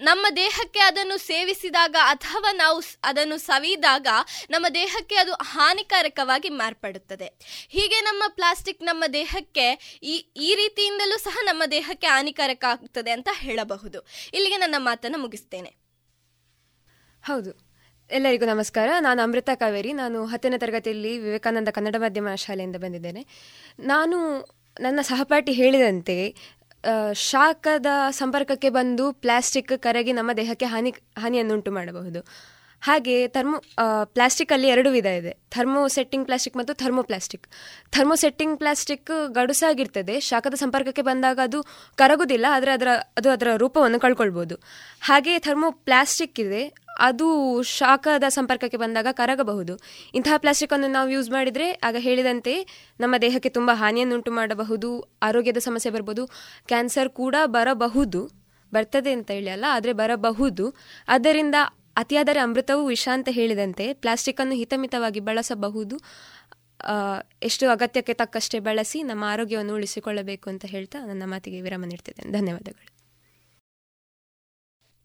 ನಮ್ಮ ದೇಹಕ್ಕೆ ಅದನ್ನು ಸೇವಿಸಿದಾಗ ಅಥವಾ ನಾವು ಅದನ್ನು ಸವಿದಾಗ ನಮ್ಮ ದೇಹಕ್ಕೆ ಅದು ಹಾನಿಕಾರಕವಾಗಿ ಮಾರ್ಪಡುತ್ತದೆ. ಹೀಗೆ ನಮ್ಮ ಪ್ಲಾಸ್ಟಿಕ್ ನಮ್ಮ ದೇಹಕ್ಕೆ ಈ ಈ ರೀತಿಯಿಂದಲೂ ಸಹ ನಮ್ಮ ದೇಹಕ್ಕೆ ಹಾನಿಕಾರಕ ಆಗ್ತದೆ ಅಂತ ಹೇಳಬಹುದು. ಇಲ್ಲಿಗೆ ನನ್ನ ಮಾತನ್ನು ಮುಗಿಸ್ತೇನೆ. ಹೌದು. ಎಲ್ಲರಿಗೂ ನಮಸ್ಕಾರ. ನಾನು ಅಮೃತ ಕಾವೇರಿ. ನಾನು ಹತ್ತನೇ ತರಗತಿಯಲ್ಲಿ ವಿವೇಕಾನಂದ ಕನ್ನಡ ಮಾಧ್ಯಮ ಶಾಲೆಯಿಂದ ಬಂದಿದ್ದೇನೆ. ನಾನು ನನ್ನ ಸಹಪಾಠಿ ಹೇಳಿದಂತೆ ಶಾಖದ ಸಂಪರ್ಕಕ್ಕೆ ಬಂದು ಪ್ಲಾಸ್ಟಿಕ್ ಕರಗಿ ನಮ್ಮ ದೇಹಕ್ಕೆ ಹಾನಿ ಹಾನಿಯನ್ನುಂಟು ಮಾಡಬಹುದು. ಹಾಗೆ ಥರ್ಮೋ ಪ್ಲಾಸ್ಟಿಕ್ಕಲ್ಲಿ ಎರಡು ವಿಧ ಇದೆ. ಥರ್ಮೋ ಸೆಟ್ಟಿಂಗ್ ಪ್ಲಾಸ್ಟಿಕ್ ಮತ್ತು thermo plastic. Thermo setting plastic ಗಡುಸಾಗಿರ್ತದೆ. ಶಾಖದ ಸಂಪರ್ಕಕ್ಕೆ ಬಂದಾಗ ಅದು ಕರಗುವುದಿಲ್ಲ ಆದರೆ ಅದರ, ಅದು ಅದರ ರೂಪವನ್ನು ಕಳ್ಕೊಳ್ಬೋದು. ಹಾಗೆ ಥರ್ಮೋ ಪ್ಲಾಸ್ಟಿಕ್ ಇದೆ. ಅದು ಶಾಖದ ಸಂಪರ್ಕಕ್ಕೆ ಬಂದಾಗ ಕರಗಬಹುದು. ಇಂತಹ ಪ್ಲಾಸ್ಟಿಕ್ಕನ್ನು ನಾವು ಯೂಸ್ ಮಾಡಿದರೆ ಆಗ ಹೇಳಿದಂತೆ ನಮ್ಮ ದೇಹಕ್ಕೆ ತುಂಬ ಹಾನಿಯನ್ನುಂಟು ಮಾಡಬಹುದು, ಆರೋಗ್ಯದ ಸಮಸ್ಯೆ ಬರ್ಬೋದು, ಕ್ಯಾನ್ಸರ್ ಕೂಡ ಬರಬಹುದು. ಬರ್ತದೆ ಅಂತ ಹೇಳಿ ಅಲ್ಲ, ಆದರೆ ಬರಬಹುದು. ಆದ್ದರಿಂದ ಅತಿಯಾದರೆ ಅಮೃತವೂ ವಿಷ ಅಂತ ಹೇಳಿದಂತೆ ಪ್ಲಾಸ್ಟಿಕ್ಕನ್ನು ಹಿತಮಿತವಾಗಿ ಬಳಸಬಹುದು. ಎಷ್ಟು ಅಗತ್ಯಕ್ಕೆ ತಕ್ಕಷ್ಟೇ ಬಳಸಿ ನಮ್ಮ ಆರೋಗ್ಯವನ್ನು ಉಳಿಸಿಕೊಳ್ಳಬೇಕು ಅಂತ ಹೇಳ್ತಾ ನನ್ನ ಮಾತಿಗೆ ವಿರಾಮ ನೀಡ್ತಿದ್ದೇನೆ. ಧನ್ಯವಾದಗಳು.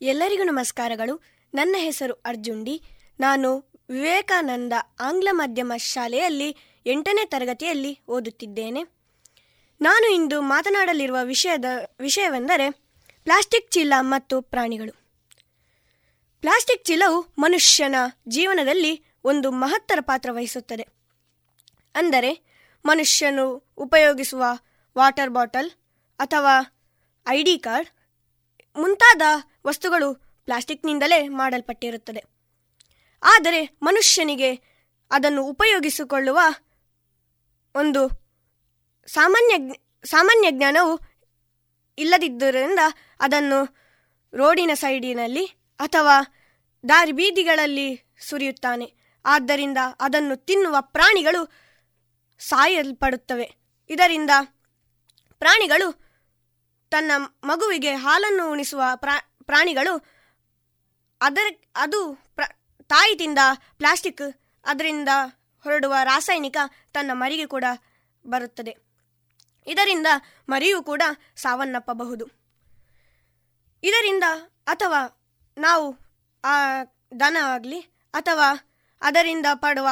ಎಲ್ಲರಿಗೂ ನಮಸ್ಕಾರಗಳು. ನನ್ನ ಹೆಸರು ಅರ್ಜುಂಡಿ ನಾನು ವಿವೇಕಾನಂದ ಆಂಗ್ಲ ಮಾಧ್ಯಮ ಶಾಲೆಯಲ್ಲಿ ಎಂಟನೇ ತರಗತಿಯಲ್ಲಿ ಓದುತ್ತಿದ್ದೇನೆ. ನಾನು ಇಂದು ಮಾತನಾಡಲಿರುವ ವಿಷಯದ ವಿಷಯವೆಂದರೆ ಪ್ಲಾಸ್ಟಿಕ್ ಚೀಲ ಮತ್ತು ಪ್ರಾಣಿಗಳು. ಪ್ಲಾಸ್ಟಿಕ್ ಚೀಲವು ಮನುಷ್ಯನ ಜೀವನದಲ್ಲಿ ಒಂದು ಮಹತ್ತರ ಪಾತ್ರ ವಹಿಸುತ್ತದೆ. ಅಂದರೆ ಮನುಷ್ಯನು ಉಪಯೋಗಿಸುವ ವಾಟರ್ ಬಾಟಲ್ ಅಥವಾ ಐ ಡಿ ಕಾರ್ಡ್ ಮುಂತಾದ ವಸ್ತುಗಳು ಪ್ಲಾಸ್ಟಿಕ್ನಿಂದಲೇ ಮಾಡಲ್ಪಟ್ಟಿರುತ್ತದೆ. ಆದರೆ ಮನುಷ್ಯನಿಗೆ ಅದನ್ನು ಉಪಯೋಗಿಸಿಕೊಳ್ಳುವ ಒಂದು ಸಾಮಾನ್ಯ ಸಾಮಾನ್ಯ ಜ್ಞಾನವು ಇಲ್ಲದಿದ್ದರಿಂದ ಅದನ್ನು ರೋಡಿನ ಸೈಡಿನಲ್ಲಿ ಅಥವಾ ದಾರಿ ಬೀದಿಗಳಲ್ಲಿ ಸುರಿಯುತ್ತಾನೆ. ಆದ್ದರಿಂದ ಅದನ್ನು ತಿನ್ನುವ ಪ್ರಾಣಿಗಳು ಸಾಯಲ್ಪಡುತ್ತವೆ. ಇದರಿಂದ ಪ್ರಾಣಿಗಳು ತನ್ನ ಮಗುವಿಗೆ ಹಾಲನ್ನು ಉಣಿಸುವ ಪ್ರಾ, ಪ್ರಾಣಿಗಳು ಅದರ, ಅದು ಪ್ರ ತಾಯಿ ತಿಂದ ಪ್ಲಾಸ್ಟಿಕ್ ಅದರಿಂದ ಹೊರಡುವ ರಾಸಾಯನಿಕ ತನ್ನ ಮರಿಗೆ ಕೂಡ ಬರುತ್ತದೆ. ಇದರಿಂದ ಮರಿಯೂ ಕೂಡ ಸಾವನ್ನಪ್ಪಬಹುದು. ಇದರಿಂದ ಅಥವಾ ನಾವು ಆ, ದನ ಆಗಲಿ ಅಥವಾ ಅದರಿಂದ ಪಡುವ,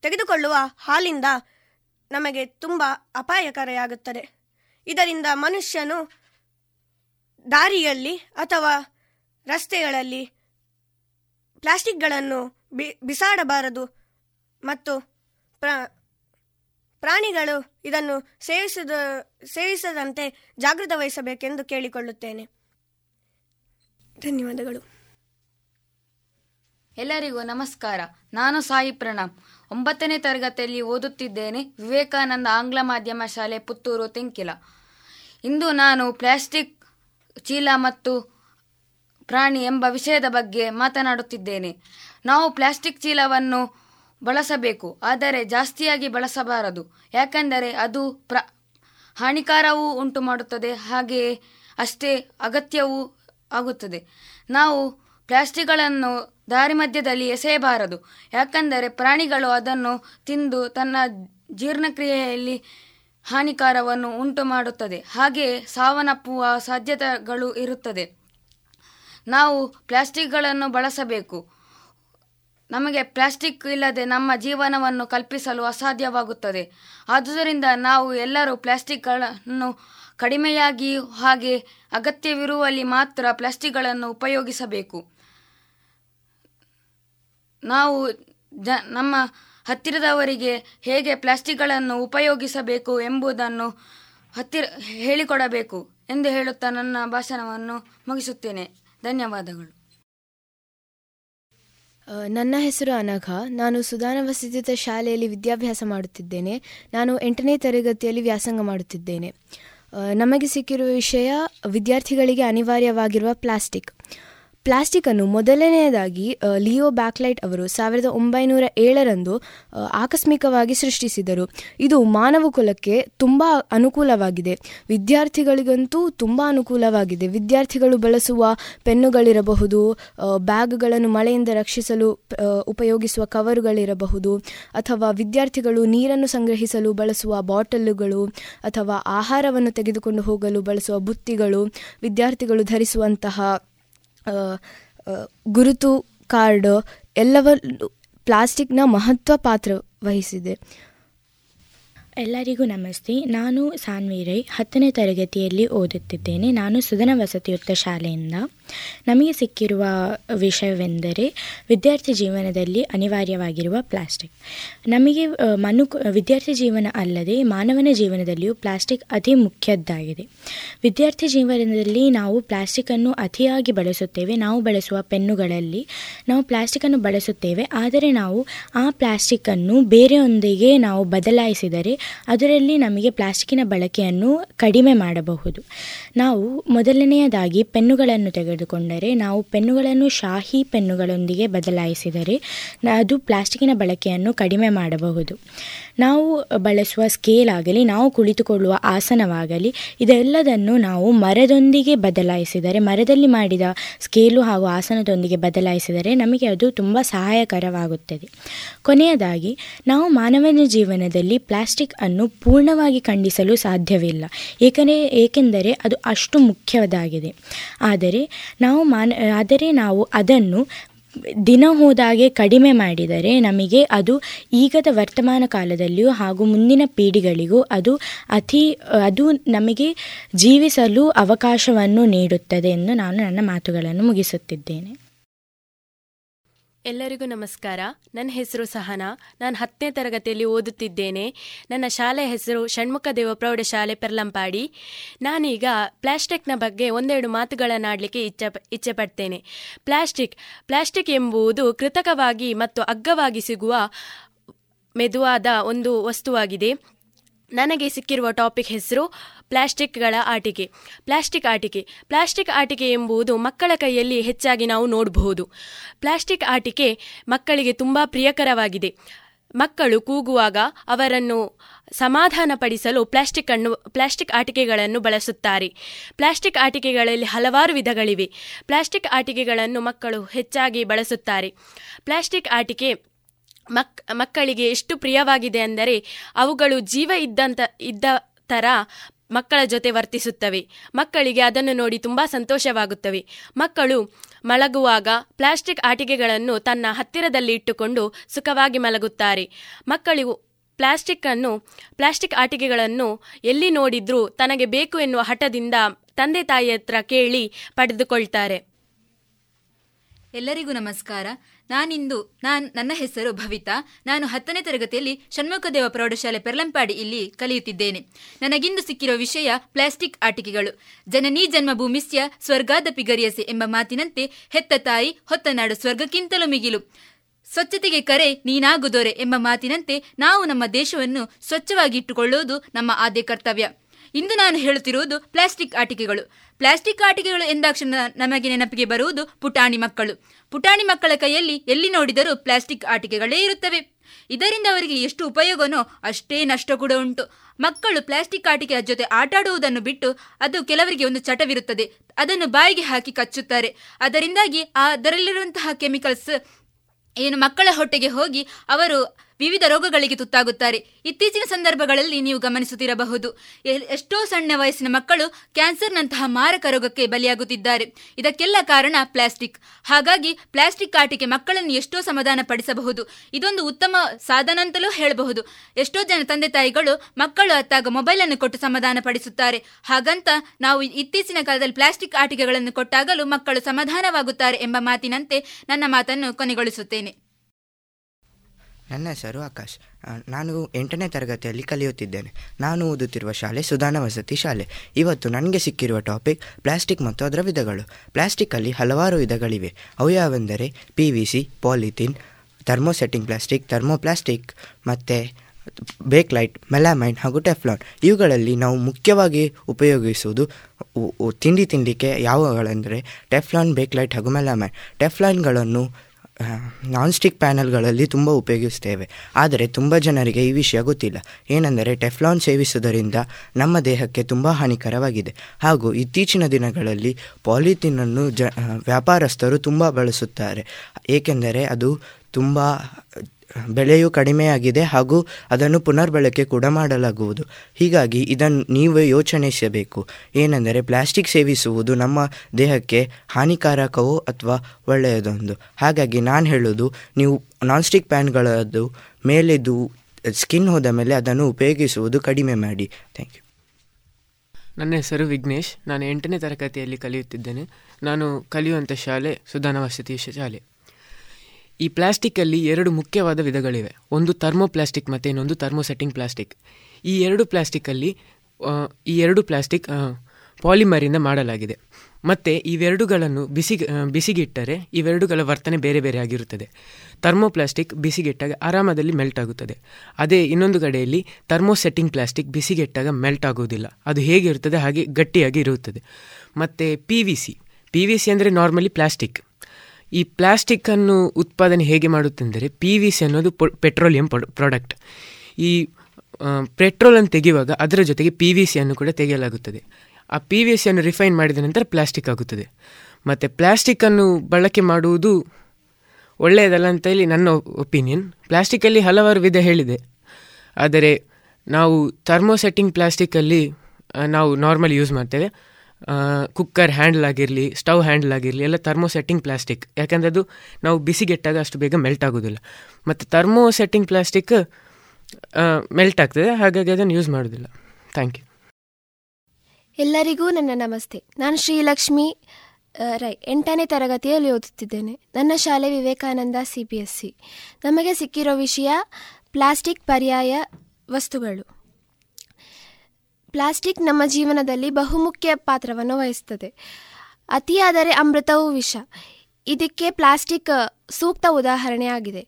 ತೆಗೆದುಕೊಳ್ಳುವ ಹಾಲಿಂದ ನಮಗೆ ತುಂಬ ಅಪಾಯಕಾರಿಯಾಗುತ್ತದೆ. ಇದರಿಂದ ಮನುಷ್ಯನು ದಾರಿಯಲ್ಲಿ ಅಥವಾ ರಸ್ತೆಗಳಲ್ಲಿ ಪ್ಲಾಸ್ಟಿಕ್ಗಳನ್ನು ಬಿ, ಬಿಸಾಡಬಾರದು ಮತ್ತು ಪ್ರ, ಪ್ರಾಣಿಗಳು ಇದನ್ನು ಸೇವಿಸದ, ಸೇವಿಸದಂತೆ ಜಾಗೃತ ವಹಿಸಬೇಕೆಂದು ಕೇಳಿಕೊಳ್ಳುತ್ತೇನೆ. ಧನ್ಯವಾದಗಳು. ಎಲ್ಲರಿಗೂ ನಮಸ್ಕಾರ. ನಾನು ಸಾಯಿ ಪ್ರಣಾಮ್ ಒಂಬತ್ತನೇ ತರಗತಿಯಲ್ಲಿ ಓದುತ್ತಿದ್ದೇನೆ ವಿವೇಕಾನಂದ ಆಂಗ್ಲ ಮಾಧ್ಯಮ ಶಾಲೆ ಪುತ್ತೂರು ತೆಂಕಿಲ. ಇಂದು ನಾನು ಪ್ಲಾಸ್ಟಿಕ್, ಚೀಲ ಮತ್ತು ಪ್ರಾಣಿ ಎಂಬ ವಿಷಯದ ಬಗ್ಗೆ ಮಾತನಾಡುತ್ತಿದ್ದೇನೆ. ನಾವು ಪ್ಲಾಸ್ಟಿಕ್ ಚೀಲವನ್ನು ಬಳಸಬೇಕು, ಆದರೆ ಜಾಸ್ತಿಯಾಗಿ ಬಳಸಬಾರದು. ಯಾಕೆಂದರೆ ಅದು ಪ್ರ, ಹಾನಿಕಾರವೂ ಉಂಟು ಮಾಡುತ್ತದೆ ಹಾಗೆಯೇ ಅಷ್ಟೇ ಅಗತ್ಯವೂ ಆಗುತ್ತದೆ. ನಾವು ಪ್ಲಾಸ್ಟಿಕ್ಗಳನ್ನು ದಾರಿ ಮಧ್ಯದಲ್ಲಿ ಎಸೆಯಬಾರದು. ಯಾಕೆಂದರೆ ಪ್ರಾಣಿಗಳು ಅದನ್ನು ತಿಂದು ತನ್ನ ಜೀರ್ಣಕ್ರಿಯೆಯಲ್ಲಿ ಹಾನಿಕಾರವನ್ನು ಉಂಟು ಮಾಡುತ್ತದೆ ಹಾಗೆಯೇ ಸಾವನ್ನಪ್ಪುವ ಸಾಧ್ಯತೆಗಳು ಇರುತ್ತದೆ. ನಾವು ಪ್ಲಾಸ್ಟಿಕ್ಗಳನ್ನು ಬಳಸಬೇಕು. ನಮಗೆ ಪ್ಲಾಸ್ಟಿಕ್ ಇಲ್ಲದೆ ನಮ್ಮ ಜೀವನವನ್ನು ಕಲ್ಪಿಸಲು ಅಸಾಧ್ಯವಾಗುತ್ತದೆ. ಆದುದರಿಂದ ನಾವು ಎಲ್ಲರೂ ಪ್ಲಾಸ್ಟಿಕ್ಗಳನ್ನು ಕಡಿಮೆಯಾಗಿ ಹಾಗೆ ಅಗತ್ಯವಿರುವಲ್ಲಿ ಮಾತ್ರ ಪ್ಲಾಸ್ಟಿಕ್ಗಳನ್ನು ಉಪಯೋಗಿಸಬೇಕು. ನಾವು ಜ, ನಮ್ಮ ಹತ್ತಿರದವರಿಗೆ ಹೇಗೆ ಪ್ಲಾಸ್ಟಿಕ್ಗಳನ್ನು ಉಪಯೋಗಿಸಬೇಕು ಎಂಬುದನ್ನು ಹತ್ತಿರ ಹೇಳಿಕೊಡಬೇಕು ಎಂದು ಹೇಳುತ್ತಾ ನನ್ನ ಭಾಷಣವನ್ನು ಮುಗಿಸುತ್ತೇನೆ. ಧನ್ಯವಾದಗಳು. ನನ್ನ ಹೆಸರು ಅನಘ. ನಾನು ಸುಧಾನ ವಸತಿಯುತ ಶಾಲೆಯಲ್ಲಿ ವಿದ್ಯಾಭ್ಯಾಸ ಮಾಡುತ್ತಿದ್ದೇನೆ. ನಾನು ಎಂಟನೇ ತರಗತಿಯಲ್ಲಿ ವ್ಯಾಸಂಗ ಮಾಡುತ್ತಿದ್ದೇನೆ. ನಮಗೆ ಸಿಕ್ಕಿರುವ ವಿಷಯ ವಿದ್ಯಾರ್ಥಿಗಳಿಗೆ ಅನಿವಾರ್ಯವಾಗಿರುವ ಪ್ಲಾಸ್ಟಿಕ್. ಪ್ಲಾಸ್ಟಿಕ್ಕನ್ನು ಮೊದಲನೆಯದಾಗಿ ಲಿಯೋ ಬ್ಯಾಕ್ಲೈಟ್ ಅವರು ಸಾವಿರದ ಒಂಬೈನೂರ ಏಳರಂದು ಆಕಸ್ಮಿಕವಾಗಿ ಸೃಷ್ಟಿಸಿದರು. ಇದು ಮಾನವ ಕುಲಕ್ಕೆ ತುಂಬ ಅನುಕೂಲವಾಗಿದೆ. ವಿದ್ಯಾರ್ಥಿಗಳಿಗಂತೂ ತುಂಬ ಅನುಕೂಲವಾಗಿದೆ. ವಿದ್ಯಾರ್ಥಿಗಳು ಬಳಸುವ ಪೆನ್ನುಗಳಿರಬಹುದು ಬ್ಯಾಗ್ಗಳನ್ನು ಮಳೆಯಿಂದ ರಕ್ಷಿಸಲು ಉಪಯೋಗಿಸುವ ಕವರುಗಳಿರಬಹುದು, ಅಥವಾ ವಿದ್ಯಾರ್ಥಿಗಳು ನೀರನ್ನು ಸಂಗ್ರಹಿಸಲು ಬಳಸುವ ಬಾಟಲುಗಳು, ಅಥವಾ ಆಹಾರವನ್ನು ತೆಗೆದುಕೊಂಡು ಹೋಗಲು ಬಳಸುವ ಬುತ್ತಿಗಳು, ವಿದ್ಯಾರ್ಥಿಗಳು ಧರಿಸುವಂತಹ ಗುರುತು ಕಾರ್ಡ್ ಎಲ್ಲವನ್ನು ಪ್ಲಾಸ್ಟಿಕ್ನ ಮಹತ್ವ ಪಾತ್ರ ವಹಿಸಿದೆ. ಎಲ್ಲರಿಗೂ ನಮಸ್ತೆ. ನಾನು ಸಾನ್ವಿ ರೈ ಹತ್ತನೇ ತರಗತಿಯಲ್ಲಿ ಓದುತ್ತಿದ್ದೇನೆ. ನಾನು ಸುಧನ ವಸತಿಯುಕ್ತ ಶಾಲೆಯಿಂದ. ನಮಗೆ ಸಿಕ್ಕಿರುವ ವಿಷಯವೆಂದರೆ ವಿದ್ಯಾರ್ಥಿ ಜೀವನದಲ್ಲಿ ಅನಿವಾರ್ಯವಾಗಿರುವ ಪ್ಲಾಸ್ಟಿಕ್. ನಮಗೆ ಮನು, ವಿದ್ಯಾರ್ಥಿ ಜೀವನ ಅಲ್ಲದೆ ಮಾನವನ ಜೀವನದಲ್ಲಿಯೂ ಪ್ಲಾಸ್ಟಿಕ್ ಅತಿ ಮುಖ್ಯದ್ದಾಗಿದೆ. ವಿದ್ಯಾರ್ಥಿ ಜೀವನದಲ್ಲಿ ನಾವು ಪ್ಲಾಸ್ಟಿಕ್ಕನ್ನು ಅತಿಯಾಗಿ ಬಳಸುತ್ತೇವೆ. ನಾವು ಬಳಸುವ ಪೆನ್ನುಗಳಲ್ಲಿ ನಾವು ಪ್ಲಾಸ್ಟಿಕ್ಕನ್ನು ಬಳಸುತ್ತೇವೆ. ಆದರೆ ನಾವು ಆ ಪ್ಲಾಸ್ಟಿಕ್ಕನ್ನು ಬೇರೆಯೊಂದಿಗೆ ನಾವು ಬದಲಾಯಿಸಿದರೆ ಅದರಲ್ಲಿ ನಮಗೆ ಪ್ಲಾಸ್ಟಿಕ್ಕಿನ ಬಳಕೆಯನ್ನು ಕಡಿಮೆ ಮಾಡಬಹುದು. ನಾವು ಮೊದಲನೆಯದಾಗಿ ಪೆನ್ನುಗಳನ್ನು ತೆಗೆದುಕೊಂಡರೆ ನಾವು ಪೆನ್ನುಗಳನ್ನು ಶಾಹಿ ಪೆನ್ನುಗಳೊಂದಿಗೆ ಬದಲಾಯಿಸಿದರೆ ಅದು ಪ್ಲಾಸ್ಟಿಕ್ಕಿನ ಬಳಕೆಯನ್ನು ಕಡಿಮೆ ಮಾಡಬಹುದು. ನಾವು ಬಳಸುವ ಸ್ಕೇಲ್ ಆಗಲಿ, ನಾವು ಕುಳಿತುಕೊಳ್ಳುವ ಆಸನವಾಗಲಿ, ಇದೆಲ್ಲದನ್ನು ನಾವು ಮರದೊಂದಿಗೆ ಬದಲಾಯಿಸಿದರೆ, ಮರದಲ್ಲಿ ಮಾಡಿದ ಸ್ಕೇಲು ಹಾಗೂ ಆಸನದೊಂದಿಗೆ ಬದಲಾಯಿಸಿದರೆ ನಮಗೆ ಅದು ತುಂಬ ಸಹಾಯಕರವಾಗುತ್ತದೆ. ಕೊನೆಯದಾಗಿ, ನಾವು ಮಾನವನ ಜೀವನದಲ್ಲಿ ಪ್ಲಾಸ್ಟಿಕ್ ಅನ್ನು ಪೂರ್ಣವಾಗಿ ಖಂಡಿಸಲು ಸಾಧ್ಯವಿಲ್ಲ. ಏಕೆಂದರೆ ಏಕೆಂದರೆ ಅದು ಅಷ್ಟು ಮುಖ್ಯವಾಗಿದೆ. ಆದರೆ ನಾವು ಮಾನ, ಆದರೆ ನಾವು ಅದನ್ನು ದಿನ ಹೋದಾಗೆ ಕಡಿಮೆ ಮಾಡಿದರೆ ನಮಗೆ ಅದು ಈಗದ ವರ್ತಮಾನ ಕಾಲದಲ್ಲಿಯೂ ಹಾಗೂ ಮುಂದಿನ ಪೀಳಿಗೆಗಳಿಗೂ ಅದು ಅತಿ, ಅದು ನಮಗೆ ಜೀವಿಸಲು ಅವಕಾಶವನ್ನು ನೀಡುತ್ತದೆ ಎಂದು ನಾನು ನನ್ನ ಮಾತುಗಳನ್ನು ಮುಗಿಸುತ್ತಿದ್ದೇನೆ. ಎಲ್ಲರಿಗೂ ನಮಸ್ಕಾರ. ನನ್ನ ಹೆಸರು ಸಹನಾ. ನಾನು ಹತ್ತನೇ ತರಗತಿಯಲ್ಲಿ ಓದುತ್ತಿದ್ದೇನೆ. ನನ್ನ ಶಾಲೆಯ ಹೆಸರು ಷಣ್ಮುಖದೇವ ಪ್ರೌಢಶಾಲೆ ಪೆರ್ಲಂಪಾಡಿ. ನಾನೀಗ ಪ್ಲಾಸ್ಟಿಕ್ನ ಬಗ್ಗೆ ಒಂದೆರಡು ಮಾತುಗಳನ್ನಾಡಲಿಕ್ಕೆ ಇಚ್ಛ ಇಚ್ಛೆ ಪಡ್ತೇನೆ. ಪ್ಲಾಸ್ಟಿಕ್ ಪ್ಲಾಸ್ಟಿಕ್ ಎಂಬುದು ಕೃತಕವಾಗಿ ಮತ್ತು ಅಗ್ಗವಾಗಿ ಸಿಗುವ ಮೆದುವಾದ ಒಂದು ವಸ್ತುವಾಗಿದೆ. ನನಗೆ ಸಿಕ್ಕಿರುವ ಟಾಪಿಕ್ ಹೆಸರು ಪ್ಲಾಸ್ಟಿಕ್ಗಳ ಆಟಿಕೆ. ಪ್ಲಾಸ್ಟಿಕ್ ಆಟಿಕೆ. ಪ್ಲಾಸ್ಟಿಕ್ ಆಟಿಕೆ ಎಂಬುದು ಮಕ್ಕಳ ಕೈಯಲ್ಲಿ ಹೆಚ್ಚಾಗಿ ನಾವು ನೋಡಬಹುದು. ಪ್ಲಾಸ್ಟಿಕ್ ಆಟಿಕೆ ಮಕ್ಕಳಿಗೆ ತುಂಬ ಪ್ರಿಯಕರವಾಗಿದೆ. ಮಕ್ಕಳು ಕೂಗುವಾಗ ಅವರನ್ನು ಸಮಾಧಾನಪಡಿಸಲು ಪ್ಲಾಸ್ಟಿಕ್ ಅನ್ನು, ಪ್ಲಾಸ್ಟಿಕ್ ಆಟಿಕೆಗಳನ್ನು ಬಳಸುತ್ತಾರೆ. ಪ್ಲಾಸ್ಟಿಕ್ ಆಟಿಕೆಗಳಲ್ಲಿ ಹಲವಾರು ವಿಧಗಳಿವೆ. ಪ್ಲಾಸ್ಟಿಕ್ ಆಟಿಕೆಗಳನ್ನು ಮಕ್ಕಳು ಹೆಚ್ಚಾಗಿ ಬಳಸುತ್ತಾರೆ. ಪ್ಲಾಸ್ಟಿಕ್ ಆಟಿಕೆ ಮಕ್, ಮಕ್ಕಳಿಗೆ ಎಷ್ಟು ಪ್ರಿಯವಾಗಿದೆ ಅಂದರೆ ಅವುಗಳು ಜೀವ ಇದ್ದಂತ, ಇದ್ದ ಥರ ಮಕ್ಕಳ ಜೊತೆ ವರ್ತಿಸುತ್ತವೆ. ಮಕ್ಕಳಿಗೆ ಅದನ್ನು ನೋಡಿ ತುಂಬ ಸಂತೋಷವಾಗುತ್ತವೆ. ಮಕ್ಕಳು ಮಲಗುವಾಗ ಪ್ಲಾಸ್ಟಿಕ್ ಆಟಿಕೆಗಳನ್ನು ತನ್ನ ಹತ್ತಿರದಲ್ಲಿ ಇಟ್ಟುಕೊಂಡು ಸುಖವಾಗಿ ಮಲಗುತ್ತಾರೆ. ಮಕ್ಕಳಿಗೂ ಪ್ಲಾಸ್ಟಿಕ್ ಅನ್ನು, ಪ್ಲಾಸ್ಟಿಕ್ ಆಟಿಕೆಗಳನ್ನು ಎಲ್ಲಿ ನೋಡಿದ್ರೂ ತನಗೆ ಬೇಕು ಎನ್ನುವ ಹಠದಿಂದ ತಂದೆ ತಾಯಿ ಹತ್ರ ಕೇಳಿ ಪಡೆದುಕೊಳ್ತಾರೆ. ಎಲ್ಲರಿಗೂ ನಮಸ್ಕಾರ. ನಾನಿಂದು, ನಾನ್, ನನ್ನ ಹೆಸರು ಭವಿತಾ. ನಾನು ಹತ್ತನೇ ತರಗತಿಯಲ್ಲಿ ಷಣ್ಮುಖದೇವ ಪ್ರೌಢಶಾಲೆ ಪೆರ್ಲಂಪಾಡಿ ಇಲ್ಲಿ ಕಲಿಯುತ್ತಿದ್ದೇನೆ. ನನಗಿಂದು ಸಿಕ್ಕಿರುವ ವಿಷಯ ಪ್ಲಾಸ್ಟಿಕ್ ಆಟಿಕೆಗಳು. ಜನನೀ ಜನ್ಮಭೂಮಿಸ್ಯ ಸ್ವರ್ಗಾದ ಪಿಗರಿಯಸೆ ಎಂಬ ಮಾತಿನಂತೆ ಹೆತ್ತ ತಾಯಿ ಹೊತ್ತ ನಾಡು ಸ್ವರ್ಗಕ್ಕಿಂತಲೂ ಮಿಗಿಲು. ಸ್ವಚ್ಛತೆಗೆ ಕರೆ ನೀನಾಗು ದೊರೆ ಎಂಬ ಮಾತಿನಂತೆ ನಾವು ನಮ್ಮ ದೇಶವನ್ನು ಸ್ವಚ್ಛವಾಗಿ ಇಟ್ಟುಕೊಳ್ಳುವುದು ನಮ್ಮ ಆದ್ಯ ಕರ್ತವ್ಯ. ಇಂದು ನಾನು ಹೇಳುತ್ತಿರುವುದು ಪ್ಲಾಸ್ಟಿಕ್ ಆಟಿಕೆಗಳು. ಪ್ಲಾಸ್ಟಿಕ್ ಆಟಿಕೆಗಳು ಎಂದಾಕ್ಷಣ ನಮಗೆ ನೆನಪಿಗೆ ಬರುವುದು ಪುಟಾಣಿ ಮಕ್ಕಳು. ಪುಟಾಣಿ ಮಕ್ಕಳ ಕೈಯಲ್ಲಿ ಎಲ್ಲಿ ನೋಡಿದರೂ ಪ್ಲಾಸ್ಟಿಕ್ ಆಟಿಕೆಗಳೇ ಇರುತ್ತವೆ. ಇದರಿಂದ ಅವರಿಗೆ ಎಷ್ಟು ಉಪಯೋಗನೋ ಅಷ್ಟೇ ನಷ್ಟ ಕೂಡ ಉಂಟು. ಮಕ್ಕಳು ಪ್ಲಾಸ್ಟಿಕ್ ಆಟಿಕೆಯ ಜೊತೆ ಆಟಾಡುವುದನ್ನು ಬಿಟ್ಟು ಅದು ಕೆಲವರಿಗೆ ಒಂದು ಚಟವಿರುತ್ತದೆ. ಅದನ್ನು ಬಾಯಿಗೆ ಹಾಕಿ ಕಚ್ಚುತ್ತಾರೆ. ಅದರಿಂದಾಗಿ ಅದರಲ್ಲಿರುವಂತಹ ಕೆಮಿಕಲ್ಸ್ ಏನು ಮಕ್ಕಳ ಹೊಟ್ಟೆಗೆ ಹೋಗಿ ಅವರು ವಿವಿಧ ರೋಗಗಳಿಗೆ ತುತ್ತಾಗುತ್ತಾರೆ. ಇತ್ತೀಚಿನ ಸಂದರ್ಭಗಳಲ್ಲಿ ನೀವು ಗಮನಿಸುತ್ತಿರಬಹುದು. ಎಷ್ಟೋ ಸಣ್ಣ ವಯಸ್ಸಿನ ಮಕ್ಕಳು ಕ್ಯಾನ್ಸರ್ನಂತಹ ಮಾರಕ ರೋಗಕ್ಕೆ ಬಲಿಯಾಗುತ್ತಿದ್ದಾರೆ. ಇದಕ್ಕೆಲ್ಲ ಕಾರಣ ಪ್ಲಾಸ್ಟಿಕ್. ಹಾಗಾಗಿ ಪ್ಲಾಸ್ಟಿಕ್ ಆಟಿಕೆ ಮಕ್ಕಳನ್ನು ಎಷ್ಟೋ ಸಮಾಧಾನ ಪಡಿಸಬಹುದು. ಇದೊಂದು ಉತ್ತಮ ಸಾಧನ ಅಂತಲೂ ಹೇಳಬಹುದು. ಎಷ್ಟೋ ಜನ ತಂದೆ ತಾಯಿಗಳು ಮಕ್ಕಳು ಅತ್ತಾಗ ಮೊಬೈಲ್ ಅನ್ನು ಕೊಟ್ಟು ಸಮಾಧಾನ ಪಡಿಸುತ್ತಾರೆ. ಹಾಗಂತ ನಾವು ಇತ್ತೀಚಿನ ಕಾಲದಲ್ಲಿ ಪ್ಲಾಸ್ಟಿಕ್ ಆಟಿಕೆಗಳನ್ನು ಕೊಟ್ಟಾಗಲೂ ಮಕ್ಕಳು ಸಮಾಧಾನವಾಗುತ್ತಾರೆ ಎಂಬ ಮಾತಿನಂತೆ ನನ್ನ ಮಾತನ್ನು ಕೊನೆಗೊಳಿಸುತ್ತೇನೆ. ನನ್ನ ಹೆಸರು ಆಕಾಶ್. ನಾನು ಎಂಟನೇ ತರಗತಿಯಲ್ಲಿ ಕಲಿಯುತ್ತಿದ್ದೇನೆ. ನಾನು ಓದುತ್ತಿರುವ ಶಾಲೆ ಸುಧಾನ ವಸತಿ ಶಾಲೆ. ಇವತ್ತು ನನಗೆ ಸಿಕ್ಕಿರುವ ಟಾಪಿಕ್ ಪ್ಲಾಸ್ಟಿಕ್ ಮತ್ತು ಅದರ ವಿಧಗಳು. ಪ್ಲಾಸ್ಟಿಕ್ಕಲ್ಲಿ ಹಲವಾರು ವಿಧಗಳಿವೆ. ಅವು ಯಾವೆಂದರೆ P V C polythene, thermosetting plastic, thermoplastic ಮತ್ತು ಬೇಕ್ಲೈಟ್, ಮೆಲಾಮೈನ್ ಹಾಗೂ ಟೆಫ್ಲಾನ್. ಇವುಗಳಲ್ಲಿ ನಾವು ಮುಖ್ಯವಾಗಿ ಉಪಯೋಗಿಸುವುದು ತಿಂಡಿ ತಿಂಡಿಕೆ ಯಾವಗಳೆಂದರೆ ಟೆಫ್ಲಾನ್, ಬೇಕ್ಲೈಟ್ ಹಾಗೂ ಮೆಲಾಮೈನ್. ಟೆಫ್ಲಾನ್ಗಳನ್ನು ನಾನ್ ಸ್ಟಿಕ್ ಪ್ಯಾನಲ್ಗಳಲ್ಲಿ ತುಂಬ ಉಪಯೋಗಿಸ್ತೇವೆ. ಆದರೆ ತುಂಬ ಜನರಿಗೆ ಈ ವಿಷಯ ಗೊತ್ತಿಲ್ಲ. ಏನೆಂದರೆ ಟೆಫ್ಲಾನ್ ಸೇವಿಸುವುದರಿಂದ ನಮ್ಮ ದೇಹಕ್ಕೆ ತುಂಬ ಹಾನಿಕರವಾಗಿದೆ. ಹಾಗೂ ಇತ್ತೀಚಿನ ದಿನಗಳಲ್ಲಿ ಪಾಲಿಥೀನನ್ನು ಜ ವ್ಯಾಪಾರಸ್ಥರು ತುಂಬ ಬಳಸುತ್ತಾರೆ. ಏಕೆಂದರೆ ಅದು ತುಂಬ ಬೆಲೆಯು ಕಡಿಮೆಯಾಗಿದೆ ಹಾಗೂ ಅದನ್ನು ಪುನರ್ಬಳಕೆ ಕೂಡ ಮಾಡಲಾಗುವುದು. ಹೀಗಾಗಿ ಇದನ್ನು ನೀವು ಯೋಚನೆಸಬೇಕು. ಏನೆಂದರೆ ಪ್ಲಾಸ್ಟಿಕ್ ಸೇವಿಸುವುದು ನಮ್ಮ ದೇಹಕ್ಕೆ ಹಾನಿಕಾರಕವೋ ಅಥವಾ ಒಳ್ಳೆಯದೊಂದು. ಹಾಗಾಗಿ ನಾನು ಹೇಳೋದು, ನೀವು ನಾನ್ಸ್ಟಿಕ್ ಪ್ಯಾನ್ಗಳದ್ದು ಮೇಲೆದು, ಸ್ಕಿನ್ ಹೋದ ಮೇಲೆ ಅದನ್ನು ಉಪಯೋಗಿಸುವುದು ಕಡಿಮೆ ಮಾಡಿ. Thank you. ನನ್ನ ಹೆಸರು ವಿಘ್ನೇಶ್. ನಾನು ಎಂಟನೇ ತರಗತಿಯಲ್ಲಿ ಕಲಿಯುತ್ತಿದ್ದೇನೆ. ನಾನು ಕಲಿಯುವಂಥ ಶಾಲೆ ಸುಧಾನ ವಸತಿ ಶಾಲೆ. ಈ ಪ್ಲಾಸ್ಟಿಕ್ಕಲ್ಲಿ ಎರಡು ಮುಖ್ಯವಾದ ವಿಧಗಳಿವೆ. ಒಂದು ಥರ್ಮೋಪ್ಲಾಸ್ಟಿಕ್ ಮತ್ತು ಇನ್ನೊಂದು ಥರ್ಮೋಸೆಟ್ಟಿಂಗ್ ಪ್ಲಾಸ್ಟಿಕ್. ಈ ಎರಡು ಪ್ಲಾಸ್ಟಿಕ್ಕಲ್ಲಿ ಈ ಎರಡು ಪ್ಲಾಸ್ಟಿಕ್ ಪಾಲಿಮರಿಂದ ಮಾಡಲಾಗಿದೆ. ಮತ್ತು ಇವೆರಡುಗಳನ್ನು ಬಿಸಿ ಬಿಸಿಗಿಟ್ಟರೆ ಇವೆರಡುಗಳ ವರ್ತನೆ ಬೇರೆ ಬೇರೆ ಆಗಿರುತ್ತದೆ. ಥರ್ಮೋಪ್ಲಾಸ್ಟಿಕ್ ಬಿಸಿಗೆಟ್ಟಾಗ ಆರಾಮದಲ್ಲಿ ಮೆಲ್ಟ್ ಆಗುತ್ತದೆ. ಅದೇ ಇನ್ನೊಂದು ಕಡೆಯಲ್ಲಿ ಥರ್ಮೋಸೆಟ್ಟಿಂಗ್ ಪ್ಲಾಸ್ಟಿಕ್ ಬಿಸಿಗೆಟ್ಟಾಗ ಮೆಲ್ಟ್ ಆಗುವುದಿಲ್ಲ. ಅದು ಹೇಗಿರುತ್ತದೆ ಹಾಗೆ ಗಟ್ಟಿಯಾಗಿ ಇರುತ್ತದೆ. ಮತ್ತು P V C. P V C ಅಂದರೆ ನಾರ್ಮಲಿ ಪ್ಲಾಸ್ಟಿಕ್. ಈ ಪ್ಲಾಸ್ಟಿಕ್ಕನ್ನು ಉತ್ಪಾದನೆ ಹೇಗೆ ಮಾಡುತ್ತೆಂದರೆ ಪಿ ವಿ ಸಿ ಅನ್ನೋದು ಪೆಟ್ರೋಲಿಯಂ ಪ್ರಾಡಕ್ಟ್ ಈ ಪೆಟ್ರೋಲನ್ನು ತೆಗೆಯುವಾಗ ಅದರ ಜೊತೆಗೆ ಪಿ ವಿ ಸಿಯನ್ನು ಕೂಡ ತೆಗೆಯಲಾಗುತ್ತದೆ. ಆ ಪಿ ವಿ ಸಿಯನ್ನು ರಿಫೈನ್ ಮಾಡಿದ ನಂತರ ಪ್ಲಾಸ್ಟಿಕ್ ಆಗುತ್ತದೆ. ಮತ್ತು ಪ್ಲಾಸ್ಟಿಕ್ಕನ್ನು ಬಳಕೆ ಮಾಡುವುದು ಒಳ್ಳೆಯದಲ್ಲ ಅಂತ ಹೇಳಿ ನನ್ನ ಒಪಿನಿಯನ್. ಪ್ಲಾಸ್ಟಿಕ್ಕಲ್ಲಿ ಹಲವಾರು ವಿಧ ಹೇಳಿದೆ. ಆದರೆ ನಾವು ಥರ್ಮೋಸೆಟ್ಟಿಂಗ್ ಪ್ಲಾಸ್ಟಿಕ್ಕಲ್ಲಿ ನಾವು ನಾರ್ಮಲ್ ಯೂಸ್ ಮಾಡ್ತೇವೆ. ಕುಕ್ಕರ್ ಹ್ಯಾಂಡಲ್ ಆಗಿರಲಿ ಸ್ಟವ್ ಹ್ಯಾಂಡಲ್ ಆಗಿರಲಿ, ಎಲ್ಲ ಥರ್ಮೋ ಸೆಟ್ಟಿಂಗ್ ಪ್ಲಾಸ್ಟಿಕ್ ಯಾಕಂದರೆ ಅದು ನಾವು ಬಿಸಿಗೆಟ್ಟಾಗ ಅಷ್ಟು ಬೇಗ ಮೆಲ್ಟ್ ಆಗೋದಿಲ್ಲ. ಮತ್ತು ಥರ್ಮೋ ಸೆಟ್ಟಿಂಗ್ ಪ್ಲಾಸ್ಟಿಕ್ ಮೆಲ್ಟ್ ಆಗ್ತದೆ, ಹಾಗಾಗಿ ಅದನ್ನು ಯೂಸ್ ಮಾಡೋದಿಲ್ಲ. ಥ್ಯಾಂಕ್ ಯು ಎಲ್ಲರಿಗೂ ನನ್ನ ನಮಸ್ತೆ. ನಾನು ಶ್ರೀಲಕ್ಷ್ಮಿ ರೈ, ಎಂಟನೇ ತರಗತಿಯಲ್ಲಿ ಓದುತ್ತಿದ್ದೇನೆ. ನನ್ನ ಶಾಲೆ Vivekananda C B S C ನಮಗೆ ಸಿಕ್ಕಿರೋ ವಿಷಯ ಪ್ಲಾಸ್ಟಿಕ್ ಪರ್ಯಾಯ ವಸ್ತುಗಳು. ಪ್ಲಾಸ್ಟಿಕ್ ನಮ್ಮ ಜೀವನದಲ್ಲಿ ಬಹುಮುಖ್ಯ ಪಾತ್ರವನ್ನು ವಹಿಸುತ್ತದೆ ಅತಿಯಾದರೆ ಅಮೃತವೂ ವಿಷ. ಇದಕ್ಕೆ ಪ್ಲಾಸ್ಟಿಕ್ ಸೂಕ್ತ ಉದಾಹರಣೆಯಾಗಿದೆ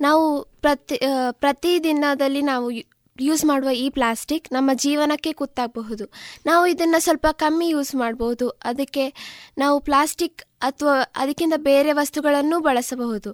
ನಾವು ಪ್ರತಿ ಪ್ರತಿ ದಿನದಲ್ಲಿ ನಾವು ಯೂಸ್ ಮಾಡುವ ಈ ಪ್ಲಾಸ್ಟಿಕ್ ನಮ್ಮ ಜೀವನಕ್ಕೆ ಕುತ್ತಾಗಬಹುದು. ನಾವು ಇದನ್ನು ಸ್ವಲ್ಪ ಕಮ್ಮಿ ಯೂಸ್ ಮಾಡಬಹುದು ಅದಕ್ಕೆ ನಾವು ಪ್ಲಾಸ್ಟಿಕ್ ಅಥವಾ ಅದಕ್ಕಿಂತ ಬೇರೆ ವಸ್ತುಗಳನ್ನು ಬಳಸಬಹುದು.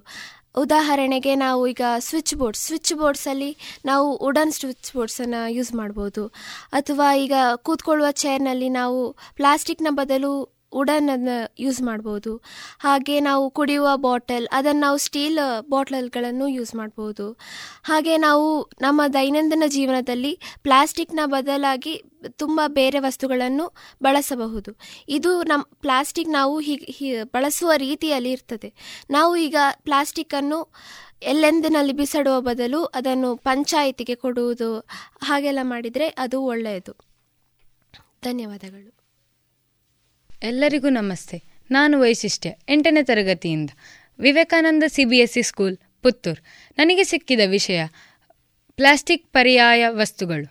ಉದಾಹರಣೆಗೆ ನಾವು ಈಗ ಸ್ವಿಚ್ ಬೋರ್ಡ್ಸ್ ಸ್ವಿಚ್ ಬೋರ್ಡ್ಸಲ್ಲಿ ನಾವು ವುಡನ್ ಸ್ವಿಚ್ ಬೋರ್ಡ್ಸನ್ನು ಯೂಸ್ ಮಾಡ್ಬೋದು. ಅಥವಾ ಈಗ ಕೂತ್ಕೊಳ್ಳುವ ಚೇರ್ನಲ್ಲಿ ನಾವು ಪ್ಲಾಸ್ಟಿಕ್ನ ಬದಲು ವುಡನನ್ನು ಯೂಸ್ ಮಾಡ್ಬೋದು. ಹಾಗೆ ನಾವು ಕುಡಿಯುವ ಬಾಟಲ್, ಅದನ್ನು ನಾವು ಸ್ಟೀಲ್ ಬಾಟಲ್ಗಳನ್ನು ಯೂಸ್ ಮಾಡ್ಬೋದು. ಹಾಗೆ ನಾವು ನಮ್ಮ ದೈನಂದಿನ ಜೀವನದಲ್ಲಿ ಪ್ಲಾಸ್ಟಿಕ್ನ ಬದಲಾಗಿ ತುಂಬ ಬೇರೆ ವಸ್ತುಗಳನ್ನು ಬಳಸಬಹುದು. ಇದು ನಮ್ಮ ಪ್ಲಾಸ್ಟಿಕ್ ನಾವು ಹೀಗೆ ಬಳಸುವ ರೀತಿಯಲ್ಲಿ ಇರ್ತದೆ. ನಾವು ಈಗ ಪ್ಲಾಸ್ಟಿಕ್ಕನ್ನು ಎಲ್ಲೆಂದಿನಲ್ಲಿ ಬಿಸಾಡುವ ಬದಲು ಅದನ್ನು ಪಂಚಾಯಿತಿಗೆ ಕೊಡುವುದು ಹಾಗೆಲ್ಲ ಮಾಡಿದರೆ ಅದು ಒಳ್ಳೆಯದು. ಧನ್ಯವಾದಗಳು. ಎಲ್ಲರಿಗೂ ನಮಸ್ತೆ. ನಾನು ವೈಶಿಷ್ಟ್ಯ, ಎಂಟನೇ ತರಗತಿಯಿಂದ. Vivekananda C B S E school Puttur. ನನಗೆ ಸಿಕ್ಕಿದ ವಿಷಯ, ಪ್ಲಾಸ್ಟಿಕ್ ಪರ್ಯಾಯ ವಸ್ತುಗಳು.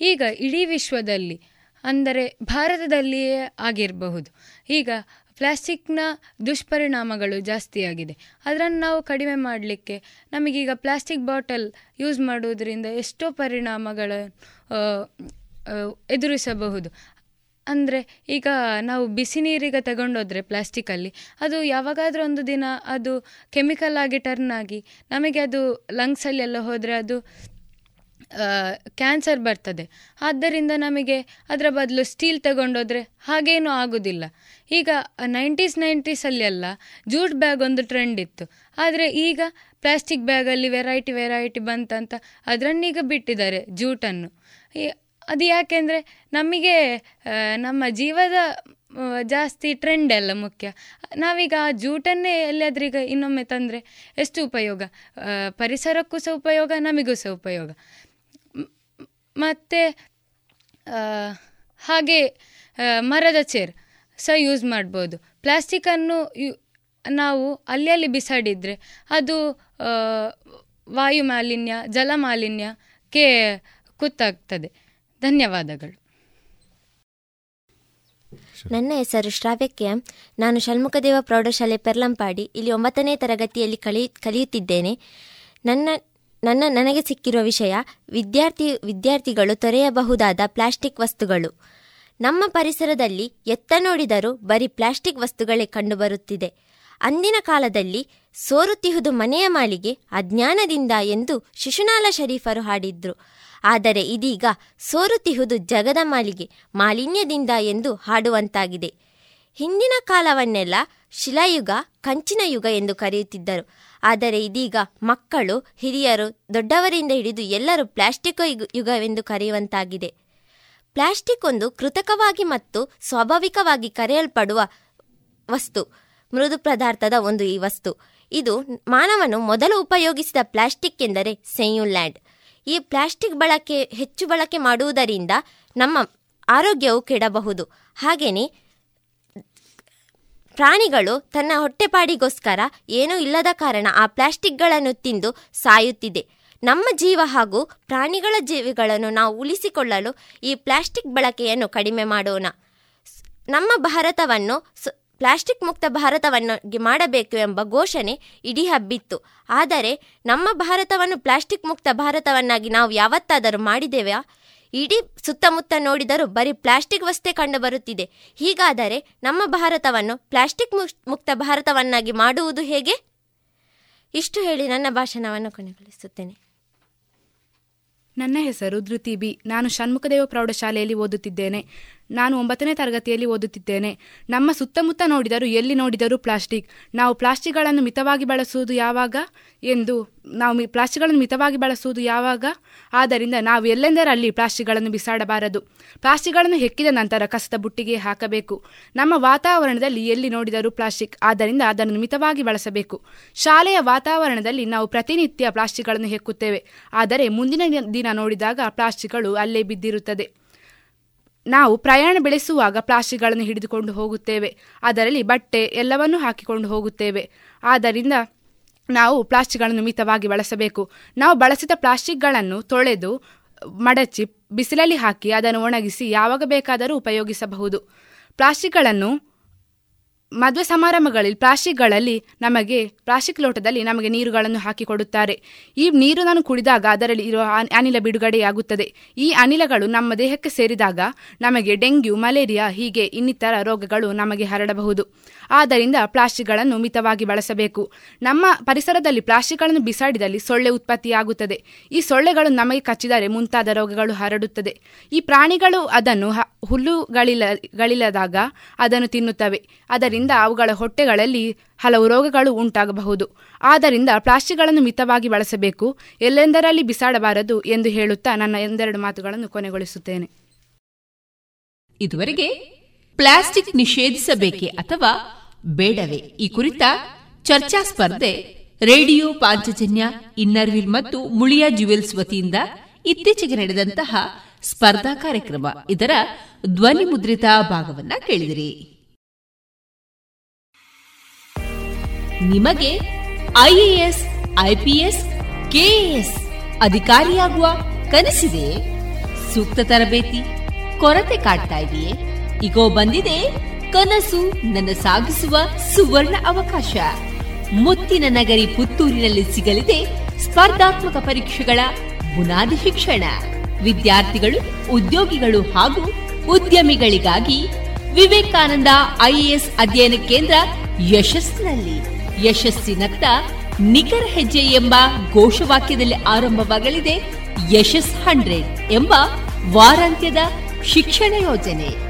ಈಗ ಇಡೀ ವಿಶ್ವದಲ್ಲಿ, ಅಂದರೆ ಭಾರತದಲ್ಲಿಯೇ ಆಗಿರಬಹುದು. ಈಗ ಪ್ಲಾಸ್ಟಿಕ್ನ ದುಷ್ಪರಿಣಾಮಗಳು ಜಾಸ್ತಿಯಾಗಿದೆ ಅದರನ್ನು ನಾವು ಕಡಿಮೆ ಮಾಡಲಿಕ್ಕೆ ನಮಗೀಗ ಪ್ಲಾಸ್ಟಿಕ್ ಬಾಟಲ್ ಯೂಸ್ ಮಾಡುವುದರಿಂದ ಎಷ್ಟೋ ಪರಿಣಾಮಗಳ ಎದುರಿಸಬಹುದು. ಅಂದರೆ ಈಗ ನಾವು ಬಿಸಿ ನೀರಿಗೆ ತಗೊಂಡೋದ್ರೆ ಪ್ಲಾಸ್ಟಿಕಲ್ಲಿ, ಅದು ಯಾವಾಗಾದರೂ ಒಂದು ದಿನ ಅದು ಕೆಮಿಕಲ್ ಆಗಿ ಟರ್ನ್ ಆಗಿ ನಮಗೆ ಅದು ಲಂಗ್ಸಲ್ಲಿ ಎಲ್ಲ ಹೋದರೆ ಅದು ಕ್ಯಾನ್ಸರ್ ಬರ್ತದೆ. ಆದ್ದರಿಂದ ನಮಗೆ ಅದರ ಬದಲು ಸ್ಟೀಲ್ ತಗೊಂಡೋದ್ರೆ ಹಾಗೇನೂ ಆಗೋದಿಲ್ಲ. ಈಗ ನೈಂಟೀಸ್ ನೈಂಟೀಸಲ್ಲಿ ಎಲ್ಲ ಜೂಟ್ ಬ್ಯಾಗ್ ಒಂದು ಟ್ರೆಂಡ್ ಇತ್ತು. ಆದರೆ ಈಗ ಪ್ಲಾಸ್ಟಿಕ್ ಬ್ಯಾಗಲ್ಲಿ ವೆರೈಟಿ ವೆರೈಟಿ ಬಂತಂತ ಅದರನ್ನೀಗ ಬಿಟ್ಟಿದ್ದಾರೆ ಜೂಟನ್ನು ಅದು ಯಾಕೆಂದರೆ ನಮಗೆ ನಮ್ಮ ಜೀವದ ಜಾಸ್ತಿ ಟ್ರೆಂಡ್ ಎಲ್ಲ ಮುಖ್ಯ. ನಾವೀಗ ಆ ಜೂಟನ್ನೇ ಎಲ್ಲಿಯಾದ್ರೂ ಈಗ ಇನ್ನೊಮ್ಮೆ ತಂದರೆ ಎಷ್ಟು ಉಪಯೋಗ? ಪರಿಸರಕ್ಕೂ ಸಹ ಉಪಯೋಗ, ನಮಗೂ ಸಹ ಉಪಯೋಗ. ಮತ್ತು ಹಾಗೆ ಮರದ ಚೇರ್ ಸಹ ಯೂಸ್ ಮಾಡ್ಬೋದು. ಪ್ಲಾಸ್ಟಿಕ್ಕನ್ನು ಯು, ನಾವು ಅಲ್ಲಿ ಅಲ್ಲಿ ಬಿಸಾಡಿದರೆ ಅದು ವಾಯು ಮಾಲಿನ್ಯ ಜಲ ಮಾಲಿನ್ಯಕ್ಕೆ ಕುತ್ತಾಗ್ತದೆ. ಧನ್ಯವಾದಗಳು. ನನ್ನ ಹೆಸರು ಶ್ರಾವ್ಯಕ್ಕೆ. ನಾನು ಷಣ್ಮುಖದೇವ ಪ್ರೌಢಶಾಲೆ ಪೆರ್ಲಂಪಾಡಿ, ಇಲ್ಲಿ ಒಂಬತ್ತನೇ ತರಗತಿಯಲ್ಲಿ ಕಲಿ, ಕಲಿಯುತ್ತಿದ್ದೇನೆ. ನನ್ನ ನನ್ನ, ನನಗೆ ಸಿಕ್ಕಿರುವ ವಿಷಯ, ವಿದ್ಯಾರ್ಥಿ, ವಿದ್ಯಾರ್ಥಿಗಳು ತೊರೆಯಬಹುದಾದ ಪ್ಲಾಸ್ಟಿಕ್ ವಸ್ತುಗಳು. ನಮ್ಮ ಪರಿಸರದಲ್ಲಿ ಎತ್ತ ನೋಡಿದರೂ ಬರೀ ಪ್ಲಾಸ್ಟಿಕ್ ವಸ್ತುಗಳೇ ಕಂಡುಬರುತ್ತಿದೆ. ಅಂದಿನ ಕಾಲದಲ್ಲಿ ಸೋರುತ್ತಿಹುದು ಮನೆಯ ಮಾಳಿಗೆ ಅಜ್ಞಾನದಿಂದ ಎಂದು ಶಿಶುನಾಲ ಶರೀಫರು ಹಾಡಿದ್ರು. ಆದರೆ ಇದೀಗ ಸೋರುತಿಹುದು ಜಗದ ಮಾಲಿಗೆ, ಮಾಲಿನ್ಯದಿಂದ ಎಂದು ಹಾಡುವಂತಾಗಿದೆ. ಹಿಂದಿನ ಕಾಲವನ್ನೆಲ್ಲ ಶಿಲಾಯುಗ, ಕಂಚಿನ ಯುಗ ಎಂದು ಕರೆಯುತ್ತಿದ್ದರು. ಆದರೆ ಇದೀಗ ಮಕ್ಕಳು, ಹಿರಿಯರು, ದೊಡ್ಡವರಿಂದ ಹಿಡಿದು ಎಲ್ಲರೂ ಪ್ಲಾಸ್ಟಿಕ್ ಯುಗ- ಯುಗವೆಂದು ಕರೆಯುವಂತಾಗಿದೆ. ಪ್ಲಾಸ್ಟಿಕ್ ಒಂದು ಕೃತಕವಾಗಿ ಮತ್ತು ಸ್ವಾಭಾವಿಕವಾಗಿ ಕರೆಯಲ್ಪಡುವ ವಸ್ತು, ಮೃದು ಪದಾರ್ಥದ ಒಂದು ಈ ವಸ್ತು. ಇದು ಮಾನವನು ಮೊದಲು ಉಪಯೋಗಿಸಿದ ಪ್ಲಾಸ್ಟಿಕ್ ಎಂದರೆ ಸೆಯುಲ್ಯಾಂಡ್ ಈ ಪ್ಲಾಸ್ಟಿಕ್ ಬಳಕೆ, ಹೆಚ್ಚು ಬಳಕೆ ಮಾಡುವುದರಿಂದ ನಮ್ಮ ಆರೋಗ್ಯವು ಕೆಡಬಹುದು. ಹಾಗೆಯೇ ಪ್ರಾಣಿಗಳು ತನ್ನ ಹೊಟ್ಟೆಪಾಡಿಗೋಸ್ಕರ ಏನೂ ಇಲ್ಲದ ಕಾರಣ ಆ ಪ್ಲಾಸ್ಟಿಕ್ಗಳನ್ನು ತಿಂದು ಸಾಯುತ್ತಿದೆ. ನಮ್ಮ ಜೀವ ಹಾಗೂ ಪ್ರಾಣಿಗಳ ಜೀವಿಗಳನ್ನು ನಾವು ಉಳಿಸಿಕೊಳ್ಳಲು ಈ ಪ್ಲಾಸ್ಟಿಕ್ ಬಳಕೆಯನ್ನು ಕಡಿಮೆ ಮಾಡೋಣ. ನಮ್ಮ ಭಾರತವನ್ನು ಪ್ಲಾಸ್ಟಿಕ್ ಮುಕ್ತ ಭಾರತವನ್ನಾಗಿ ಮಾಡಬೇಕು ಎಂಬ ಘೋಷಣೆ ಇಡೀ ಹಬ್ಬಿತ್ತು. ಆದರೆ ನಮ್ಮ ಭಾರತವನ್ನು ಪ್ಲಾಸ್ಟಿಕ್ ಮುಕ್ತ ಭಾರತವನ್ನಾಗಿ ನಾವು ಯಾವತ್ತಾದರೂ ಮಾಡಿದ್ದೇವೆ ಇಡೀ ಸುತ್ತಮುತ್ತ ನೋಡಿದರೂ ಬರೀ ಪ್ಲಾಸ್ಟಿಕ್ ವಸ್ತೇ ಕಂಡುಬರುತ್ತಿದೆ. ಹೀಗಾದರೆ ನಮ್ಮ ಭಾರತವನ್ನು ಪ್ಲಾಸ್ಟಿಕ್ ಮುಕ್- ಮುಕ್ತ ಭಾರತವನ್ನಾಗಿ ಮಾಡುವುದು ಹೇಗೆ? ಇಷ್ಟು ಹೇಳಿ ನನ್ನ ಭಾಷಣವನ್ನು ಕೊನೆಗೊಳಿಸುತ್ತೇನೆ. ನನ್ನ ಹೆಸರು ಧೃತಿ ಬಿ. ನಾನು ಷಣ್ಮುಖದೇವ ಪ್ರೌಢಶಾಲೆಯಲ್ಲಿ ಓದುತ್ತಿದ್ದೇನೆ. ನಾನು ಒಂಬತ್ತನೇ ತರಗತಿಯಲ್ಲಿ ಓದುತ್ತಿದ್ದೇನೆ. ನಮ್ಮ ಸುತ್ತಮುತ್ತ ನೋಡಿದರೂ ಎಲ್ಲಿ ನೋಡಿದರೂ ಪ್ಲಾಸ್ಟಿಕ್. ನಾವು ಪ್ಲಾಸ್ಟಿಕ್ಗಳನ್ನು ಮಿತವಾಗಿ ಬಳಸುವುದು ಯಾವಾಗ? ಎಂದು ನಾವು ಪ್ಲಾಸ್ಟಿಕ್ಗಳನ್ನು ಮಿತವಾಗಿ ಬಳಸುವುದು ಯಾವಾಗ? ಆದ್ದರಿಂದ ನಾವು ಎಲ್ಲೆಂದರಲ್ಲಿ ಪ್ಲಾಸ್ಟಿಕ್ಗಳನ್ನು ಬಿಸಾಡಬಾರದು? ಪ್ಲಾಸ್ಟಿಕ್ಗಳನ್ನು ಹೆಕ್ಕಿದ ನಂತರ ಕಸದ ಬುಟ್ಟಿಗೆ ಹಾಕಬೇಕು. ನಮ್ಮ ವಾತಾವರಣದಲ್ಲಿ ಎಲ್ಲಿ ನೋಡಿದರೂ ಪ್ಲಾಸ್ಟಿಕ್. ಆದ್ದರಿಂದ ಅದನ್ನು ಮಿತವಾಗಿ ಬಳಸಬೇಕು. ಶಾಲೆಯ ವಾತಾವರಣದಲ್ಲಿ ನಾವು ಪ್ರತಿನಿತ್ಯ ಪ್ಲಾಸ್ಟಿಕ್ಗಳನ್ನು ಹೆಕ್ಕುತ್ತೇವೆ. ಆದರೆ ಮುಂದಿನ ದಿನ ನೋಡಿದಾಗ ಪ್ಲಾಸ್ಟಿಕ್ಗಳು ಅಲ್ಲೇ ಬಿದ್ದಿರುತ್ತದೆ. ನಾವು ಪ್ರಯಾಣ ಬೆಳೆಸುವಾಗ ಪ್ಲಾಸ್ಟಿಕ್ಗಳನ್ನು ಹಿಡಿದುಕೊಂಡು ಹೋಗುತ್ತೇವೆ. ಅದರಲ್ಲಿ ಬಟ್ಟೆ ಎಲ್ಲವನ್ನೂ ಹಾಕಿಕೊಂಡು ಹೋಗುತ್ತೇವೆ. ಆದ್ದರಿಂದ ನಾವು ಪ್ಲಾಸ್ಟಿಕ್ಗಳನ್ನು ಮಿತವಾಗಿ ಬಳಸಬೇಕು. ನಾವು ಬಳಸಿದ ಪ್ಲಾಸ್ಟಿಕ್ಗಳನ್ನು ತೊಳೆದು ಮಡಚಿ, ಬಿಸಿಲಲ್ಲಿ ಹಾಕಿ ಅದನ್ನು ಒಣಗಿಸಿ ಯಾವಾಗ ಬೇಕಾದರೂ ಉಪಯೋಗಿಸಬಹುದು. ಪ್ಲಾಸ್ಟಿಕ್ಗಳನ್ನು ಮದುವೆ ಸಮಾರಂಭಗಳಲ್ಲಿ ಪ್ಲಾಸ್ಟಿಕ್ಗಳಲ್ಲಿ ನಮಗೆ ಪ್ಲಾಸ್ಟಿಕ್ ಲೋಟದಲ್ಲಿ ನಮಗೆ ನೀರುಗಳನ್ನು ಹಾಕಿಕೊಡುತ್ತಾರೆ ಈ ನೀರನ್ನು ಕುಡಿದಾಗ ಅದರಲ್ಲಿ ಇರುವ ಅನ್- ಅನಿಲ ಬಿಡುಗಡೆಯಾಗುತ್ತದೆ. ಈ ಅನಿಲಗಳು ನಮ್ಮ ದೇಹಕ್ಕೆ ಸೇರಿದಾಗ ನಮಗೆ ಡೆಂಗ್ಯೂ, ಮಲೇರಿಯಾ ಹೀಗೆ ಇನ್ನಿತರ ರೋಗಗಳು ನಮಗೆ ಹರಡಬಹುದು. ಆದ್ದರಿಂದ ಪ್ಲಾಸ್ಟಿಕ್ಗಳನ್ನು ಮಿತವಾಗಿ ಬಳಸಬೇಕು. ನಮ್ಮ ಪರಿಸರದಲ್ಲಿ ಪ್ಲಾಸ್ಟಿಕ್ಗಳನ್ನು ಬಿಸಾಡಿದಲ್ಲಿ ಸೊಳ್ಳೆ ಉತ್ಪತ್ತಿಯಾಗುತ್ತದೆ. ಈ ಸೊಳ್ಳೆಗಳು ನಮಗೆ ಕಚ್ಚಿದರೆ ಮುಂತಾದ ರೋಗಗಳು ಹರಡುತ್ತದೆ. ಈ ಪ್ರಾಣಿಗಳು ಅದನ್ನು ಹ- ಹುಲ್ಲುಗಳಿಲ್ಲ ಅದನ್ನು ತಿನ್ನುತ್ತವೆ. ಅದರಿಂದ ಅವುಗಳ ಹೊಟ್ಟೆಗಳಲ್ಲಿ ಹಲವು ರೋಗಗಳು ಉಂಟಾಗಬಹುದು. ಆದ್ದರಿಂದ ಪ್ಲಾಸ್ಟಿಕ್ಗಳನ್ನು ಮಿತವಾಗಿ ಬಳಸಬೇಕು. ಎಲ್ಲೆಂದರಲ್ಲಿ ಬಿಸಾಡಬಾರದು ಎಂದು ಹೇಳುತ್ತಾ ನನ್ನ ಎಂದೆರಡು ಮಾತುಗಳನ್ನು ಕೊನೆಗೊಳಿಸುತ್ತೇನೆ. ಇದುವರೆಗೆ ಪ್ಲಾಸ್ಟಿಕ್ ನಿಷೇಧಿಸಬೇಕೆ ಅಥವಾ ಬೇಡವೇ? ಈ ಕುರಿತ ಚರ್ಚಾ ಸ್ಪರ್ಧೆ ರೇಡಿಯೋ ಪಾಂಚಜನ್ಯ, ಇನ್ನರ್ವಿಲ್ ಮತ್ತು ಮುಳಿಯಾ ಜುವೆಲ್ಸ್ ವತಿಯಿಂದ ಇತ್ತೀಚೆಗೆ ನಡೆದಂತಹ ಸ್ಪರ್ಧಾ ಕಾರ್ಯಕ್ರಮ. ಇದರ ಧ್ವನಿ ಮುದ್ರಿತ ಭಾಗವನ್ನ ಕೇಳಿದಿರಿ. ನಿಮಗೆ ಐಎಎಸ್, ಐಪಿಎಸ್, ಕೆಎಎಸ್ ಅಧಿಕಾರಿಯಾಗುವ ಕನಸಿದೆ? ಸೂಕ್ತ ತರಬೇತಿ, ಕೊರತೆ ಕಾಡ್ತಾ ಇದೆಯೇ? ಈಗೋ ಬಂದಿದೆ ಕನಸು ನನ್ನ ಸಾಗಿಸುವ ಸುವರ್ಣ ಅವಕಾಶ. ಮುತ್ತಿನ ನಗರಿ ಪುತ್ತೂರಿನಲ್ಲಿ ಸಿಗಲಿದೆ ಸ್ಪರ್ಧಾತ್ಮಕ ಪರೀಕ್ಷೆಗಳ ಬುನಾದಿ ಶಿಕ್ಷಣ. ವಿದ್ಯಾರ್ಥಿಗಳು, ಉದ್ಯೋಗಿಗಳು ಹಾಗೂ ಉದ್ಯಮಿಗಳಿಗಾಗಿ ವಿವೇಕಾನಂದ ಐಎಎಸ್ ಅಧ್ಯಯನ ಕೇಂದ್ರ ಯಶಸ್ಸಿನಲ್ಲಿ. ಯಶಸ್ಸಿನತ್ತ ನಿಖರ ಹೆಜ್ಜೆ ಎಂಬ ಘೋಷವಾಕ್ಯದಲ್ಲಿ ಆರಂಭವಾಗಲಿದೆ ಯಶಸ್ ಹಂಡ್ರೆಡ್ ಎಂಬ ವಾರಾಂತ್ಯದ ಶಿಕ್ಷಣ ಯೋಜನೆ.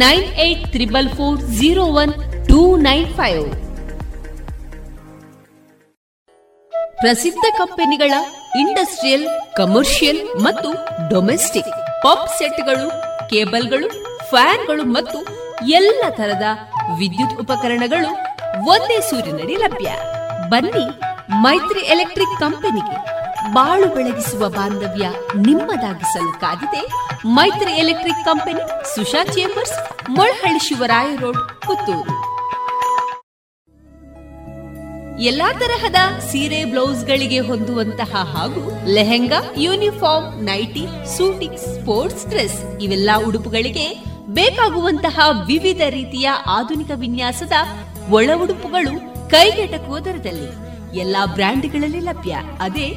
nine eight triple four zero one two nine five. ಪ್ರಸಿದ್ಧ ಕಂಪನಿಗಳ ಇಂಡಸ್ಟ್ರಿಯಲ್, ಕಮರ್ಷಿಯಲ್ ಮತ್ತು ಡೊಮೆಸ್ಟಿಕ್ ಪಂಪ್ ಸೆಟ್ಗಳು, ಕೇಬಲ್ಗಳು, ಫ್ಯಾನ್ಗಳು ಮತ್ತು ಎಲ್ಲ ತರದ ವಿದ್ಯುತ್ ಉಪಕರಣಗಳು ಒಂದೇ ಸೂರಿನಡಿ ಲಭ್ಯ. ಬನ್ನಿ ಮೈತ್ರಿ ಎಲೆಕ್ಟ್ರಿಕ್ ಕಂಪನಿಗೆ ಬಾಳು ಬೆಳಗಿಸುವ ಬಾಂಧವ್ಯ ನಿಮ್ಮದಾಗಿಸಲು ಕಾದಿದೆ. Maitri electric company, Susha chambers, Molahalli Shivaraya road, Puttur. ಎಲ್ಲಾ ತರಹದ ಸೀರೆ ಬ್ಲೌಸ್ಗಳಿಗೆ ಹೊಂದುವಂತಹ ಹಾಗೂ lehenga, uniform, nighty suiting sports dress ಇವೆಲ್ಲ ಉಡುಪುಗಳಿಗೆ ಬೇಕಾಗುವಂತಹ ವಿವಿಧ ರೀತಿಯ ಆಧುನಿಕ ವಿನ್ಯಾಸದ ಒಳ ಉಡುಪುಗಳು ಕೈಗೆಟಕುವ ದರದಲ್ಲಿ ಎಲ್ಲಾ ಬ್ರ್ಯಾಂಡ್ಗಳಲ್ಲಿ ಲಭ್ಯ. ಅದೇ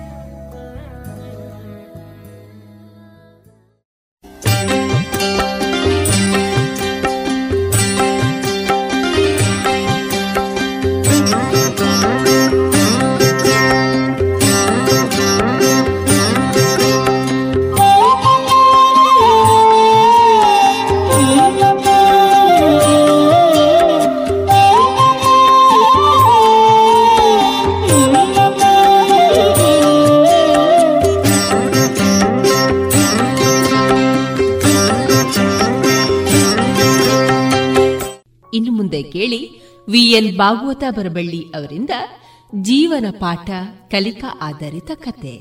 ಭಾಗವತ ಬರಬಳ್ಳಿ ಅವರಿಂದ ಜೀವನ ಪಾಠ, ಕಲಿಕಾ ಆಧಾರಿತ ಕತೆ.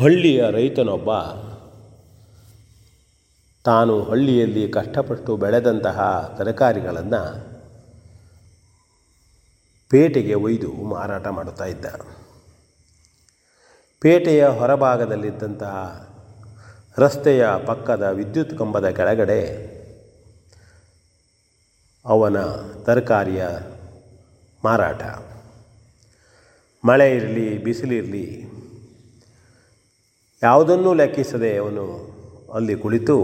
ಹಳ್ಳಿಯ ರೈತನೊಬ್ಬ ತಾನು ಹಳ್ಳಿಯಲ್ಲಿ ಕಷ್ಟಪಟ್ಟು ಬೆಳೆದಂತಹ ತರಕಾರಿಗಳನ್ನು ಪೇಟೆಗೆ ಒಯ್ದು ಮಾರಾಟ ಮಾಡುತ್ತಾ ಇದ್ದ. ಪೇಟೆಯ ಹೊರಭಾಗದಲ್ಲಿದ್ದಂತಹ ರಸ್ತೆಯ ಪಕ್ಕದ ವಿದ್ಯುತ್ ಕಂಬದ ಕೆಳಗಡೆ ಅವನ ತರಕಾರಿಯ ಮಾರಾಟ. ಮಳೆ ಇರಲಿ ಬಿಸಿಲಿರಲಿ ಯಾವುದನ್ನೂ ಲೆಕ್ಕಿಸದೆ ಅವನು ಅಲ್ಲಿ ಕುಳಿತು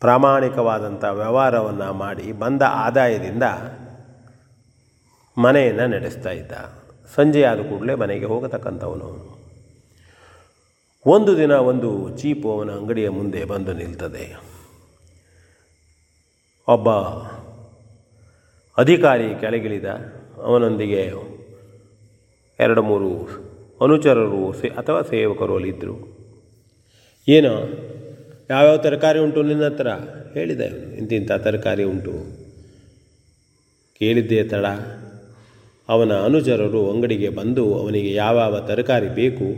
ಪ್ರಾಮಾಣಿಕವಾದಂಥ ವ್ಯವಹಾರವನ್ನು ಮಾಡಿ ಬಂದ ಆದಾಯದಿಂದ ಮನೆಯನ್ನು ನಡೆಸ್ತಾ ಇದ್ದ. ಸಂಜೆ ಆದ ಕೂಡಲೇ ಮನೆಗೆ ಹೋಗತಕ್ಕಂಥವನು. ಒಂದು ದಿನ ಒಂದು ಚೀಪು ಅವನ ಅಂಗಡಿಯ ಮುಂದೆ ಬಂದು ನಿಲ್ತದೆ. ಒಬ್ಬ ಅಧಿಕಾರಿ ಕೆಳಗಿಳಿದ. ಅವನೊಂದಿಗೆ ಎರಡು ಮೂರು ಅನುಚರರು ಸೇ, ಅಥವಾ ಸೇವಕರು ಅಲ್ಲಿದ್ದರು ಏನು, ಯಾವ್ಯಾವ ತರಕಾರಿ ಉಂಟು ನಿನ್ನ ಹತ್ರ? ಹೇಳಿದೆ ಇಂತಿಂಥ ತರಕಾರಿ ಉಂಟು. ಕೇಳಿದ್ದೇ ತಡ. ಅವನ ಅನುಚರರು ಅಂಗಡಿಗೆ ಬಂದು ಅವನಿಗೆ ಯಾವ್ಯಾವ ತರಕಾರಿ ಬೇಕು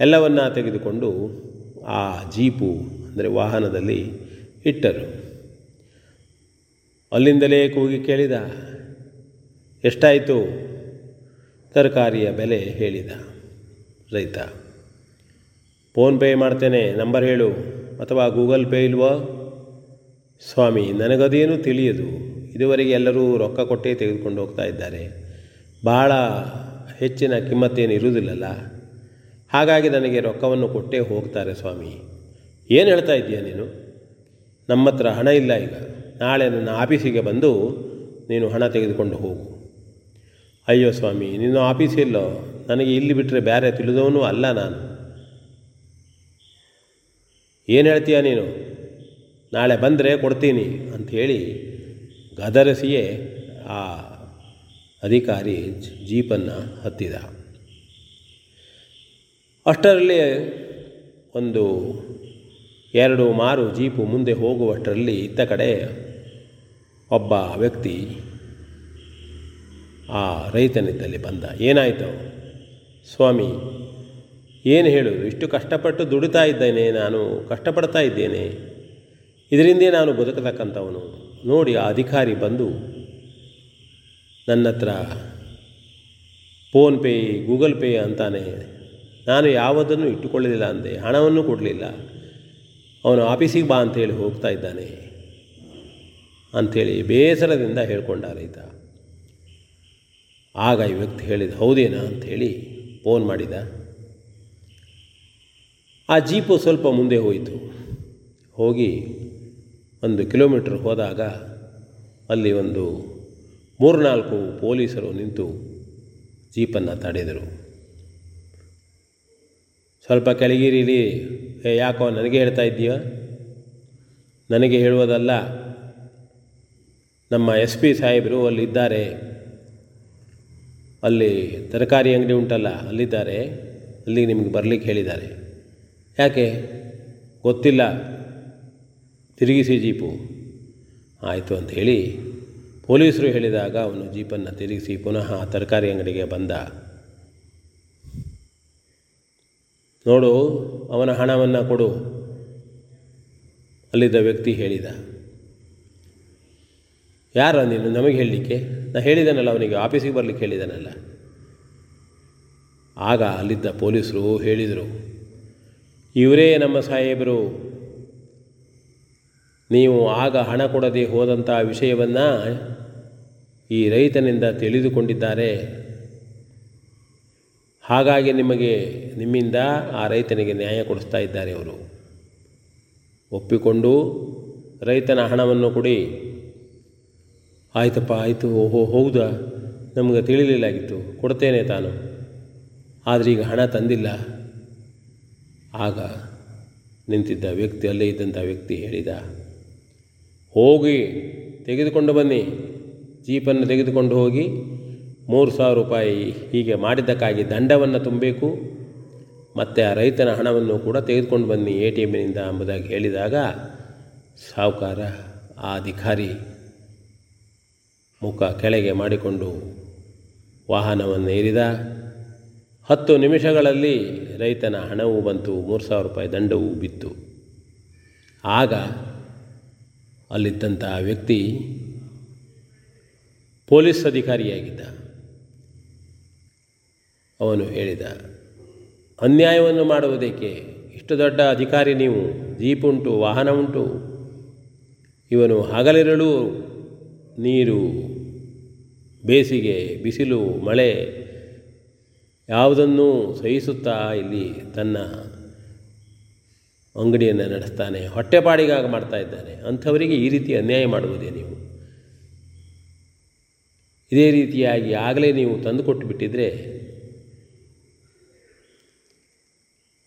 ಎಲ್ಲವನ್ನ ತೆಗೆದುಕೊಂಡು ಆ ಜೀಪು, ಅಂದರೆ ವಾಹನದಲ್ಲಿ ಇಟ್ಟರು. ಅಲ್ಲಿಂದಲೇ ಕೂಗಿ ಕೇಳಿದ. ಎಷ್ಟಾಯಿತು? ತರಕಾರಿಯ ಬೆಲೆ ಹೇಳಿದ. ರೈತ ಫೋನ್ಪೇ ಮಾಡ್ತೇನೆ, ನಂಬರ್ ಹೇಳು. ಅಥವಾ ಗೂಗಲ್ ಪೇ ಇಲ್ವೋ? ಸ್ವಾಮಿ, ನನಗದೇನು ತಿಳಿಯದು. ಇದುವರೆಗೆ ಎಲ್ಲರೂ ರೊಕ್ಕ ಕೊಟ್ಟೇ ತೆಗೆದುಕೊಂಡು ಹೋಗ್ತಾ ಇದ್ದಾರೆ. ಭಾಳ ಹೆಚ್ಚಿನ ಕಿಮ್ಮತ್ತೇನು ಇರುವುದಿಲ್ಲಲ್ಲ. ಹಾಗಾಗಿ ನನಗೆ ರೊಕ್ಕವನ್ನು ಕೊಟ್ಟೇ ಹೋಗ್ತಾರೆ ಸ್ವಾಮಿ. ಏನು ಹೇಳ್ತಾ ಇದ್ದೀಯ ನೀನು? ನಮ್ಮ ಹತ್ರ ಹಣ ಇಲ್ಲ ಈಗ. ನಾಳೆ ನನ್ನ ಆಫೀಸಿಗೆ ಬಂದು ನೀನು ಹಣ ತೆಗೆದುಕೊಂಡು ಹೋಗು. ಅಯ್ಯೋ ಸ್ವಾಮಿ, ನಿನ್ನ ಆಫೀಸ್ ಇಲ್ಲೋ ನನಗೆ ಇಲ್ಲಿ ಬಿಟ್ಟರೆ ಬೇರೆ ತಿಳಿದವನು ಅಲ್ಲ ನಾನು. ಏನು ಹೇಳ್ತೀಯ ನೀನು? ನಾಳೆ ಬಂದರೆ ಕೊಡ್ತೀನಿ ಅಂಥೇಳಿ ಗದರಿಸಿಯೇ ಆ ಅಧಿಕಾರಿ ಜೀಪನ್ನು ಹತ್ತಿದ. ಅಷ್ಟರಲ್ಲಿ ಒಂದು ಎರಡು ಮಾರು ಜೀಪು ಮುಂದೆ ಹೋಗುವಷ್ಟರಲ್ಲಿ ಇತ್ತ ಕಡೆ ಒಬ್ಬ ವ್ಯಕ್ತಿ ಆ ರೈತನಿದ್ದಲ್ಲಿ ಬಂದ. ಏನಾಯಿತು? ಸ್ವಾಮಿ, ಏನು ಹೇಳೋದು ಇಷ್ಟು ಕಷ್ಟಪಟ್ಟು ದುಡಿತಾ ಇದ್ದೇನೆ, ನಾನು ಕಷ್ಟಪಡ್ತಾ ಇದ್ದೇನೆ. ಇದರಿಂದೇ ನಾನು ಬದುಕತಕ್ಕಂಥವನು. ನೋಡಿ, ಆ ಅಧಿಕಾರಿ ಬಂದು ನನ್ನ ಹತ್ರ ಫೋನ್ಪೇ ಗೂಗಲ್ ಪೇ ಅಂತಾನೆ, ನಾನು ಯಾವುದನ್ನು ಇಟ್ಟುಕೊಳ್ಳಲಿಲ್ಲ ಅಂದೆ. ಹಣವನ್ನು ಕೊಡಲಿಲ್ಲ. ಅವನು ಆಫೀಸಿಗೆ ಬಾ ಅಂತೇಳಿ ಹೋಗ್ತಾ ಇದ್ದಾನೆ. ಅಂಥೇಳಿ ಬೇಸರದಿಂದ ಹೇಳ್ಕೊಂಡ ರೈತ ಆಗ ಈ ವ್ಯಕ್ತಿ ಹೇಳಿದ, ಹೌದೇನಾ ಅಂಥೇಳಿ ಫೋನ್ ಮಾಡಿದ. ಆ ಜೀಪು ಸ್ವಲ್ಪ ಮುಂದೆ ಹೋಯಿತು. ಹೋಗಿ ಒಂದು ಕಿಲೋಮೀಟ್ರ್ ಹೋದಾಗ ಅಲ್ಲಿ ಒಂದು ಮೂರ್ನಾಲ್ಕು ಪೊಲೀಸರು ನಿಂತು ಜೀಪನ್ನು ತಡೆದರು. ಸ್ವಲ್ಪ ಕೆಳಗಿರೀಲಿ, ಏ, ಯಾಕೋ ನನಗೆ ಹೇಳ್ತಾ ಇದ್ದೀಯ? ನನಗೆ ಹೇಳುವುದಲ್ಲ ನಮ್ಮ ಎಸ್ ಪಿ ಸಾಹೇಬರು ಅಲ್ಲಿದ್ದಾರೆ. ಅಲ್ಲಿ ತರಕಾರಿ ಅಂಗಡಿ ಉಂಟಲ್ಲ, ಅಲ್ಲಿದ್ದಾರೆ. ಅಲ್ಲಿಗೆ ನಿಮಗೆ ಬರಲಿಕ್ಕೆ ಹೇಳಿದ್ದಾರೆ. ಯಾಕೆ? ಗೊತ್ತಿಲ್ಲ. ತಿರುಗಿಸಿ ಜೀಪು. ಆಯಿತು ಅಂತ ಹೇಳಿ ಪೊಲೀಸರು ಹೇಳಿದಾಗ ಅವನು ಜೀಪನ್ನು ತಿರುಗಿಸಿ ಪುನಃ ತರಕಾರಿ ಅಂಗಡಿಗೆ ಬಂದ. ನೋಡು, ಅವನ ಹಣವನ್ನು ಕೊಡು, ಅಲ್ಲಿದ್ದ ವ್ಯಕ್ತಿ ಹೇಳಿದ. ಯಾರ ನೀನು? ನಮಗೆ ಹೇಳಲಿಕ್ಕೆ. ನಾನು ಹೇಳಿದ್ದಾನಲ್ಲ ಅವನಿಗೆ, ಆಫೀಸಿಗೆ ಬರಲಿಕ್ಕೆ ಹೇಳಿದ್ದಾನಲ್ಲ ಆಗ ಅಲ್ಲಿದ್ದ ಪೊಲೀಸರು ಹೇಳಿದರು, ಇವರೇ ನಮ್ಮ ಸಾಹೇಬರು. ನೀವು ಆಗ ಹಣ ಕೊಡದೆ ಹೋದಂಥ ವಿಷಯವನ್ನು ಈ ರೈತನಿಂದ ತಿಳಿದುಕೊಂಡಿದ್ದಾರೆ. ಹಾಗಾಗಿ ನಿಮಗೆ, ನಿಮ್ಮಿಂದ ಆ ರೈತನಿಗೆ ನ್ಯಾಯ ಕೊಡಿಸ್ತಾ ಇದ್ದಾರೆ ಅವರು. ಒಪ್ಪಿಕೊಂಡು ರೈತನ ಹಣವನ್ನು ಕೊಡಿ. ಆಯ್ತಪ್ಪ, ಆಯಿತು, ಓಹೋ, ಹೌದಾ? ನಮಗೆ ತಿಳಿಲಿಲ್ಲಾಗಿತ್ತು, ಕೊಡ್ತೇನೆ ತಾನು. ಆದರೆ ಈಗ ಹಣ ತಂದಿಲ್ಲ. ಆಗ ನಿಂತಿದ್ದ ವ್ಯಕ್ತಿ, ಅಲ್ಲೇ ಇದ್ದಂಥ ವ್ಯಕ್ತಿ ಹೇಳಿದ, ಹೋಗಿ, ತೆಗೆದುಕೊಂಡು ಬನ್ನಿ. ಜೀಪನ್ನು ತೆಗೆದುಕೊಂಡು ಹೋಗಿ, ಮೂರು ಸಾವಿರ ರೂಪಾಯಿ ಹೀಗೆ ಮಾಡಿದ್ದಕ್ಕಾಗಿ ದಂಡವನ್ನು ತುಂಬಬೇಕು. ಮತ್ತು ಆ ರೈತನ ಹಣವನ್ನು ಕೂಡ ತೆಗೆದುಕೊಂಡು ಬನ್ನಿ, ಎ ಟಿ ಎಮ್ಮಿನಿಂದ ಎಂಬುದಾಗಿ ಹೇಳಿದಾಗ ಸಾಹುಕಾರ ಆ ಅಧಿಕಾರಿ ಮುಖ ಕೆಳಗೆ ಮಾಡಿಕೊಂಡು ವಾಹನವನ್ನು ಏರಿದ ಹತ್ತು ನಿಮಿಷಗಳಲ್ಲಿ ರೈತನ ಹಣವು ಬಂತು. ಮೂರು ಸಾವಿರ ರೂಪಾಯಿ ದಂಡವೂ ಬಿತ್ತು. ಆಗ ಅಲ್ಲಿದ್ದಂತಹ ವ್ಯಕ್ತಿ ಪೊಲೀಸ್ ಅಧಿಕಾರಿಯಾಗಿದ್ದ. ಅವನು ಹೇಳಿದ, ಅನ್ಯಾಯವನ್ನು ಮಾಡುವುದಕ್ಕೆ ಇಷ್ಟು ದೊಡ್ಡ ಅಧಿಕಾರಿ ನೀವು. ಜೀಪ್ ಉಂಟು, ವಾಹನ ಉಂಟು. ಇವನು ಹಗಲಿರಲು ನೀರು ಬೇಸಿಗೆ, ಬಿಸಿಲು, ಮಳೆ ಯಾವುದನ್ನೂ ಸಹಿಸುತ್ತಾ ಇಲ್ಲಿ ತನ್ನ ಅಂಗಡಿಯನ್ನು ನಡೆಸ್ತಾನೆ. ಹೊಟ್ಟೆಪಾಡಿಗಾಗಿ ಮಾಡ್ತಾ ಇದ್ದಾನೆ. ಅಂಥವರಿಗೆ ಈ ರೀತಿ ಅನ್ಯಾಯ ಮಾಡುವುದೇ ನೀವು? ಇದೇ ರೀತಿಯಾಗಿ ಆಗಲೇ ನೀವು ತಂದುಕೊಟ್ಟು ಬಿಟ್ಟಿದ್ರೆ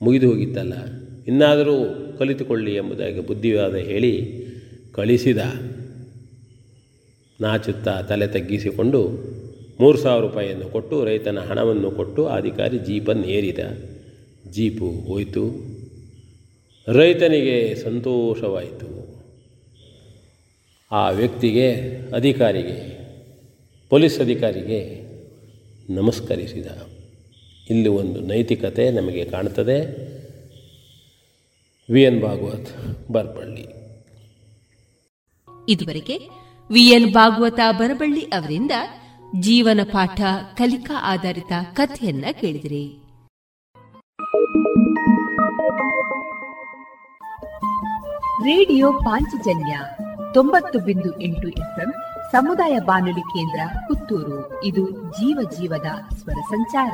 ಮುಗಿದು ಹೋಗಿತ್ತಲ್ಲ? ಇನ್ನಾದರೂ ಕಲಿತುಕೊಳ್ಳಿ ಎಂಬುದಾಗಿ ಬುದ್ಧಿವಾದ ಹೇಳಿ ಕಳಿಸಿದ. ನಾಚುತ್ತಾ ತಲೆ ತಗ್ಗಿಸಿಕೊಂಡು ಮೂರು ಸಾವಿರ ರೂಪಾಯಿಯನ್ನು ಕೊಟ್ಟು ರೈತನ ಹಣವನ್ನು ಕೊಟ್ಟು ಅಧಿಕಾರಿ ಜೀಪನ್ನು ಏರಿದ. ಜೀಪು ಹೋಯಿತು. ರೈತನಿಗೆ ಸಂತೋಷವಾಯಿತು. ಆ ವ್ಯಕ್ತಿಗೆ, ಅಧಿಕಾರಿಗೆ, ಪೊಲೀಸ್ ಅಧಿಕಾರಿಗೆ ನಮಸ್ಕರಿಸಿದ. ಇಲ್ಲಿ ಒಂದು ನೈತಿಕತೆ ನಮಗೆ ಕಾಣ್ತದೆ. V N Bhagwat Barpalli. ಇದುವರೆಗೆ ವಿಎನ್ ಭಾಗವತ ಬರಬಳ್ಳಿ ಅವರಿಂದ ಜೀವನ ಪಾಠ ಕಲಿಕಾ ಆಧಾರಿತ ಕಥೆಯನ್ನ ಕೇಳಿದಿರಿ. ರೇಡಿಯೋ ಪಾಂಚಜನ್ಯ ತೊಂಬತ್ತು ಬಿಂದು ಎಂಟು ಎಫ್ಎಂ ಸಮುದಾಯ ಬಾನುಲಿ ಕೇಂದ್ರ ಪುತ್ತೂರು. ಇದು ಜೀವ ಜೀವದ ಸ್ವರ ಸಂಚಾರ.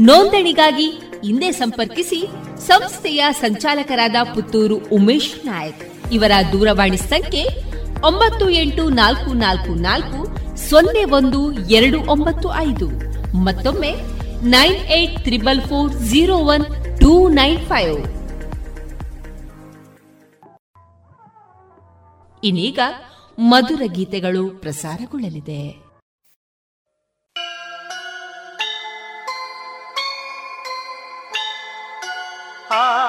ನೋಂದಣಿಗಾಗಿ ಹಿಂದೆ ಸಂಪರ್ಕಿಸಿ ಸಂಸ್ಥೆಯ ಸಂಚಾಲಕರಾದ ಪುತ್ತೂರು ಉಮೇಶ್ ನಾಯಕ್. ಇವರ ದೂರವಾಣಿ ಸಂಖ್ಯೆ ಒಂಬತ್ತು ಎಂಟು ನಾಲ್ಕು ನಾಲ್ಕು ನಾಲ್ಕು ಸೊನ್ನೆ ಒಂದು ಎರಡು ಒಂಬತ್ತು ಐದು. ಮತ್ತೊಮ್ಮೆ nine eight triple four zero one two nine five. ಇನ್ನೀಗ ಮಧುರ ಗೀತೆಗಳು ಪ್ರಸಾರಗೊಳ್ಳಲಿದೆ. Ah.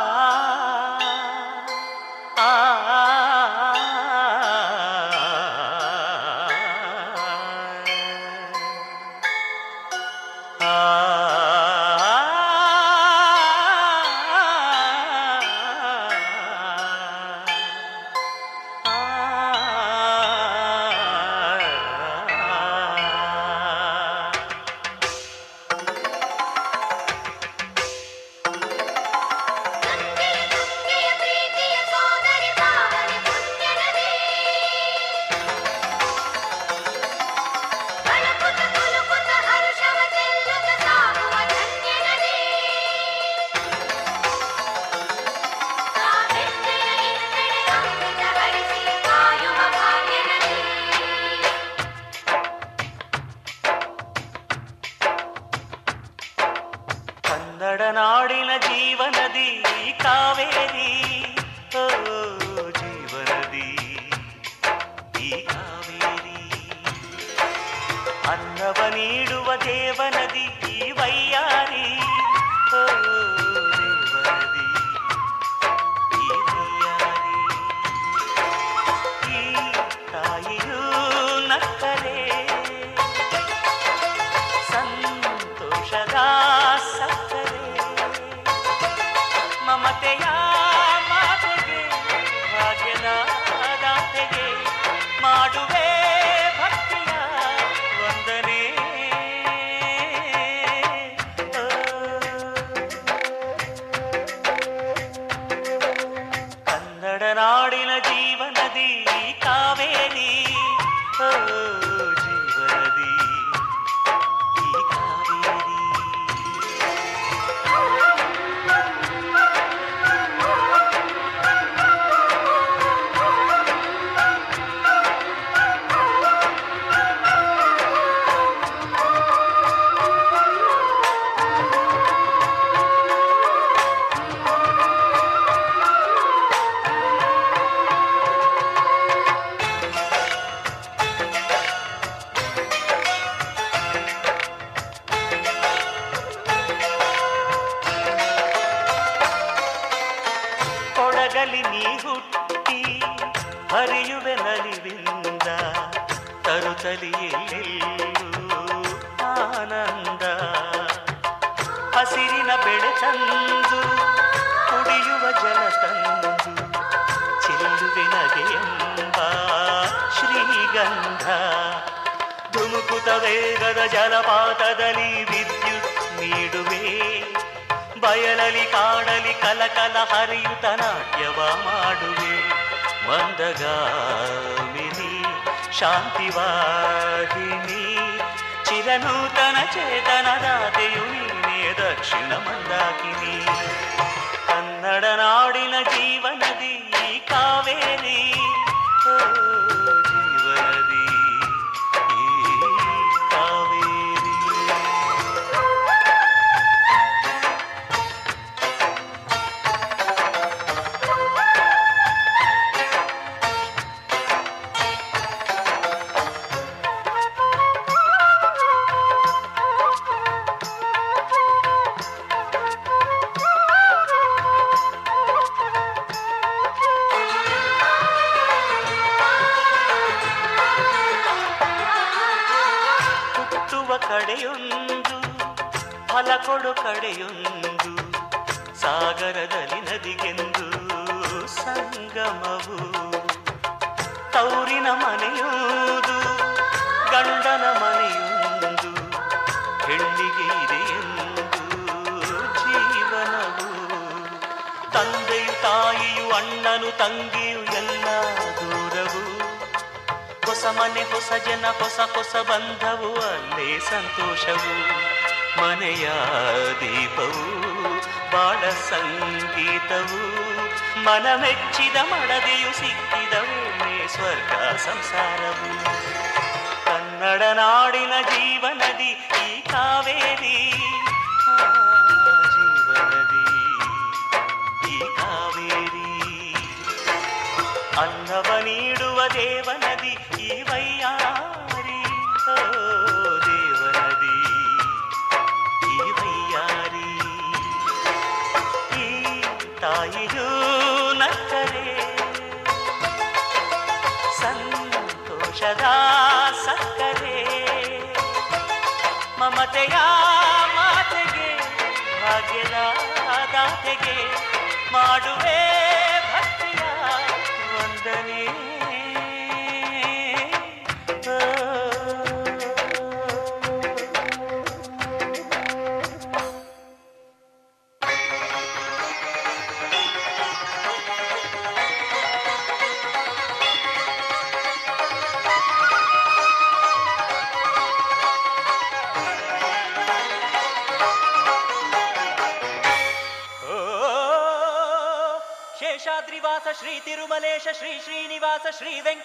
ಹೊಸ ಜನ, ಹೊಸ ಹೊಸ ಬಂಧವು, ಅಲ್ಲೇ ಸಂತೋಷವು. ಮನೆಯ ದೀಪವು, ಬಾಳ ಸಂಗೀತವು. ಮನ ಮೆಚ್ಚಿದ ಮಡದೆಯು ಸಿಕ್ಕಿದವು ಸ್ವರ್ಗ ಸಂಸಾರವು. ಕನ್ನಡ ನಾಡಿನ ಜೀವನದಿ, ಈ ಕಾವೇರಿ. ಜೀವನದಿ, ಈ ಕಾವೇರಿ. ಅನ್ನವ ನೀಡುವ ದೇವನ ಮಾತೆಯ ಮಾತೆಗೆ ಭಾಗ್ಯದ ದಾತೆಗೆ ಮಾಡುವೆ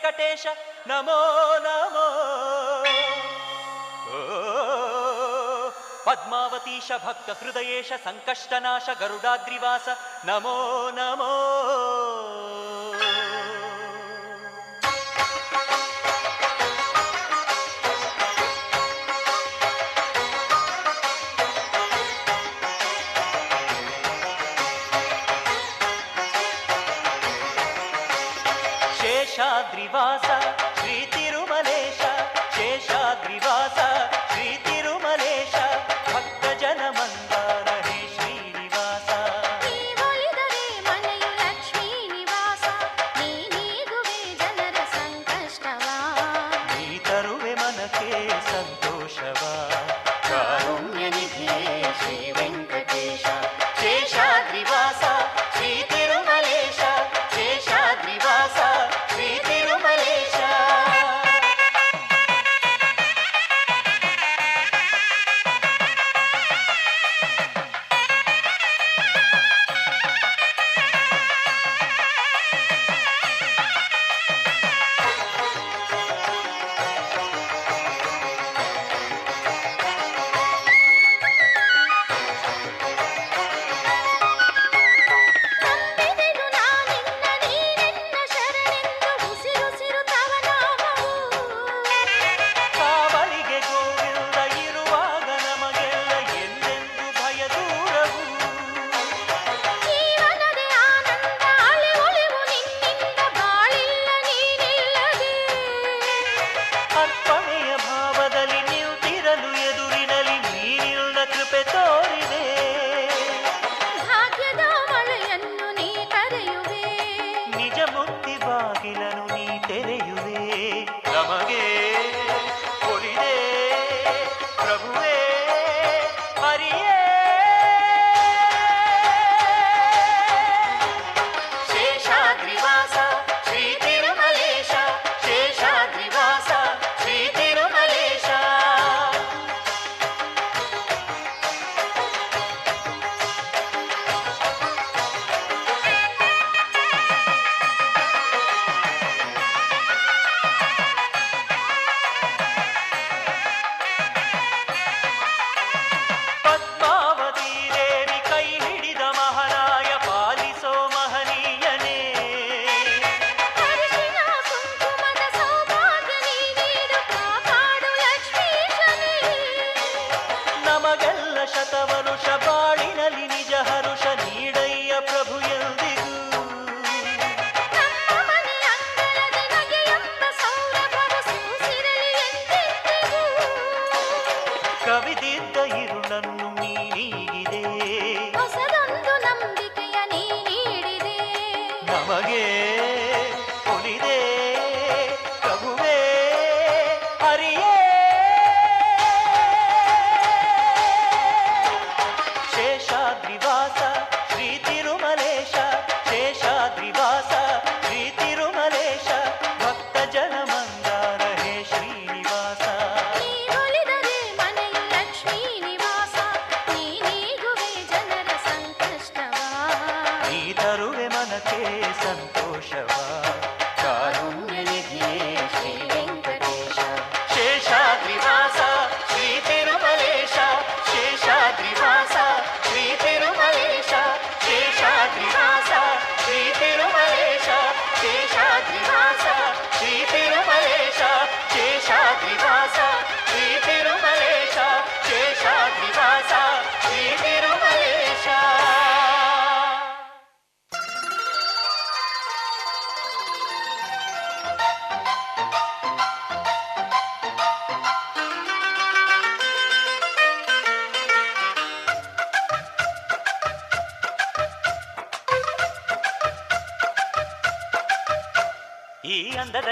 वेङ्कटेश नमो नमो। पद्मावतीश भक्तहृदयेश सङ्कष्टनाश गरुडाद्रिवास नमो नमो।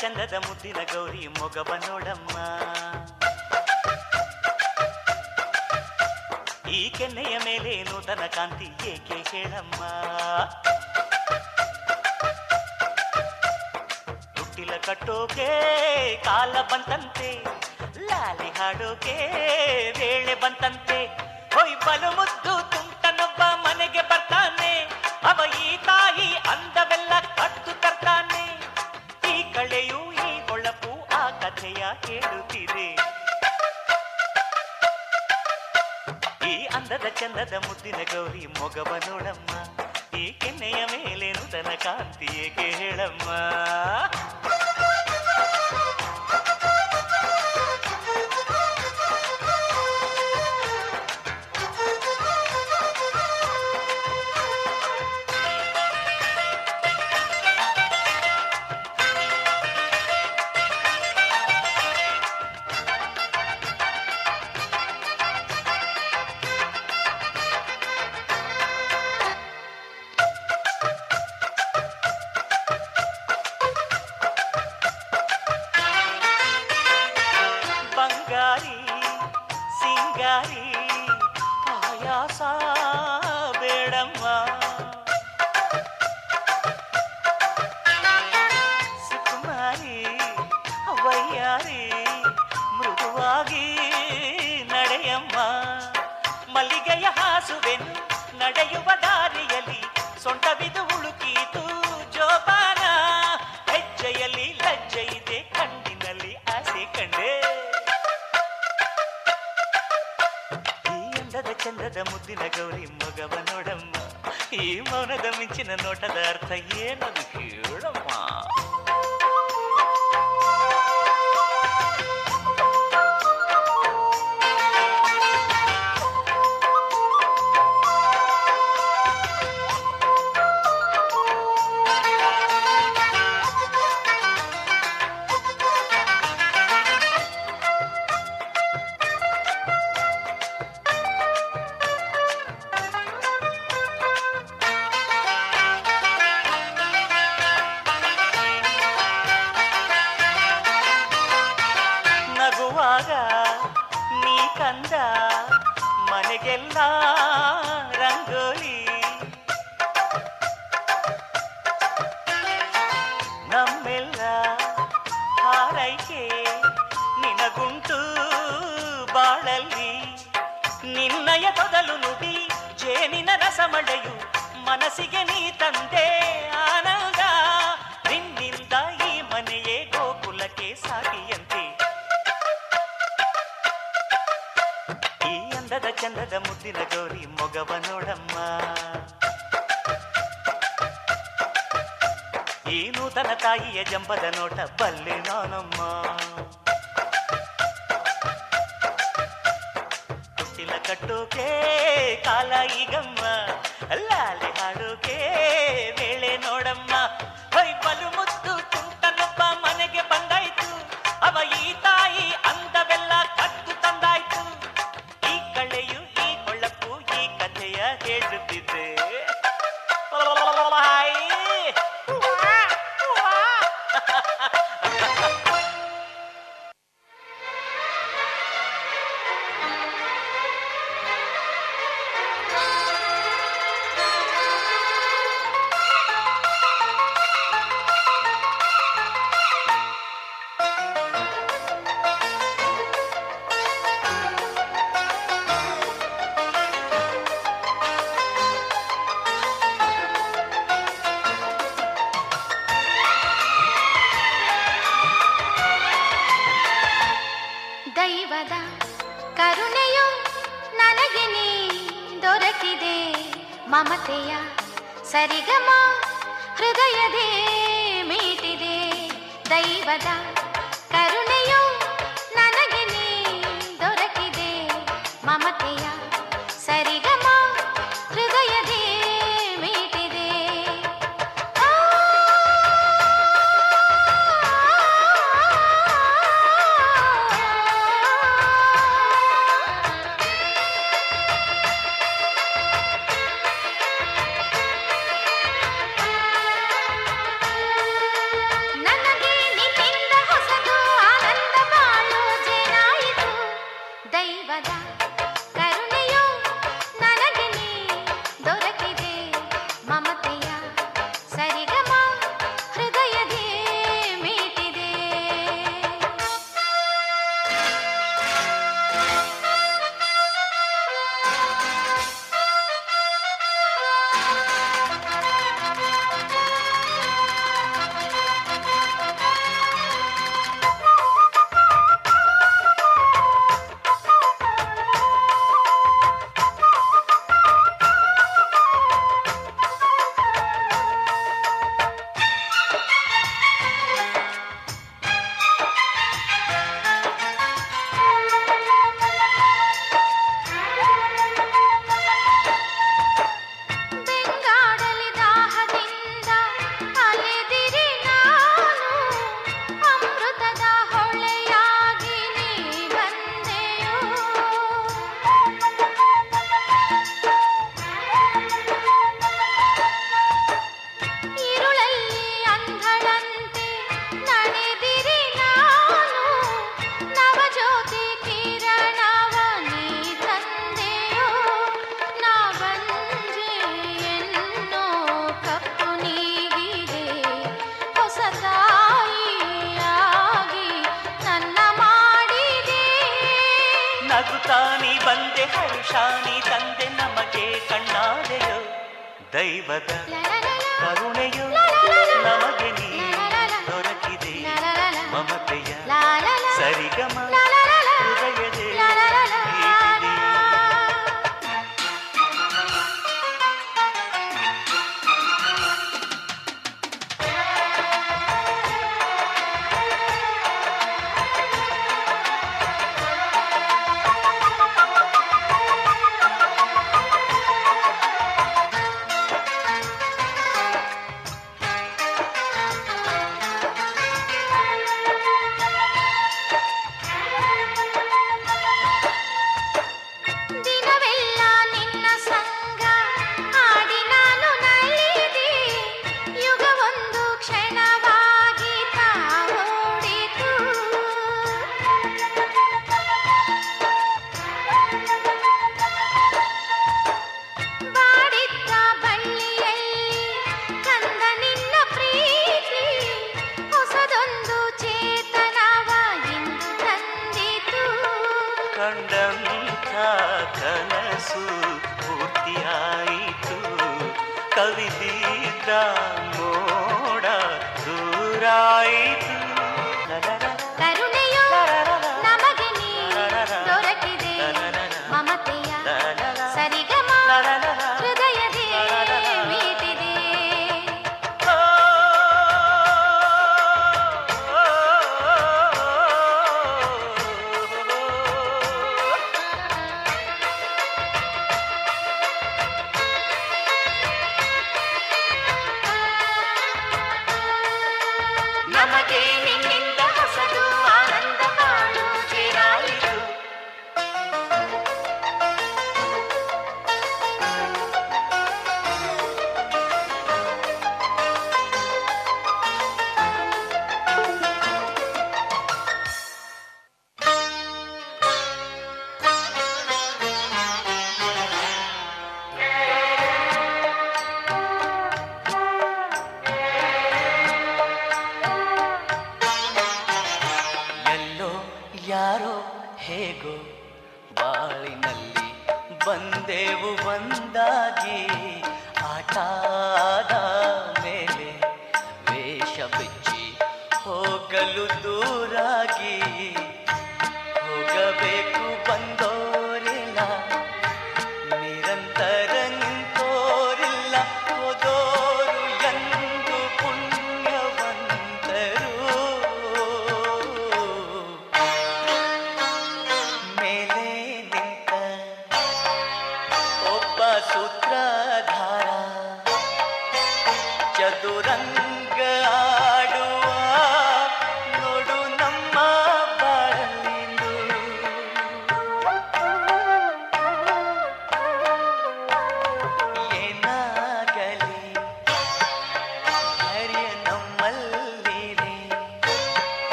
ಚಂದದ ಮುದ್ದಿನ ಗೌರಿ ಮೊಗಬ ನೋಡಮ್ಮ ಈ ಕೆನ್ನೆಯ ಮೇಲೆ ನೂತನ ಕಾಂತಿ ಏಕೆ ಹೇಳಮ್ಮ? ಹುಟ್ಟಿಲ ಕಟ್ಟೋಕೆ, ಕಾಲ ಬಂತಂತೆ, ಲಾಲಿ ಹಾಡೋಕೆ, ವೇಳೆ ಬಂತಂತೆ ಹೊಯ್ ಬಲು ಮುದ್ದ ಚಂದದ ಮುದ್ದಿನ ಗೌರಿ ಮೊಗವ ನೋಡಮ್ಮ ಈ ಕೆನ್ನೆಯ ಮೇಲೆ ನುತನ ಕಾಂತಿ ಏಕೆ ಹೇಳಮ್ಮ?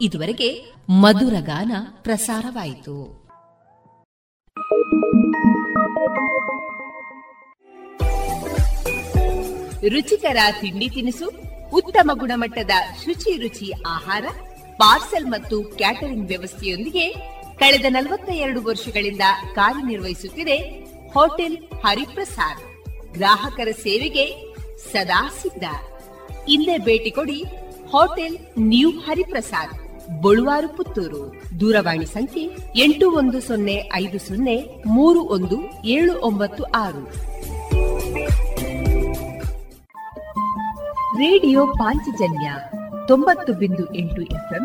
ಇದುವರೆಗೆ ಮಧುರ ಗಾನ ಪ್ರಸಾರವಾಯಿತು. ರುಚಿಕರ ತಿಂಡಿ ತಿನಿಸು, ಉತ್ತಮ ಗುಣಮಟ್ಟದ ಶುಚಿ ರುಚಿ ಆಹಾರ, ಪಾರ್ಸೆಲ್ ಮತ್ತು ಕ್ಯಾಟರಿಂಗ್ ವ್ಯವಸ್ಥೆಯೊಂದಿಗೆ ಕಳೆದ ನಲವತ್ತ ಎರಡು ವರ್ಷಗಳಿಂದ ಕಾರ್ಯನಿರ್ವಹಿಸುತ್ತಿದೆ ಹೋಟೆಲ್ ಹರಿಪ್ರಸಾದ್. ಗ್ರಾಹಕರ ಸೇವೆಗೆ ಸದಾ ಸಿದ್ಧ. ಇಲ್ಲೇ ಭೇಟಿ ಕೊಡಿ ಹೋಟೆಲ್ ನ್ಯೂ ಹರಿಪ್ರಸಾದ್, ಬಳುವಾರು ಪುತ್ತೂರು. ದೂರವಾಣಿ ಸಂಖ್ಯೆ ಎಂಟು ಒಂದು ಸೊನ್ನೆ ಐದು ಸೊನ್ನೆ ಮೂರು ಒಂದು ಏಳು ಒಂಬತ್ತು ಆರು. ರೇಡಿಯೋ ಪಾಂಚಜನ್ಯ ತೊಂಬತ್ತು ಬಿಂದು ಎಂಟು ಎಫ್ಎಂ